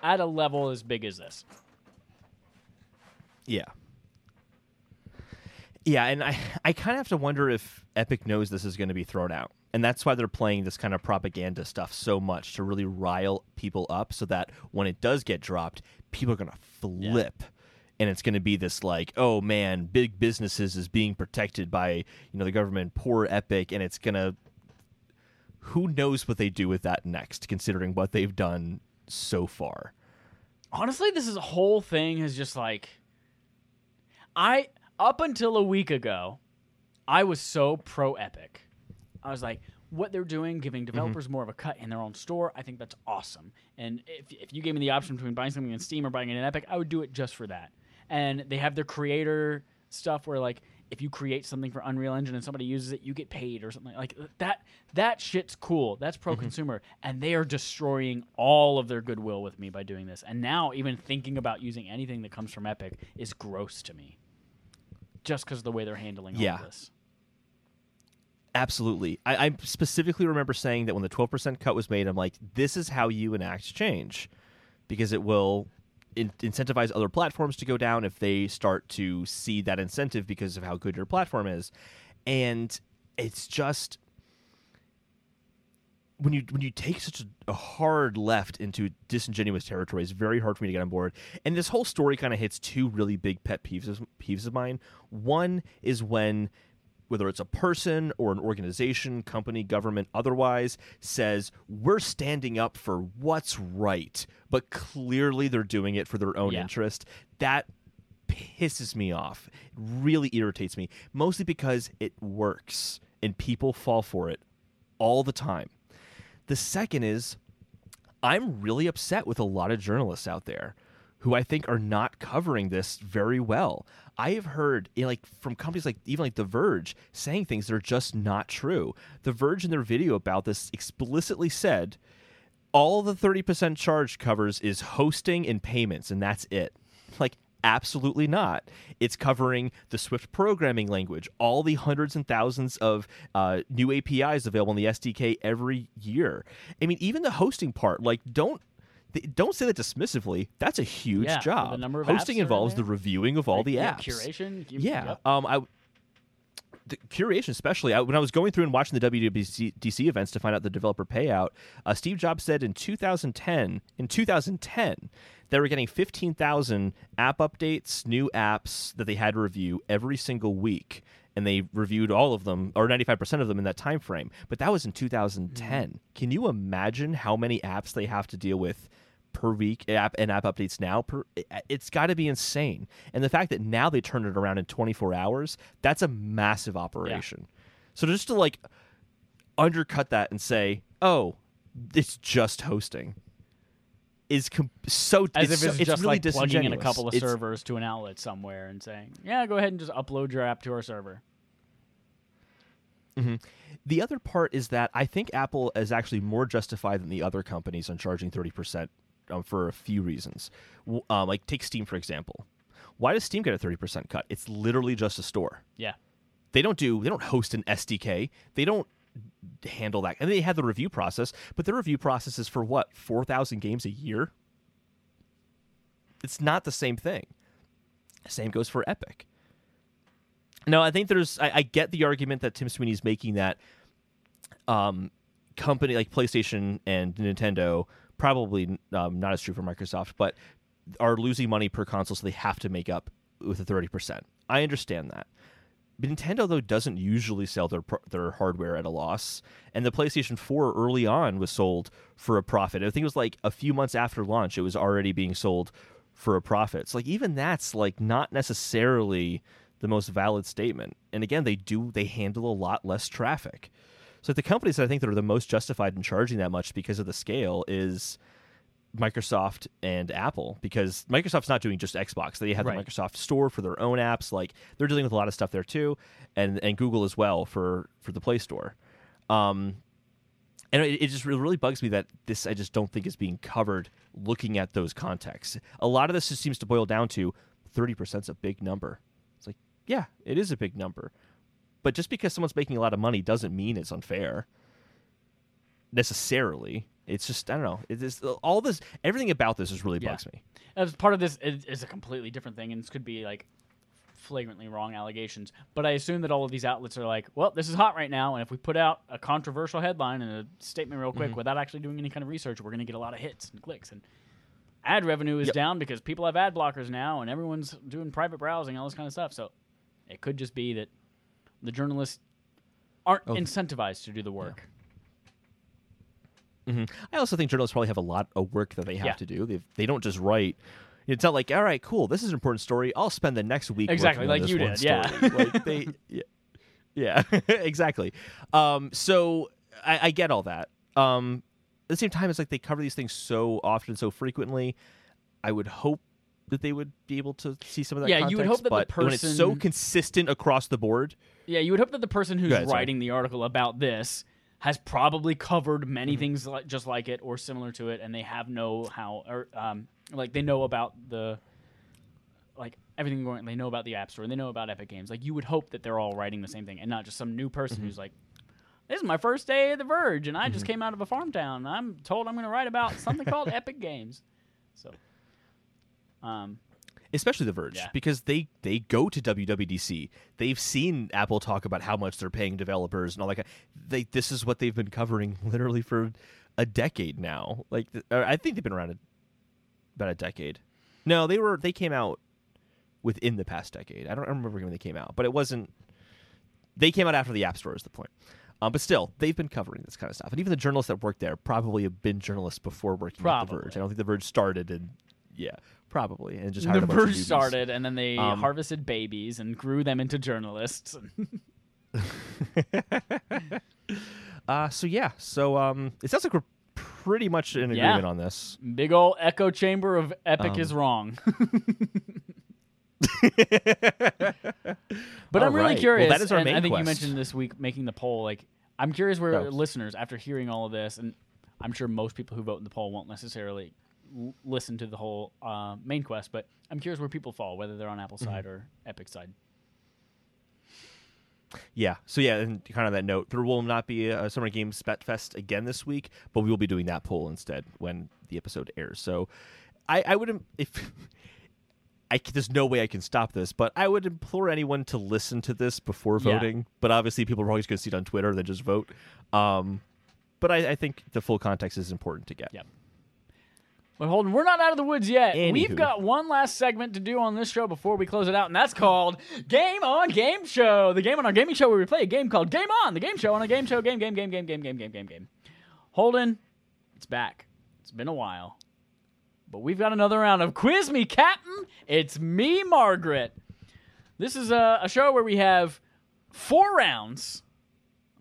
S1: at a level as big as this.
S2: Yeah. Yeah, and I, I kind of have to wonder if Epic knows this is going to be thrown out. And that's why they're playing this kind of propaganda stuff so much to really rile people up so that when it does get dropped, people are going to flip. And it's going to be this like, oh man, big businesses is being protected by, you know, the government, poor Epic, and it's going to who knows what they do with that next considering what they've done so far.
S1: Honestly, this is a whole thing is just like I up until a week ago, I was so pro Epic. I was like, what they're doing, giving mm-hmm. developers more of a cut in their own store, I think that's awesome. And if, if you gave me the option between buying something in Steam or buying it in Epic, I would do it just for that. And they have their creator stuff where like if you create something for Unreal Engine and somebody uses it, you get paid or something like that. That shit's cool. That's pro mm-hmm. consumer, and they are destroying all of their goodwill with me by doing this. And now, even thinking about using anything that comes from Epic is gross to me, just because of the way they're handling all
S2: Yeah.
S1: of this.
S2: Absolutely. I, I specifically remember saying that when the 12% cut was made, I'm like, this is how you enact change because it will in- incentivize other platforms to go down if they start to see that incentive because of how good your platform is. And it's just when you when you take such a, hard left into disingenuous territory, it's very hard for me to get on board. And this whole story kind of hits two really big pet peeves peeves of mine. One is when whether it's a person or an organization, company, government, otherwise, says we're standing up for what's right, but clearly they're doing it for their own
S1: Yeah.
S2: interest. That pisses me off. It really irritates me, mostly because it works and people fall for it all the time. The second is I'm really upset with a lot of journalists out there who I think are not covering this very well. I have heard know, like from companies like even like The Verge saying things that are just not true. The Verge in their video about this explicitly said all the 30% charge covers is hosting and payments and that's it. Like absolutely not. It's covering the Swift programming language, all the hundreds and thousands of uh, new APIs available in the SDK every year. I mean, even the hosting part, like don't don't say that dismissively. That's a huge
S1: Yeah,
S2: job.
S1: the number of
S2: Hosting involves the reviewing of all
S1: Like,
S2: the
S1: yeah,
S2: apps.
S1: curation. you-
S2: Yeah.
S1: yep.
S2: Um, I the curation, especially I, when I was going through and watching the WWDC events to find out the developer payout, uh, Steve Jobs said in 2010, in 2010, they were getting 15,000 app updates, new apps that they had to review every single week, and they reviewed all of them or 95% of them in that time frame. But that was in 2010. Can you imagine how many apps they have to deal with? Per week app and app updates now per it's got to be insane. And the fact that now they turned it around in 24 hours that's a massive operation. So just to like undercut that and say oh it's just hosting is com- so
S1: As
S2: it's,
S1: if it's
S2: so-
S1: just
S2: really
S1: like plugging in a couple of
S2: It's-
S1: servers to an outlet somewhere and saying, "Yeah, go ahead and just upload your app to our server." Mm-hmm.
S2: The other part is that I think Apple is actually more justified than the other companies on charging 30% um, for a few reasons. Um, like, take Steam, for example. Why does Steam get a 30% cut? It's literally just a store.
S1: Yeah.
S2: They don't do, they don't host an SDK. They don't handle that. And they have the review process, but their review process is for what? 4,000 games a year? It's not the same thing. Same goes for Epic. No, I think there's. I, I get the argument that Tim Sweeney's making that um, company like PlayStation and Nintendo probably um, not as true for Microsoft, but are losing money per console, so they have to make up with a thirty percent. I understand that. Nintendo though doesn't usually sell their their hardware at a loss, and the PlayStation 4 early on was sold for a profit. I think it was like a few months after launch, it was already being sold for a profit. So like even that's like not necessarily the most valid statement. And again, they do they handle a lot less traffic. So the companies that I think that are the most justified in charging that much because of the scale is Microsoft and Apple because Microsoft's not doing just Xbox. They have
S1: Right.
S2: the Microsoft Store for their own apps. Like they're dealing with a lot of stuff there too, and and Google as well for for the Play Store. Um, and it, it just really, really bugs me that this I just don't think is being covered looking at those contexts. A lot of this just seems to boil down to thirty percent is a big number. It's like yeah, it is a big number, but just because someone's making a lot of money doesn't mean it's unfair necessarily. It's just I don't know. It is all this everything about this is really
S1: Yeah.
S2: bugs me.
S1: As part of this is, is a completely different thing, and this could be like flagrantly wrong allegations. But I assume that all of these outlets are like, well, this is hot right now, and if we put out a controversial headline and a statement real quick mm-hmm. without actually doing any kind of research, we're going to get a lot of hits and clicks. And ad revenue is
S2: Yep.
S1: down because people have ad blockers now, and everyone's doing private browsing, all this kind of stuff. So it could just be that the journalists aren't
S2: Oh.
S1: incentivized to do the work.
S2: hmm I also think journalists probably have a lot of work that they have
S1: Yeah.
S2: to do. They they don't just write. It's not like, all right, cool, this is an important story. I'll spend the next week
S1: Exactly,
S2: working on
S1: like you did, yeah.
S2: like they, [LAUGHS] yeah, yeah [LAUGHS] exactly. Um, so I, I get all that. Um, at the same time, it's like they cover these things so often, so frequently. I would hope that they would be able to see some of that.
S1: Yeah, you would hope
S2: context,
S1: that the
S2: but when it's so consistent across the board,
S1: Yeah, you would hope that the person who's
S2: ahead,
S1: writing the article about this has probably covered many
S2: Mm-hmm.
S1: things like, just like it or similar to it, and they have know how or um, like they know about the like everything going. They know about the App Store. and They know about Epic Games. Like you would hope that they're all writing the same thing, and not just some new person
S2: Mm-hmm.
S1: who's like, "This is my first day at the Verge, and I just came out of a farm town. I'm told I'm going to write about something called [LAUGHS] Epic Games." So, um,
S2: especially the Verge,
S1: Yeah.
S2: because they they go to WWDC. They've seen Apple talk about how much they're paying developers and all that. Kind they this is what they've been covering [LAUGHS] literally for a decade now. Like I think they've been around a, about a decade. No, they were they came out within the past decade. I don't remember when they came out, but it wasn't. They came out after the App Store. Is the point. Um, but still, they've been covering this kind of stuff, and even the journalists that work there probably have been journalists before working at the Verge. I don't think the Verge started and yeah, probably, and just
S1: the
S2: hired a bunch of newbies.
S1: started, and then they
S2: Um,
S1: harvested babies and grew them into journalists. [LAUGHS] [LAUGHS]
S2: Uh, so yeah, so um, it sounds like we're pretty much in
S1: Yeah.
S2: agreement on this.
S1: Big ol' echo chamber of epic
S2: Um,
S1: is wrong. [LAUGHS] But
S2: All
S1: I'm really
S2: right. Well,
S1: curious.
S2: that is our
S1: and
S2: main
S1: I think
S2: quest.
S1: you mentioned this week making the poll. Like, I'm curious where
S2: Oh.
S1: listeners, after hearing all of this, and I'm sure most people who vote in the poll won't necessarily l- listen to the whole uh, main quest, but I'm curious where people fall, whether they're on Apple
S2: Mm-hmm.
S1: side or Epic side.
S2: Yeah. So yeah, and kind of that note, there will not be a Summer Games Spet Fest again this week, but we will be doing that poll instead when the episode airs. So I, I would if [LAUGHS] I there's no way I can stop this, but I would implore anyone to listen to this before
S1: Yeah.
S2: voting. But obviously, people are always going to see it on Twitter, then just vote. Um, but I, I think the full context is important to get.
S1: Yep. But Holden, we're not out of the woods yet. We've got one last segment to do on this show before we close it out, and that's called Game On Game Show. The game on our gaming show where we play a game called Game On, the game show on a game show, game, game, game, game, game, game, game, game, game. Holden, it's back. It's been a while. But we've got another round of Quiz Me, Captain. It's me, Margaret. This is a, a show where we have four rounds,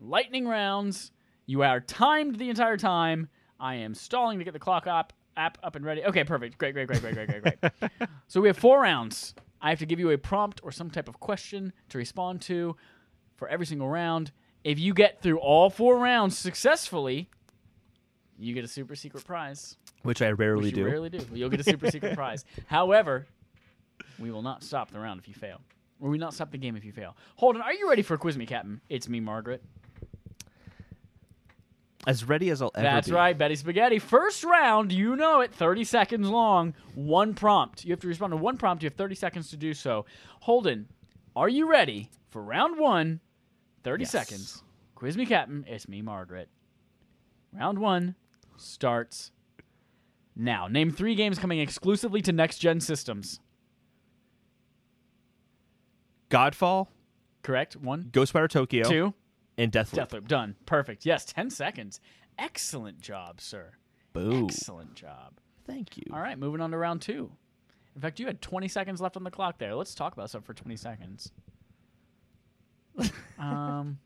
S1: lightning rounds. You are timed the entire time. I am stalling to get the clock up, app up and ready. Okay, perfect. Great, great, great, great, great, great, great. [LAUGHS] so we have four rounds. I have to give you a prompt or some type of question to respond to for every single round. If you get through all four rounds successfully, you get a super secret prize.
S2: Which I rarely
S1: Which you
S2: do.
S1: rarely do. You'll get a super secret [LAUGHS] prize. However, we will not stop the round if you fail. Or we will not stop the game if you fail. Holden, are you ready for Quiz Me, Captain? It's me, Margaret.
S2: As ready as I'll ever be.
S1: That's
S2: be.
S1: right, Betty Spaghetti. First round, you know it, 30 seconds long, one prompt. You have to respond to one prompt. You have 30 seconds to do so. Holden, are you ready for round one? 30
S2: Yes.
S1: seconds. Quiz me, Captain. It's me, Margaret. Round one starts now. Name three games coming exclusively to next gen systems.
S2: Godfall,
S1: Correct? One,
S2: Ghostwire Tokyo,
S1: two,
S2: and Deathloop.
S1: Deathloop. Done. Perfect. Yes, 10 seconds. Excellent job, sir.
S2: Boo.
S1: Excellent job.
S2: Thank you.
S1: All right, moving on to round two. In fact, you had 20 seconds left on the clock there. Let's talk about something for 20 seconds. [LAUGHS] um,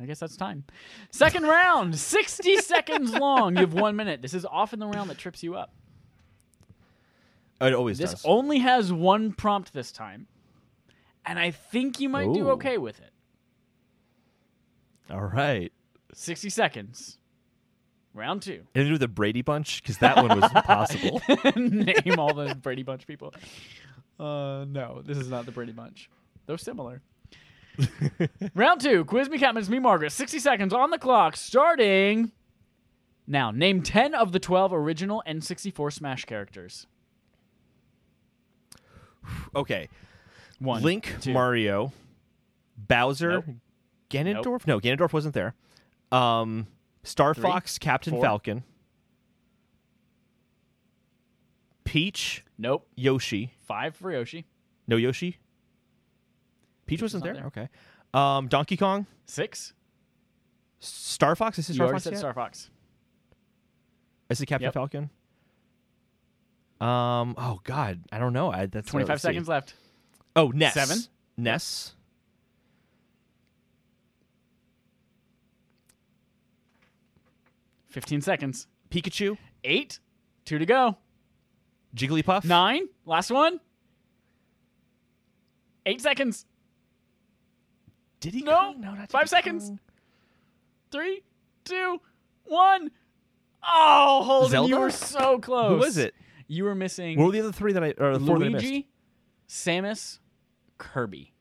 S1: I guess that's time. Second round, 60 [LAUGHS] seconds long. You have one minute. This is often the round that trips you up.
S2: It always
S1: This
S2: does.
S1: only has one prompt this time, and I think you might do okay with it.
S2: All right.
S1: 60 seconds. Round two.
S2: To do the Brady Bunch? Because that one was impossible. [LAUGHS]
S1: Name all the Brady Bunch people. Uh, no, this is not the Brady Bunch. Though similar. [LAUGHS] Round two. Quiz me, Captain. It's me, Margaret. 60 seconds on the clock, starting now. Name 10 of the 12 original N64 Smash characters.
S2: Okay.
S1: One,
S2: Link,
S1: two.
S2: Mario, Bowser,
S1: Nope.
S2: Ganondorf. No, Ganondorf wasn't there. Um, Star
S1: Three,
S2: Fox, Captain
S1: four.
S2: Falcon, Peach,
S1: Nope.
S2: Yoshi.
S1: Five for Yoshi.
S2: No Yoshi. Peach
S1: was
S2: wasn't there?
S1: there.
S2: Okay. Um, Donkey Kong,
S1: Six.
S2: Star Fox. Is
S1: You
S2: Star Fox?
S1: said
S2: yet?
S1: Star Fox.
S2: Is it Captain
S1: Yep.
S2: Falcon? Um. Oh God, I don't know. I, that's
S1: 25
S2: let's see.
S1: seconds left.
S2: Oh, Ness.
S1: Seven.
S2: Ness.
S1: Fifteen seconds.
S2: Pikachu.
S1: Eight. Two to go.
S2: Jigglypuff.
S1: Nine. Last one. Eight seconds.
S2: Diddy
S1: No.
S2: Go? No, not
S1: Five seconds.
S2: Kong.
S1: Three, two, one. Oh, Holden, you were so close.
S2: Who was it?
S1: You were missing
S2: What were the other three that I or the four that I missed?
S1: Luigi, Samus, Kirby.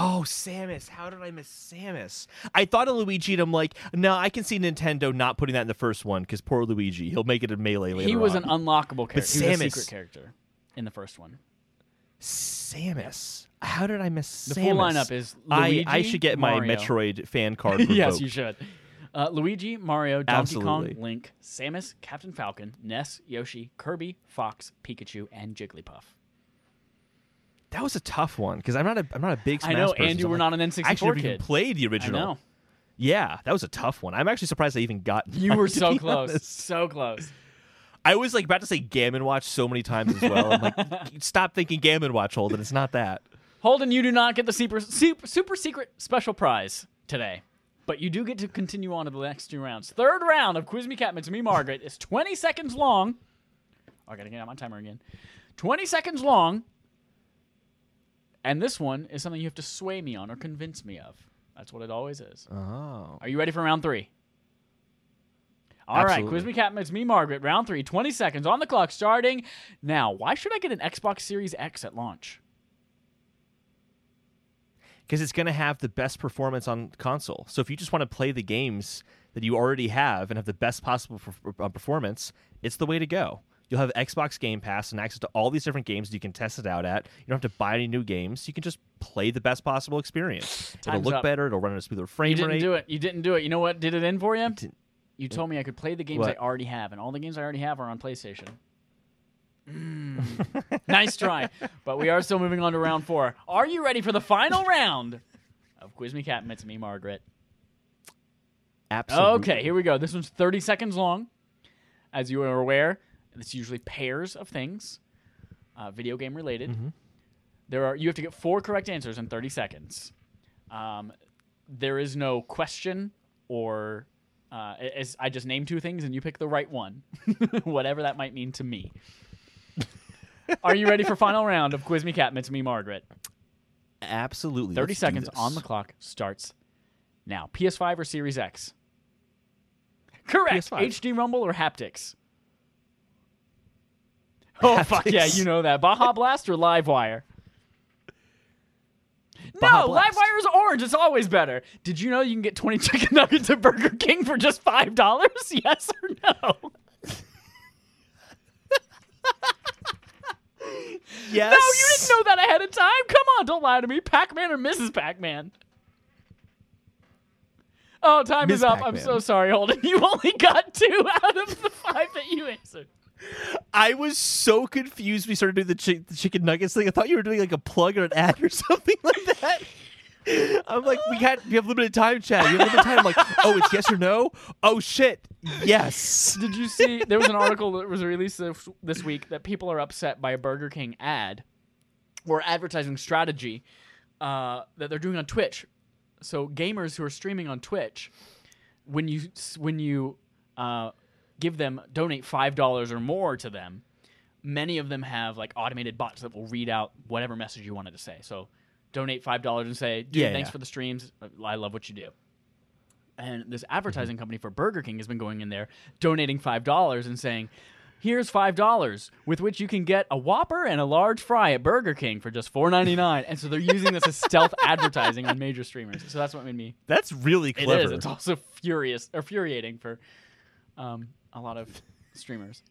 S2: Oh, Samus. How did I miss Samus? I thought of Luigi and I'm like, no, I can see Nintendo not putting that in the first one because poor Luigi. He'll make it a melee later
S1: He was
S2: on.
S1: an unlockable character. He was a secret character in the first one.
S2: Samus. How did I miss
S1: The
S2: Samus?
S1: full lineup is Luigi,
S2: I, I should get my
S1: Mario.
S2: Metroid fan [LAUGHS] card
S1: yes, you should. Uh, Luigi, Mario, Donkey
S2: Absolutely.
S1: Kong, Link, Samus, Captain Falcon, Ness, Yoshi, Kirby, Fox, Pikachu, and Jigglypuff.
S2: That was a tough one because I'm not a I'm not a big Smash
S1: I know,
S2: person,
S1: and you
S2: I'm
S1: were
S2: like,
S1: not an
S2: I
S1: N64
S2: actually never
S1: kid.
S2: even played the
S1: I
S2: original.
S1: know.
S2: Yeah, that was a tough one. I'm actually surprised I even got. [LAUGHS]
S1: You
S2: mine,
S1: were [LAUGHS] so close.
S2: honest.
S1: So close.
S2: I was like about to say Game & Watch so many times as well. I'm like, [LAUGHS] stop thinking Game & Watch, Holden. It's not that.
S1: Holden, you do not get the super, super, super secret special prize today. But you do get to continue on to the next two rounds. Third round of Quiz Me Catman to Me Margaret is 20 seconds long. Oh, I gotta get out my timer again. 20 seconds long. And this one is something you have to sway me on or convince me of. That's what it always is.
S2: Oh.
S1: Are you ready for round three? All right. Quiz Me Captain, it's me, Margaret. Round three, 20 seconds on the clock starting now. Why should I get an Xbox Series X at launch?
S2: Because it's going to have the best performance on console. So if you just want to play the games that you already have and have the best possible uh, performance, it's the way to go. You'll have Xbox Game Pass and access to all these different games you can test it out at. You don't have to buy any new games. You can just play the best possible experience. [SIGHS] it'll look
S1: up.
S2: better. It'll run at a smoother frame rate.
S1: You didn't
S2: rate.
S1: do it. You didn't do it. You know what did it in for you?
S2: Didn't-
S1: You told me I could play the games
S2: What?
S1: I already have, and all the games I already have are on PlayStation. [LAUGHS] Mm. nice try. But we are still moving on to round four. Are you ready for the final round of Quiz Me Cat It's Me, Margaret?
S2: Absolutely.
S1: Okay, here we go. This one's 30 seconds long. As you are aware, it's usually pairs of things, uh, video game related.
S2: Mm-hmm.
S1: There are you have to get four correct answers in 30 seconds. Um, there is no question or uh, as I just name two things and you pick the right one, [LAUGHS] whatever that might mean to me. are you ready for final round of Quiz Me Cat It's Me, Margaret?
S2: Absolutely.
S1: 30
S2: Let's
S1: seconds on the clock starts now. PS5 or Series X? Correct.
S2: PS5.
S1: HD Rumble or haptics? [LAUGHS] Oh, fuck yeah, you know that. Baja Blast or Livewire?
S2: Baja
S1: no,
S2: Blast.
S1: Livewire is orange. It's always better. Did you know you can get 20 chicken [LAUGHS] nuggets at Burger King for just $5? [LAUGHS] Yes or no?
S2: Yes.
S1: No, you didn't know that ahead of time. Come on, don't lie to me. Pac Man or Mrs. Pac Man? Oh, time is
S2: Ms.
S1: up. I'm so sorry, Holden. You only got two out of the five that you answered.
S2: I was so confused. We started doing the, chi- the chicken nuggets thing. I thought you were doing like a plug or an ad or [LAUGHS] something like that. I'm like, we we have limited time, Chad. You have limited time. I'm like, oh, it's yes or no. Oh shit, yes.
S1: Did you see? There was an article that was released this, this week that people are upset by a Burger King ad or advertising strategy uh, that they're doing on Twitch. So gamers who are streaming on Twitch, when you when you uh, give them donate five dollars or more to them, many of them have like automated bots that will read out whatever message you wanted to say. So donate five dollars and say, "Dude,
S2: Yeah,
S1: thanks
S2: yeah.
S1: for the streams. I love what you do." And this advertising company for Burger King has been going in there donating five dollars and saying, "Here's five dollars with which you can get a Whopper and a large fry at Burger King for just four ninety nine. And so they're using this as stealth [LAUGHS] advertising on major streamers. So that's what made me.
S2: That's really
S1: It
S2: clever.
S1: is. It's also furious or infuriating for um, a lot of [LAUGHS] streamers.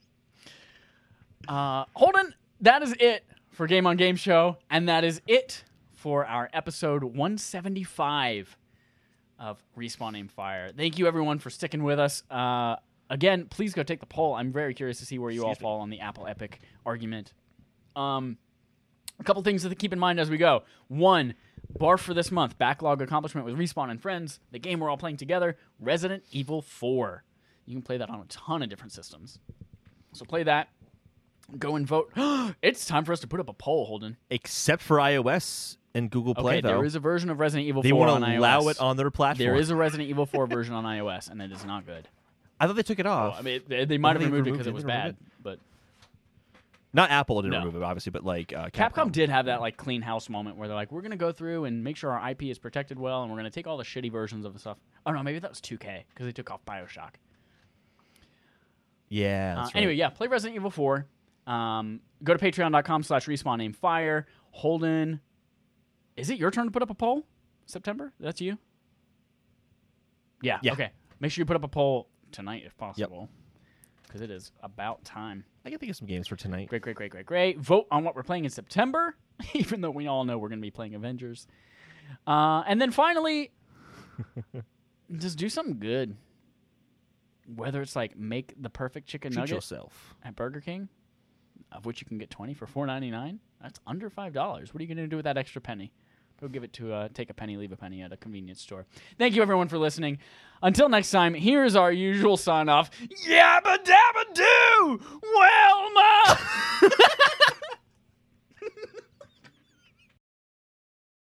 S1: Uh, Holden, that is it for Game on Game Show, and that is it for our episode 175 of Respawn Aim Fire. Thank you everyone for sticking with us. Uh, again, please go take the poll. I'm very curious to see where you all
S2: Excuse me.
S1: fall on the Apple Epic argument. Um, a couple things to keep in mind as we go. One, bar for this month, backlog accomplishment with Respawn and Friends, the game we're all playing together, Resident Evil 4. You can play that on a ton of different systems. So play that. Go and vote. [GASPS] it's time for us to put up a poll, Holden.
S2: Except for iOS and Google Play,
S1: Okay,
S2: though.
S1: there is a version of Resident Evil
S2: they
S1: 4
S2: want
S1: on
S2: to allow it on their platform.
S1: There is a Resident Evil 4 version on iOS, and it is not good. [LAUGHS]
S2: I thought they took it off.
S1: I mean, they, they might have
S2: they
S1: removed it because
S2: it?
S1: it was bad,
S2: it?
S1: but
S2: Not Apple didn't
S1: No.
S2: remove it, obviously, but like uh,
S1: Capcom.
S2: Capcom.
S1: did have that like clean house moment where they're like, we're gonna go through and make sure our IP is protected well, and we're gonna take all the shitty versions of the stuff. Oh no, maybe that was 2K because they took off Bioshock.
S2: Yeah.
S1: Uh,
S2: right.
S1: Anyway, yeah, play Resident Evil 4. Um, go to patreon.com slash respawn aim fire. Holden, is it your turn to put up a poll? September? That's you? Yeah,
S2: Yeah.
S1: Okay. Make sure you put up a poll tonight if possible. Because it is about time.
S2: I can think of some games for tonight.
S1: Great, great, great, great, great. Vote on what we're playing in September, [LAUGHS] even though we all know we're going to be playing Avengers. Uh, and then finally, [LAUGHS] just do something good. Whether it's like make the perfect chicken
S2: Treat
S1: nugget
S2: yourself.
S1: at Burger King, of which you can get 20 for 4.99. That's under $5. What are you going to do with that extra penny? Go give it to uh, take a penny, leave a penny at a convenience store. Thank you everyone for listening. Until next time, here's our usual sign off. Yabba dabba doo! Well, ma! [LAUGHS]